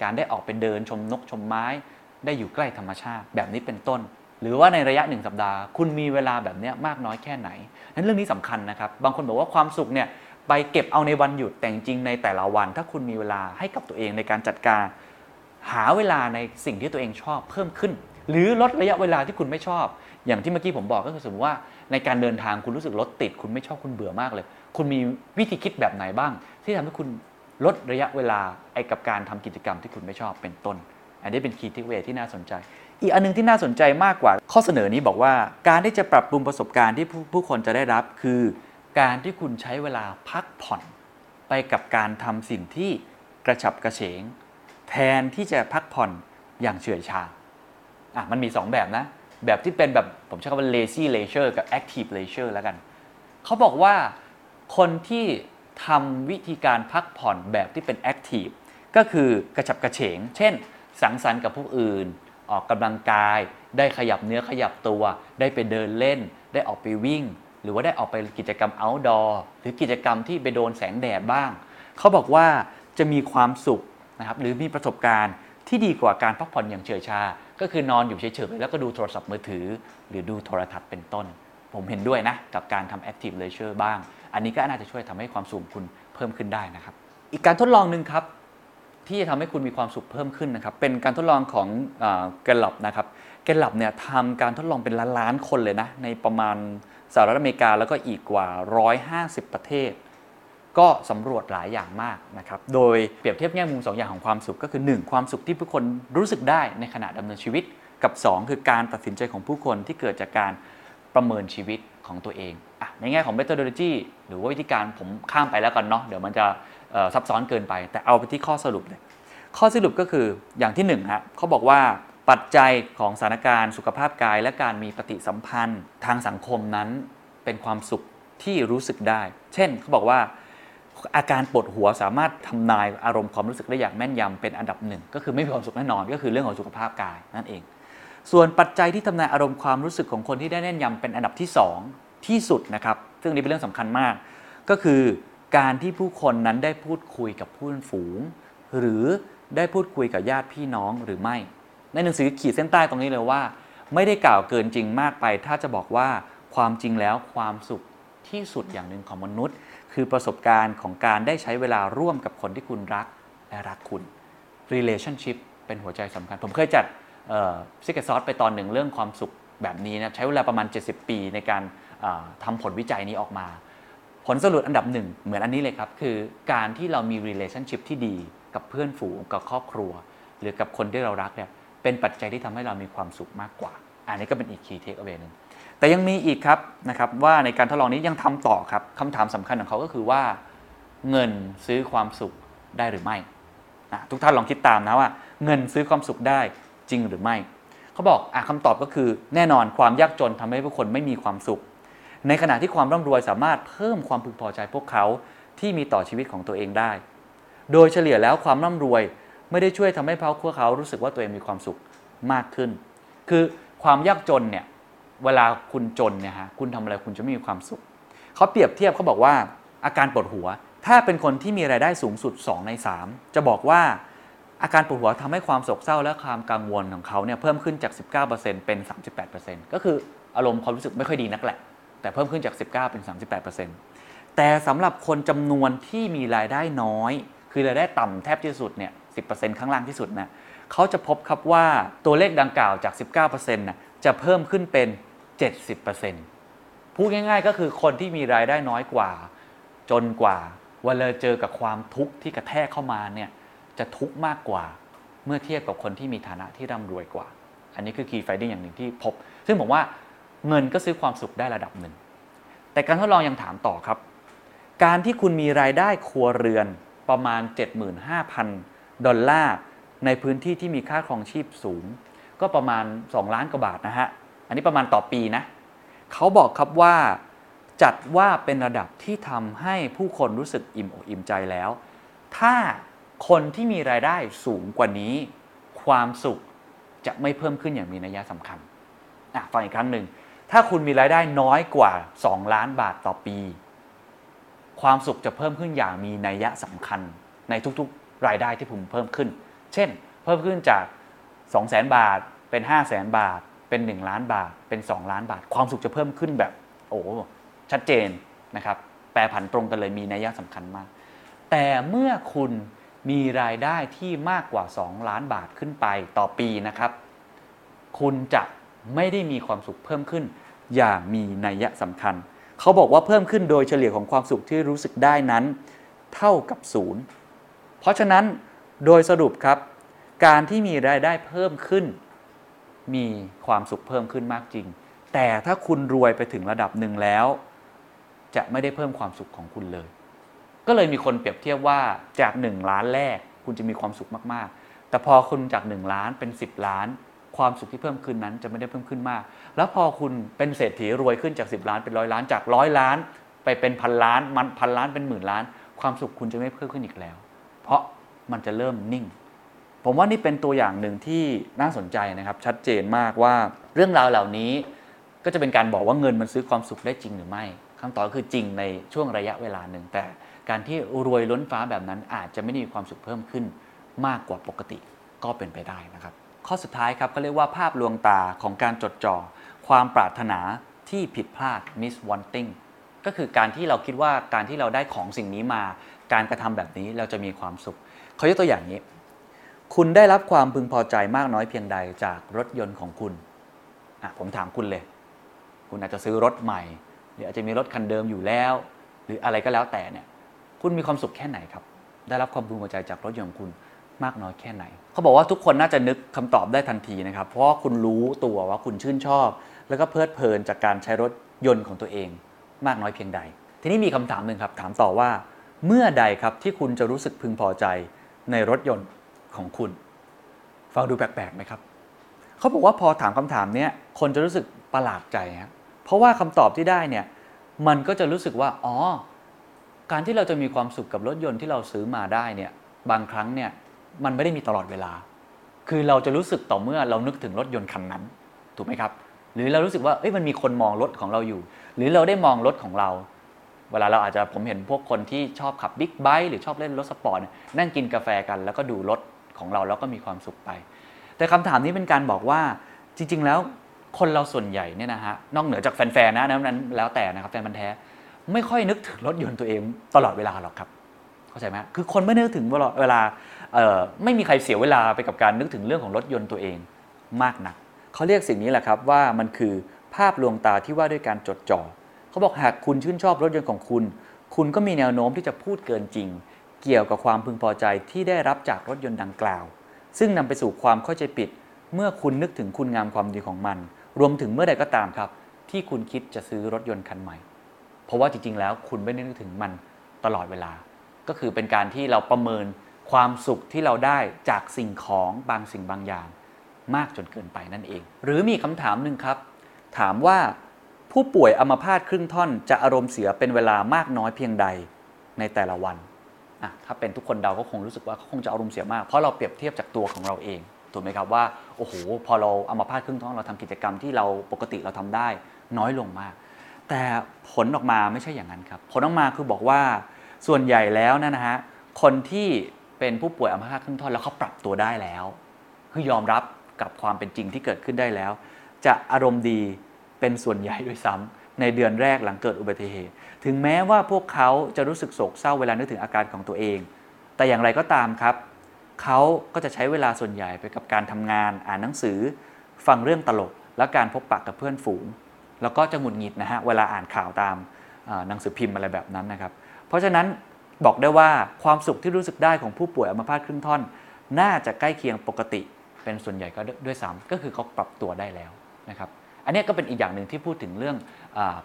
การได้ออกไปเดินชมนกชมไม้ ได้อยู่ใกล้ธรรมชาติ แบบนี้เป็นต้นหรือว่าในระยะหนึ่งสัปดาห์ คุณมีเวลาแบบนี้มากน้อยแค่ไหน นั้นเรื่องนี้สำคัญนะครับ บางคนบอกว่าความสุขเนี่ยไปเก็บเอาในวันหยุดแต่จริงในแต่ละวัน ถ้าคุณมีเวลาให้กับตัวเองในการจัดการ หาเวลาในสิ่งที่ตัวเองชอบเพิ่มขึ้น หรือลดระยะเวลาที่คุณไม่ชอบ อย่างที่เมื่อกี้ผมบอกก็คือสมมติว่าในการเดินทางคุณรู้สึกรถติด คุณไม่ชอบคุณเบื่อมากเลย คุณมีวิธีคิดแบบไหนบ้าง ที่ทำให้คุณลดระยะเวลาไอ้กับการทำกิจกรรมที่คุณไม่ชอบเป็นต้น อันนี้เป็นคีย์ทิเวที่น่าสนใจ อีกอันหนึงที่น่าสนใจมากกว่า ข้อเสนอนี้บอกว่า การที่จะปรับปรุงประสบการณ์ที่ผู้ผู้คนจะได้รับ คือการที่คุณใช้เวลาพักผ่อนไปกับการทำสิ่งที่กระฉับกระเฉง แทนที่จะพักผ่อนอย่างเฉื่อยชาอะมันมี 2 แบบนะ แบบที่เป็นแบบผมใช้คำว่า lazy leisure กับ active leisure แล้วกัน เขาบอกว่าคนที่ทำวิธีการพักผ่อนแบบที่เป็น active ก็คือกระฉับกระเฉง เช่น สังสรรค์กับผู้อื่น ออกกำลังกาย ได้ขยับเนื้อขยับตัว ได้ไปเดินเล่น ได้ออกไปวิ่ง หรือว่าได้ออกไปกิจกรรม outdoor หรือกิจกรรมที่ไปโดนแสงแดดบ้าง เขาบอกว่าจะมีความสุข นะครับหรือมีประสบการณ์ที่ดีกว่าการพักผ่อนอย่างเฉยชา ก็คือนอนอยู่เฉยๆแล้วก็ดูโทรศัพท์มือถือ หรือดูโทรทัศน์เป็นต้น ผมเห็นด้วยนะ กับการทำ active leisure บ้าง อันนี้ก็น่าจะช่วยทำให้ความสุขคุณเพิ่มขึ้นได้นะครับ อีกการทดลองหนึ่งครับ ที่จะทำให้คุณมีความสุขเพิ่มขึ้นนะครับ เป็นการทดลองของเกลลับนะครับเกลลับเนี่ยทำการทดลองเป็นล้านๆคนเลยนะในประมาณสหรัฐอเมริกาแล้วก็อีกกว่า 150 ประเทศ ก็สำรวจหลายอย่างมากนะครับ โดยเปรียบเทียบแง่มุม 2 อย่างของความสุขก็คือ 1 ความสุขที่ผู้คนรู้สึกได้ในขณะดำเนินชีวิต กับ 2 คือการตัดสินใจของผู้คนที่เกิดจากการประเมินชีวิตของตัวเองอะในแง่ของ methodology หรือว่าวิธีการผมข้ามไปแล้วกันเนาะเดี๋ยวมันจะซับซ้อนเกินไป แต่เอาไปที่ข้อสรุปเลยข้อสรุปก็คืออย่างที่หนึ่งฮะเขาบอกว่าปัจจัยของสถานการณ์สุขภาพกาย และการมีปฏิสัมพันธ์ทางสังคมนั้นเป็นความสุขที่รู้สึกได้ เช่นเขาบอกว่า อาการปวดหัวสามารถทำนายอารมณ์ความรู้สึกได้อย่างแม่นยำเป็นอันดับหนึ่งก็คือไม่มีความสุขแน่นอน ก็คือเรื่องของสุขภาพกายนั่นเอง ส่วนปัจจัยที่ทำนายอารมณ์ความรู้สึกของคนที่ได้แน่นยำเป็นอันดับที่ 2 ที่สุดนะครับ ซึ่งนี่เป็นเรื่องสำคัญมาก ก็คือการที่ผู้คนนั้นได้พูดคุยกับเพื่อนฝูง หรือได้พูดคุยกับญาติพี่น้องหรือไม่ ในหนังสือขีดเส้นใต้ตรงนี้เลยว่า ไม่ได้กล่าวเกินจริงมากไป ถ้าจะบอกว่าความจริงแล้วความสุขที่สุดอย่างหนึ่งของมนุษย์ คือประสบการณ์ของการได้ใช้เวลาร่วมกับคนที่คุณรักและรักคุณ relationship เป็นหัวใจสำคัญ ผมเคยจัดซิกเกซอสไปตอนหนึ่งเรื่องความสุขแบบนี้นะ ใช้เวลาประมาณ 70 ปีในการทำผลวิจัยนี้ออกมา ผลสรุปอันดับหนึ่งเหมือนอันนี้เลยครับ คือการที่เรามี relationship ที่ดีกับเพื่อนฝูงกับครอบครัว หรือกับคนที่เรารักเนี่ยเป็นปัจจัยที่ทำให้เรามีความสุขมากกว่า อันนี้ก็เป็นอีก key take away หนึ่ง แต่ยังมีอีกครับนะครับว่าในการทดลองนี้ยังทำต่อครับคำถามสำคัญของเขาก็คือว่า เงินซื้อความสุขได้หรือไม่นะทุกท่านลองคิดตามนะว่า เงินซื้อความสุขได้จริงหรือไม่เขาบอกอะคำตอบก็คือแน่นอนความยากจนทำให้ผู้คนไม่มีความสุข ในขณะที่ความร่ำรวยสามารถเพิ่มความพึงพอใจพวกเขาที่มีต่อชีวิตของตัวเองได้ โดยเฉลี่ยแล้วความร่ำรวยไม่ได้ช่วยทำให้พวกเขารู้สึกว่าตัวเองมีความสุขมากขึ้น คือความยากจนเนี่ย เวลาคุณจนเนี่ยฮะคุณทำอะไรคุณจะไม่มีความสุขเขาเปรียบเทียบเขาบอกว่าอาการปวดหัว ถ้าเป็นคนที่มีรายได้สูงสุด 2 ใน 3 จะบอกว่าอาการปวดหัวทำให้ความโศกเศร้าและความกังวลของเขาเนี่ยเพิ่มขึ้นจาก 19%เป็น 38%ก็คืออารมณ์ความรู้สึกไม่ค่อยดีนักแหละ แต่เพิ่มขึ้นจาก 19 เป็น 38%แต่สำหรับคนจำนวนที่มีรายได้น้อย คือรายได้ต่ำแทบที่สุดเนี่ย 10%ข้างล่างที่สุดนะเขาจะพบครับว่าตัวเลขดังกล่าวจาก 19%นะจะเพิ่มขึ้นเป็น 70%พูดง่าย ๆ ก็คือคนที่มีรายได้น้อยกว่า จนกว่าเวลาเจอกับความทุกข์ที่กระแทกเข้ามาเนี่ยจะทุกข์มากกว่าเมื่อเทียบกับคนที่มีฐานะที่ร่ำรวยกว่า อันนี้คือ key finding อย่างหนึ่งที่พบ ซึ่งผมว่าเงินก็ซื้อความสุขได้ระดับหนึ่ง แต่การทดลองยังถามต่อครับ การที่คุณมีรายได้ครัวเรือนประมาณ 75,000 ดอลลาร์ในพื้นที่ที่มีค่าครองชีพสูง ก็ประมาณ 2 ล้านกว่าบาทนะฮะ อันนี้ประมาณต่อปีนะเขาบอกครับว่าจัดว่าเป็นระดับที่ทำให้ผู้คนรู้สึกอิ่มอกอิ่มใจแล้ว ถ้าคนที่มีรายได้สูงกว่านี้ ความสุขจะไม่เพิ่มขึ้นอย่างมีนัยสำคัญอะฟังอีกครั้งหนึ่ง ถ้าคุณมีรายได้น้อยกว่า 2 ล้านบาทต่อปี ความสุขจะเพิ่มขึ้นอย่างมีนัยสำคัญ ในทุกๆ รายได้ที่ผมเพิ่มขึ้น เช่น เพิ่มขึ้นจาก 2 0 0 0 0 0 บาทเป็น 5 0 0 0 0 0 บาท เป็น 1 ล้านบาทเป็น 2 ล้านบาท ความสุขจะเพิ่มขึ้นแบบ โอ้ชัดเจนนะครับ แปรผันตรงกันเลยมีนัยยะสำคัญมาก แต่เมื่อคุณมีรายได้ที่มากกว่า 2 ล้านบาทขึ้นไปต่อปีนะครับ คุณจะไม่ได้มีความสุขเพิ่มขึ้น อย่างมีนัยสำคัญ เขาบอกว่าเพิ่มขึ้นโดยเฉลี่ยของความสุขที่รู้สึกได้นั้น เท่ากับศูนย์เพราะฉะนั้นโดยสรุปครับ การที่มีรายได้เพิ่มขึ้น มีความสุขเพิ่มขึ้นมากจริง แต่ถ้าคุณรวยไปถึงระดับหนึ่งแล้ว จะไม่ได้เพิ่มความสุขของคุณเลย ก็เลยมีคนเปรียบเทียบว่าจาก 1 ล้านแรก คุณจะมีความสุขมากๆ แต่พอคุณจาก 1 ล้านเป็น 10 ล้าน ความสุขที่เพิ่มขึ้นนั้นจะไม่ได้เพิ่มขึ้นมาก แล้วพอคุณเป็นเศรษฐีรวยขึ้นจาก 10 ล้านเป็นร้อยล้านจากร้อยล้าน ไปเป็นพันล้านมันพันล้านเป็นหมื่นล้าน ความสุขคุณจะไม่เพิ่มขึ้นอีกแล้ว เพราะมันจะเริ่มนิ่ง ผมว่านี่เป็นตัวอย่างหนึ่งที่น่าสนใจนะครับ ชัดเจนมากว่าเรื่องราวเหล่านี้ ก็จะเป็นการบอกว่าเงินมันซื้อความสุขได้จริงหรือไม่คำตอบก็คือจริงในช่วงระยะเวลาหนึ่งแต่การที่รวยล้นฟ้าแบบนั้นอาจจะไม่ได้มีความสุขเพิ่มขึ้นมากกว่าปกติก็เป็นไปได้นะครับ ข้อสุดท้ายครับเขาเรียกว่าภาพลวงตาของการจดจ่อความปรารถนาที่ผิดพลาด miss wanting ก็คือการที่เราคิดว่าการที่เราได้ของสิ่งนี้มา การกระทำแบบนี้เราจะมีความสุขเขายกตัวอย่างนี้ คุณได้รับความพึงพอใจมากน้อยเพียงใดจากรถยนต์ของคุณอะผมถามคุณเลย คุณอาจจะซื้อรถใหม่ หรืออาจจะมีรถคันเดิมอยู่แล้ว หรืออะไรก็แล้วแต่เนี่ย คุณมีความสุขแค่ไหนครับ ได้รับความพึงพอใจจากรถยนต์ของคุณมากน้อยแค่ไหน เขาบอกว่าทุกคนน่าจะนึกคำตอบได้ทันทีนะครับ เพราะว่าคุณรู้ตัวว่าคุณชื่นชอบ แล้วก็เพลิดเพลินจากการใช้รถยนต์ของตัวเอง มากน้อยเพียงใด ทีนี้มีคำถามหนึ่งครับ ถามต่อว่า เมื่อใดครับที่คุณจะรู้สึกพึงพอใจในรถยนต์ ของคุณ ฟังดูแปลกๆไหมครับเขาบอกว่าพอถามคำถามเนี้ยคนจะรู้สึกประหลาดใจครับเพราะว่าคำตอบที่ได้เนี่ยมันก็จะรู้สึกว่าอ๋อการที่เราจะมีความสุขกับรถยนต์ที่เราซื้อมาได้เนี่ยบางครั้งเนี่ยมันไม่ได้มีตลอดเวลา คือเราจะรู้สึกต่อเมื่อเรานึกถึงรถยนต์คันนั้น ถูกไหมครับ หรือเรารู้สึกว่าเอ้ยมันมีคนมองรถของเราอยู่ หรือเราได้มองรถของเรา เวลาเราอาจจะผมเห็นพวกคนที่ชอบขับบิ๊กไบค์หรือชอบเล่นรถสปอร์ตนั่งกินกาแฟกันแล้วก็ดูรถ ของเราแล้วก็มีความสุขไป แต่คำถามนี้เป็นการบอกว่าจริง ๆ แล้วคนเราส่วนใหญ่เนี่ยนะฮะนอกเหนือจากแฟนๆนะนั้นแล้วแต่นะครับแฟนมันธ์แท้ไม่ค่อยนึกถึงรถยนต์ตัวเองตลอดเวลาหรอกครับเข้าใจไหมคือคนไม่นึกถึงเวลาเวลาไม่มีใครเสียเวลาไปกับการนึกถึงเรื่องของรถยนต์ตัวเองมากนักเขาเรียกสิ่งนี้แหละครับว่ามันคือภาพลวงตาที่ว่าด้วยการจดจ่อเขาบอกหากคุณชื่นชอบรถยนต์ของคุณ คุณก็มีแนวโน้มที่จะพูดเกินจริง เกี่ยวกับความพึงพอใจที่ได้รับจากรถยนต์ดังกล่าว ซึ่งนำไปสู่ความเข้าใจผิด เมื่อคุณนึกถึงคุณงามความดีของมัน รวมถึงเมื่อใดก็ตามครับ ที่คุณคิดจะซื้อรถยนต์คันใหม่ เพราะว่าจริงๆแล้วคุณไม่ได้นึกถึงมันตลอดเวลา ก็คือเป็นการที่เราประเมินความสุขที่เราได้จากสิ่งของบางสิ่งบางอย่าง มากจนเกินไปนั่นเอง หรือมีคำถามหนึ่งครับ ถามว่าผู้ป่วยอัมพาตครึ่งท่อนจะอารมณ์เสียเป็นเวลามากน้อยเพียงใดในแต่ละวัน อะถ้าเป็นทุกคนเดาก็คงรู้สึกว่าเขาคงจะอารมณ์เสียมาก เพราะเราเปรียบเทียบจากตัวของเราเองถูกไหมครับว่าโอ้โหพอเราอัมพาตครึ่งท่อนเราทำกิจกรรมที่เราปกติเราทำได้ น้อยลงมาก แต่ผลออกมาไม่ใช่อย่างนั้นครับผลออกมาคือบอกว่าส่วนใหญ่แล้วนยนะฮะคนที่เป็นผู้ป่วยอัมพาตครึ่งท่อนแล้วเขาปรับตัวได้แล้ว คือยอมรับกับความเป็นจริงที่เกิดขึ้นได้แล้ว จะอารมณ์ดีเป็นส่วนใหญ่ด้วยซ้ำในเดือนแรกหลังเกิดอุบัติเหตุ ถึงแม้ว่าพวกเขาจะรู้สึกโศกเศร้าเวลานึกถึงอาการของตัวเอง แต่อย่างไรก็ตามครับ เขาก็จะใช้เวลาส่วนใหญ่ไปกับการทำงาน อ่านหนังสือ ฟังเรื่องตลก และการพบปะกับเพื่อนฝูง แล้วก็จะหงุดหงิดนะฮะเวลาอ่านข่าวตามหนังสือพิมพ์อะไรแบบนั้นนะครับ เพราะฉะนั้นบอกได้ว่าความสุขที่รู้สึกได้ของผู้ป่วยอัมพาตครึ่งท่อน น่าจะใกล้เคียงปกติเป็นส่วนใหญ่ก็ด้วยซ้ำก็คือเขาปรับตัวได้แล้วนะครับ อันนี้ก็เป็นอีกอย่างหนึ่งที่พูดถึงเรื่อง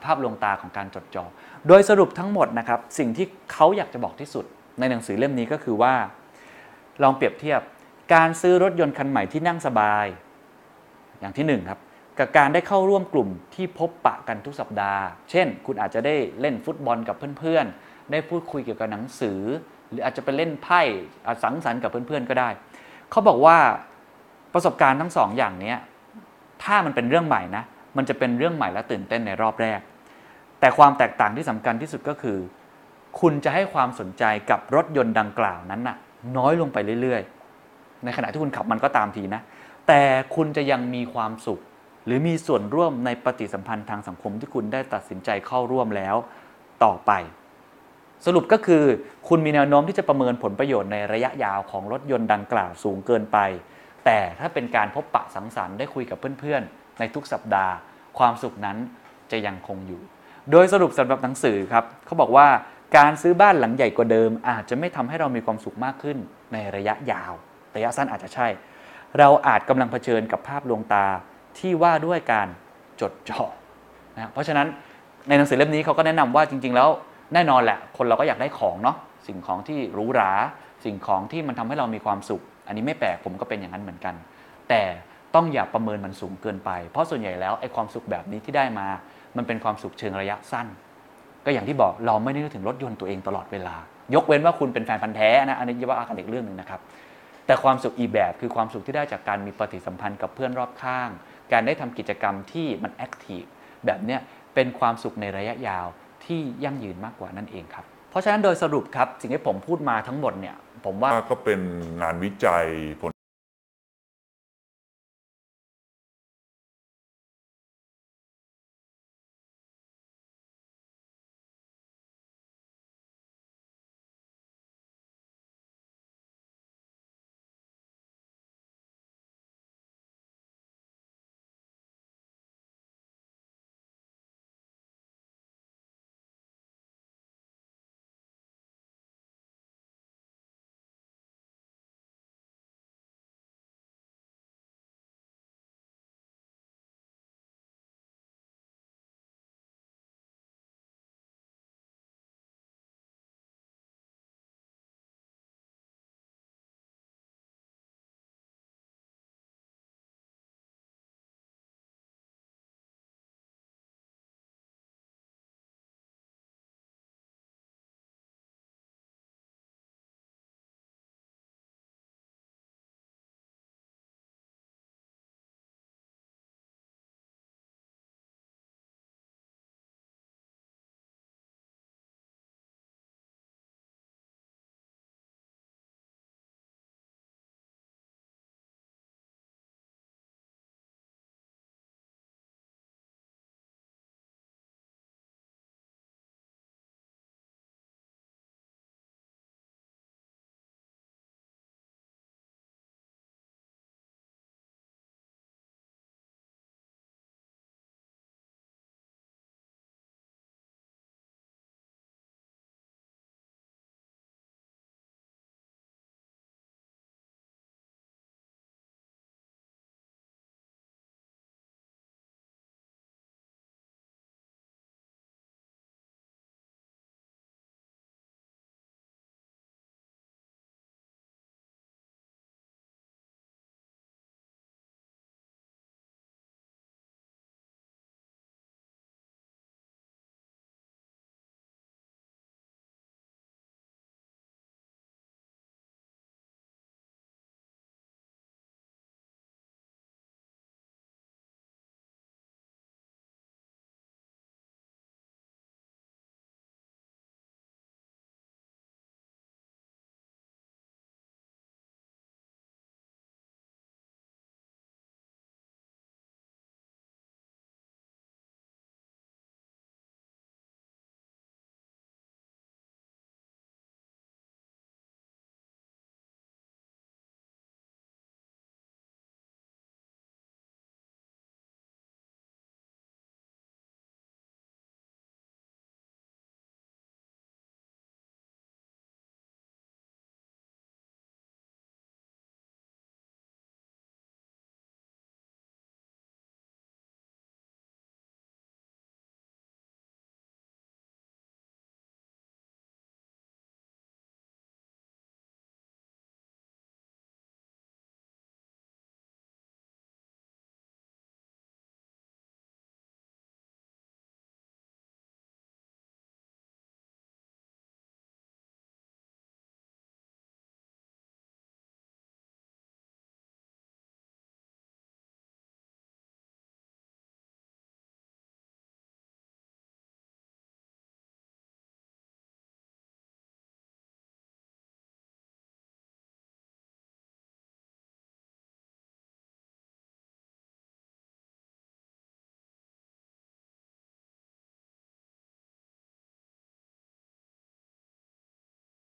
ภาพลวงตาของการจดจ่อโดยสรุปทั้งหมดนะครับสิ่งที่เขาอยากจะบอกที่สุด ในหนังสือเล่มนี้ก็คือว่า ลองเปรียบเทียบการซื้อรถยนต์คันใหม่ที่นั่งสบาย อย่างที่หนึ่งครับกับการได้เข้าร่วมกลุ่มที่พบปะกันทุกสัปดาห์ เช่น คุณอาจจะได้เล่นฟุตบอลกับเพื่อนๆ ได้พูดคุยเกี่ยวกับหนังสือ หรืออาจจะไปเล่นไพ่สังสรรค์กับเพื่อนๆก็ได้ เขาบอกว่าประสบการณ์ทั้งสองอย่างนี้ถ้ามันเป็นเรื่องใหม่นะ มันจะเป็นเรื่องใหม่และตื่นเต้นในรอบแรก แต่ความแตกต่างที่สำคัญที่สุดก็คือ คุณจะให้ความสนใจกับรถยนต์ดังกล่าวนั้นน่ะ น้อยลงไปเรื่อยๆ ในขณะที่คุณขับมันก็ตามทีนะ แต่คุณจะยังมีความสุข หรือมีส่วนร่วมในปฏิสัมพันธ์ทางสังคมที่คุณได้ตัดสินใจเข้าร่วมแล้วต่อไป สรุปก็คือ คุณมีแนวโน้มที่จะประเมินผลประโยชน์ในระยะยาวของรถยนต์ดังกล่าวสูงเกินไป แต่ถ้าเป็นการพบปะสังสรรค์ได้คุยกับเพื่อนๆ ในทุกสัปดาห์ ความสุขนั้นจะยังคงอยู่ โดยสรุปสำหรับหนังสือครับเขาบอกว่าการซื้อบ้านหลังใหญ่กว่าเดิม อาจจะไม่ทำให้เรามีความสุขมากขึ้นในระยะยาว ระยะสั้นอาจจะใช่ เราอาจกำลังเผชิญกับภาพลวงตาที่ว่าด้วยการจดจ่อนะเพราะฉะนั้นในหนังสือเล่มนี้เขาก็แนะนำว่าจริง ๆ แล้วแน่นอนแหละ คนเราก็อยากได้ของเนาะสิ่งของที่หรูหรา สิ่งของที่มันทำให้เรามีความสุข อันนี้ไม่แปลกผมก็เป็นอย่างนั้นเหมือนกัน แต่ ต้องอย่าประเมินมันสูงเกินไป เพราะส่วนใหญ่แล้วไอ้ความสุขแบบนี้ที่ได้มา มันเป็นความสุขเชิงระยะสั้น ก็อย่างที่บอกเราไม่ได้นึกถึงรถยนต์ตัวเองตลอดเวลา ยกเว้นว่าคุณเป็นแฟนพันธ์แท้นะอันนี้จะว่ากันอีกเรื่องหนึ่งนะครับ แต่ความสุขอีแบบคือความสุขที่ได้จากการมีปฏิสัมพันธ์กับเพื่อนรอบข้าง การได้ทำกิจกรรมที่มันแอคทีฟแบบเนี้ยเป็นความสุขในระยะยาวที่ยั่งยืนมากกว่านั่นเองครับเพราะฉะนั้นโดยสรุปครับสิ่งที่ผมพูดมาทั้งหมดเนี่ยผมว่าก็เป็นงานวิจัยผล